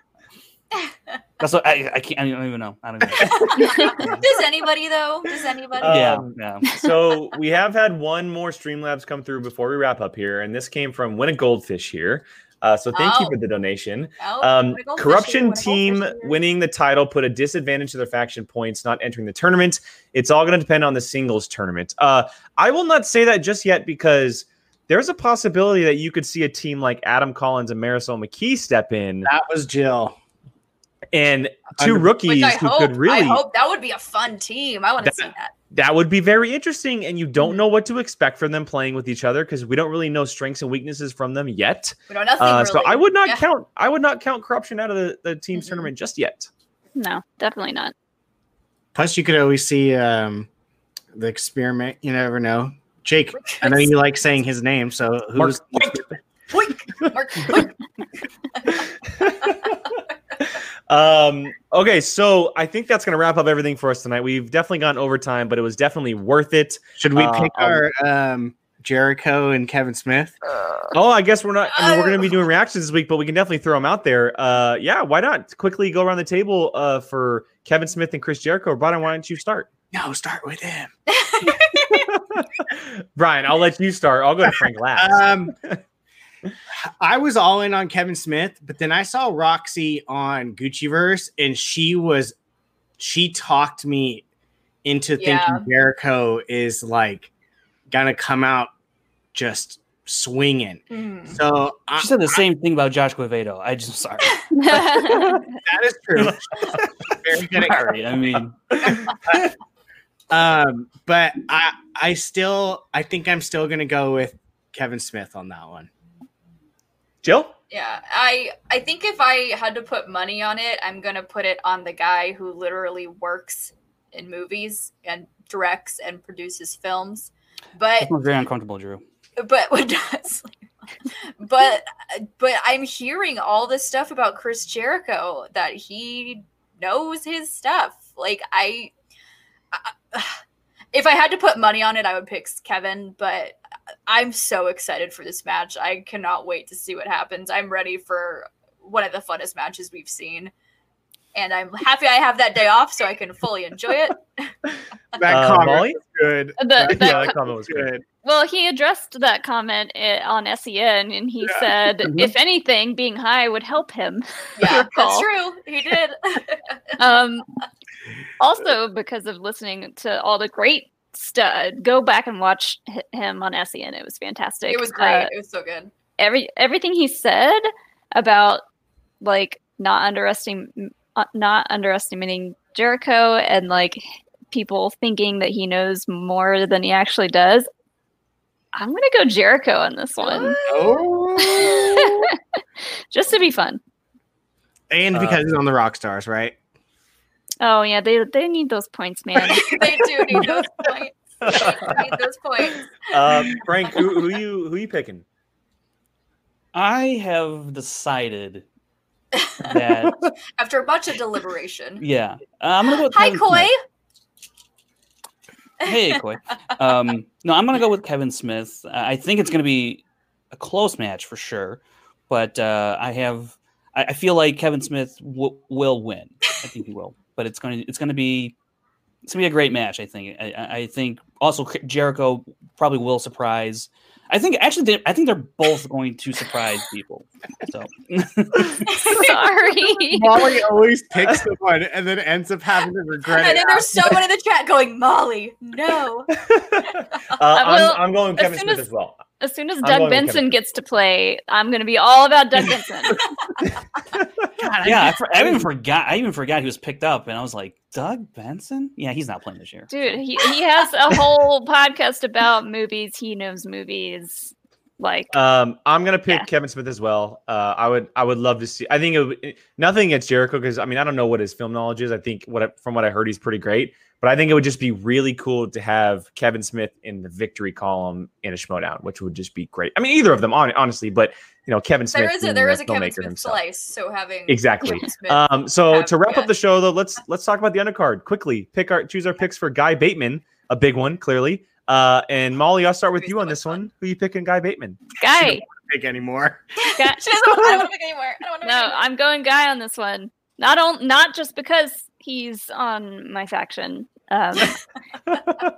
that's what I, I can't. I don't even know. I don't even know. Does anybody though? Does anybody? Uh, yeah, Um, yeah. so we have had one more Streamlabs come through before we wrap up here, and this came from Win a Goldfish here. Uh, so thank you Oh. for the donation. Oh, Um, what a goldfish corruption here, what a team winning the title put a disadvantage to their faction points not entering the tournament. It's all going to depend on the singles tournament. Uh, I will not say that just yet because there's a possibility that you could see a team like Adam Collins and Marisol McKee step in That was Jill. and two rookies Which I who hope, could really I hope that would be a fun team. I want to That- see that. That would be very interesting and you Mm-hmm. don't know what to expect from them playing with each other because we don't really know strengths and weaknesses from them yet We know nothing. uh, really. so i would not Yeah. count i would not count corruption out of the, the team's Mhm. tournament just yet No, definitely not. Plus, you could always see um, the experiment. You never know. Jake, I know you like saying his name, so Mark who's Boink. Mark, boink. um okay so i think that's going to wrap up everything for us tonight. We've definitely gone overtime but it was definitely worth it. Should we Uh, pick I'll- our um, Jericho and Kevin Smith? oh i guess we're not i mean we're going to be doing reactions this week but we can definitely throw them out there. Uh yeah why not? Quickly go around the table uh for kevin smith and chris jericho. Brian why don't you start? No, start with him. brian i'll let you start. I'll go to frank last. Um, I was all in on Kevin Smith, but then I saw Roxy on Gucci Verse, and she was she talked me into Yeah. thinking Jericho is like gonna come out just swinging. Hmm. So I, She said the same thing about Josh Quevedo. I just sorry. that is true. Very good sorry. I mean, um, but I I still I think I'm still gonna go with Kevin Smith on that one. Jill Yeah, I I think if I had to put money on it, I'm gonna put it on the guy who literally works in movies and directs and produces films. But that was very uncomfortable, Drew. but what does but but I'm hearing all this stuff about Chris Jericho that he knows his stuff. Like I, I if I had to put money on it, I would pick Kevin, but I'm so excited for this match. I cannot wait to see what happens. I'm ready for one of the funnest matches we've seen. And I'm happy I have that day off so I can fully enjoy it. That Uh, comment Molly? was good. The- That- the- yeah that comment was good good. Well, he addressed that comment eh, on SEN, and he Yeah. said, Mhm. if anything, being high would help him. Yeah, that's true. He did. Um, also, because of listening to all the great stuff, go back and watch him on SEN. It was fantastic. it was great. Uh, it was so good. every everything he said about like not underestimating uh, not underestimating Jericho and like people thinking that he knows more than he actually does. I'm gonna go Jericho on this one, Oh. just to be fun. and Uh, because he's on the rock stars, right? Oh yeah, they they need those points, man. they do need those points. They need those points. um frank who, who you who you picking I have decided that After a bunch of deliberation. yeah, uh, I'm gonna go. With Hi, Kevin Koi. Smith. Hey, Koi. Um, no, I'm gonna go with Kevin Smith. I I think it's gonna be a close match for sure, but uh, I have. I, I feel like Kevin Smith w- will win. I think he will, but it's gonna it's gonna be it's gonna be a great match. I think. I, I I think also Jericho probably will surprise. I think actually, they, I think they're both going to surprise people. So Sorry. Molly always picks the one and then ends up having to regret and it. And then there's someone in the chat going, Molly, no. Uh, I'm, I'm going as Kevin soon Smith as- as well. As soon as Doug going with Benson gets to play, I'm going to be all about Doug Benson. yeah, I, for, I even forgot. I even forgot he was picked up, and I was like, Doug Benson? Yeah, he's not playing this year. Dude, he, he has a whole podcast about movies. He knows movies. Like, Um, I'm gonna pick Yeah. Kevin Smith as well. Uh, I would, I would love to see. I think it would, nothing against Jericho because I mean I don't know what his film knowledge is. I think what I, from what I heard he's pretty great, but I think it would just be really cool to have Kevin Smith in the victory column in a Schmoedown, which would just be great. I mean either of them, hon- honestly, but you know Kevin Smith. There is a being there the is a Kevin filmmaker Smith himself. slice, so having Exactly. Um, so have- to wrap yeah. up the show, though, let's let's talk about the undercard quickly. Pick our choose our picks for Guy Bateman, a big one, clearly. Uh, and Molly, I'll start with you on this one. Who you picking, Guy Bateman? guy. pick anymore. guy she doesn't want, I don't want to pick anymore. I don't want to no, I'm going guy on this one. Not on, not just because he's on my faction. Um,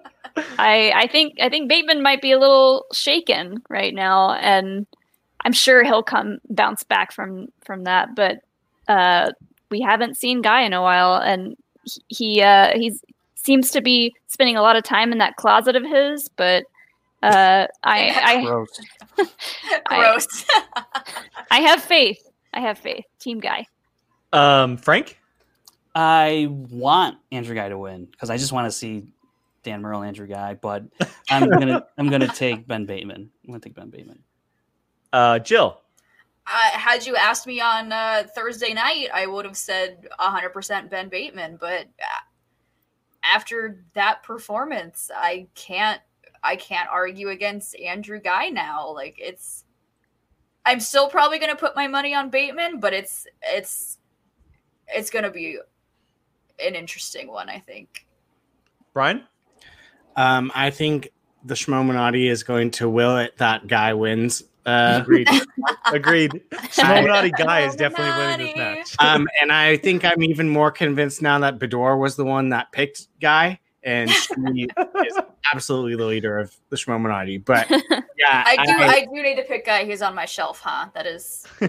I I think I think Bateman might be a little shaken right now, and I'm sure he'll come bounce back from from that. But uh, we haven't seen Guy in a while, and he he, uh, he's seems to be spending a lot of time in that closet of his. But uh, I I Gross. I- I have faith. I have faith. Team Guy. Um, Frank. I want Andrew Guy to win because I just want to see Dan Murrell, Andrew Guy, but I'm gonna I'm gonna take Ben Bateman. I'm gonna take Ben Bateman. Uh, Jill. uh, had you asked me on uh, Thursday night, I would have said 100% Ben Bateman. But uh, after that performance, I can't. I can't argue against Andrew Guy now. Like it's, I'm still probably going to put my money on Bateman, but it's it's it's going to be an interesting one. I think. Brian. Um, I think the Schmominati is going to will it that guy wins. Uh, Agreed. Agreed. Schmominati Guy is definitely winning this Schmominati. match. um, and I think I'm even more convinced now that Bedore was the one that picked Guy, and she is absolutely the leader of the Schmominati. But yeah, I do. I- I, do need to pick guy who's on my shelf, huh? That is. yeah,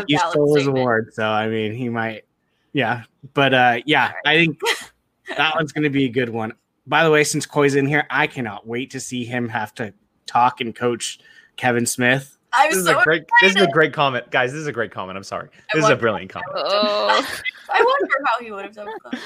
a he valid stole his award, so I mean, he might. Yeah, but uh, yeah, I think that one's going to be a good one. By the way, since Koi's in here, I cannot wait to see him have to talk and coach Kevin Smith. I'm This is so a great. This is a great comment, guys. This is a great comment. I'm sorry. I This is a brilliant comment. Oh, I wonder how he would have done that.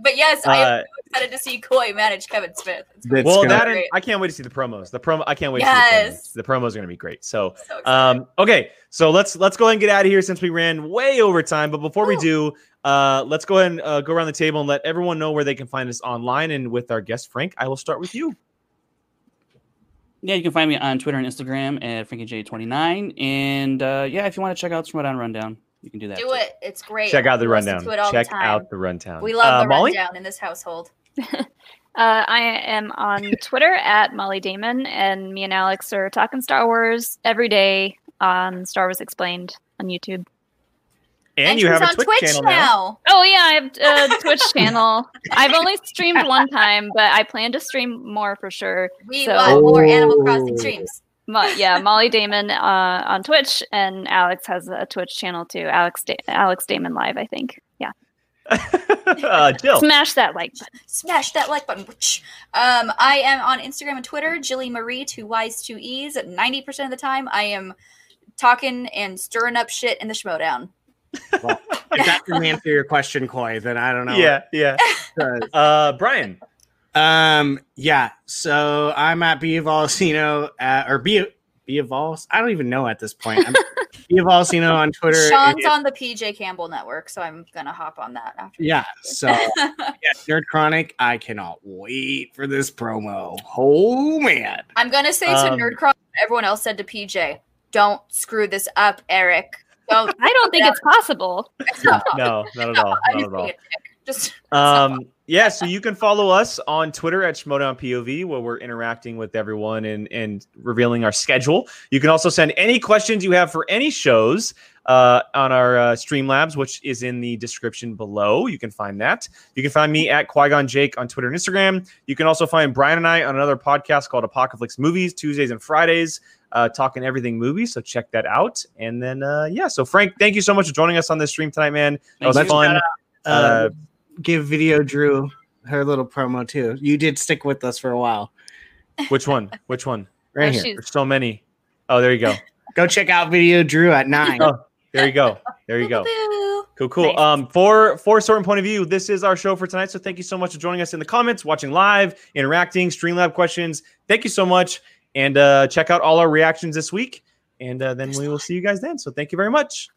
But yes, I am Uh, so excited to see Koi manage Kevin Smith. It's That's well, gonna- that and great. I can't wait to see the promos. The promo. I can't wait. Yes. To see the promos. The promos are going to be great. So, so um, okay. So let's let's go ahead and get out of here since we ran way over time. But before we do, uh, let's go ahead and uh, go around the table and let everyone know where they can find us online. And with our guest Frank, I will start with you. Yeah, you can find me on Twitter and Instagram at FrankieJ29. And uh, yeah, if you want to check out Schmoedown Rundown, you can do that. do too. it. It's great. Check out the We rundown. to it all the Check time. out the rundown. We love uh, the Molly. rundown in this household. Uh, I am on Twitter at Molly Damon, and me and Alex are talking Star Wars every day on Star Wars Explained on YouTube. And, you have a on Twitch, channel now. Oh yeah, I have a Twitch channel. I've only streamed one time, but I plan to stream more for sure. We So- want more Animal Oh. Crossing streams. Mo- yeah, Molly Damon uh, on Twitch, and Alex has a Twitch channel too. Alex da- Alex Damon Live, I think. Yeah, uh, Jill. smash that like button. Smash that like button. Um, I am on Instagram and Twitter, Jilly Marie, two Y's, two E's. Ninety percent of the time, I am talking and stirring up shit in the Schmoedown. If that didn't answer your question, Koi, then I don't know. Yeah, yeah. Uh, Brian. Um, yeah. So I'm at Biavolcino at or Bia Biavals. I don't even know at this point. I'm Biavolcino on Twitter. Sean's It- on the PJ Campbell network, so I'm gonna hop on that after. yeah. So yeah, Nerd Chronic. I cannot wait for this promo. Oh man. I'm gonna say to Um, Nerdcross, what everyone else said to PJ, don't screw this up, Eric. Don't. I don't think it's possible. It's No, not at all. Not at all. Just Um, yeah, so you can follow us on Twitter at Schmoedown POV, where we're interacting with everyone and and revealing our schedule. You can also send any questions you have for any shows uh, on our uh, Streamlabs, which is in the description below. You can find that. You can find me at Qui Gon Jake on Twitter and Instagram. You can also find Brian and I on another podcast called Apocalypse Movies, Tuesdays and Fridays, uh, talking everything movies. So check that out. And then, uh, yeah, so Frank, thank you so much for joining us on this stream tonight, man. That was Thank you. fun. Uh, Uh, give Video Drew her little promo too. You did stick with us for a while. which one? Which one? Right Oh, here. she's- There's so many. Oh, there you go. Go check out Video Drew at nine. Oh, there you go. There you go. Cool, cool. Nice. Um, for for certain point of view, this is our show for tonight. So thank you so much for joining us in the comments, watching live, interacting, Streamlab questions. Thank you so much, and uh, check out all our reactions this week. And uh, then we will see you guys then. So thank you very much.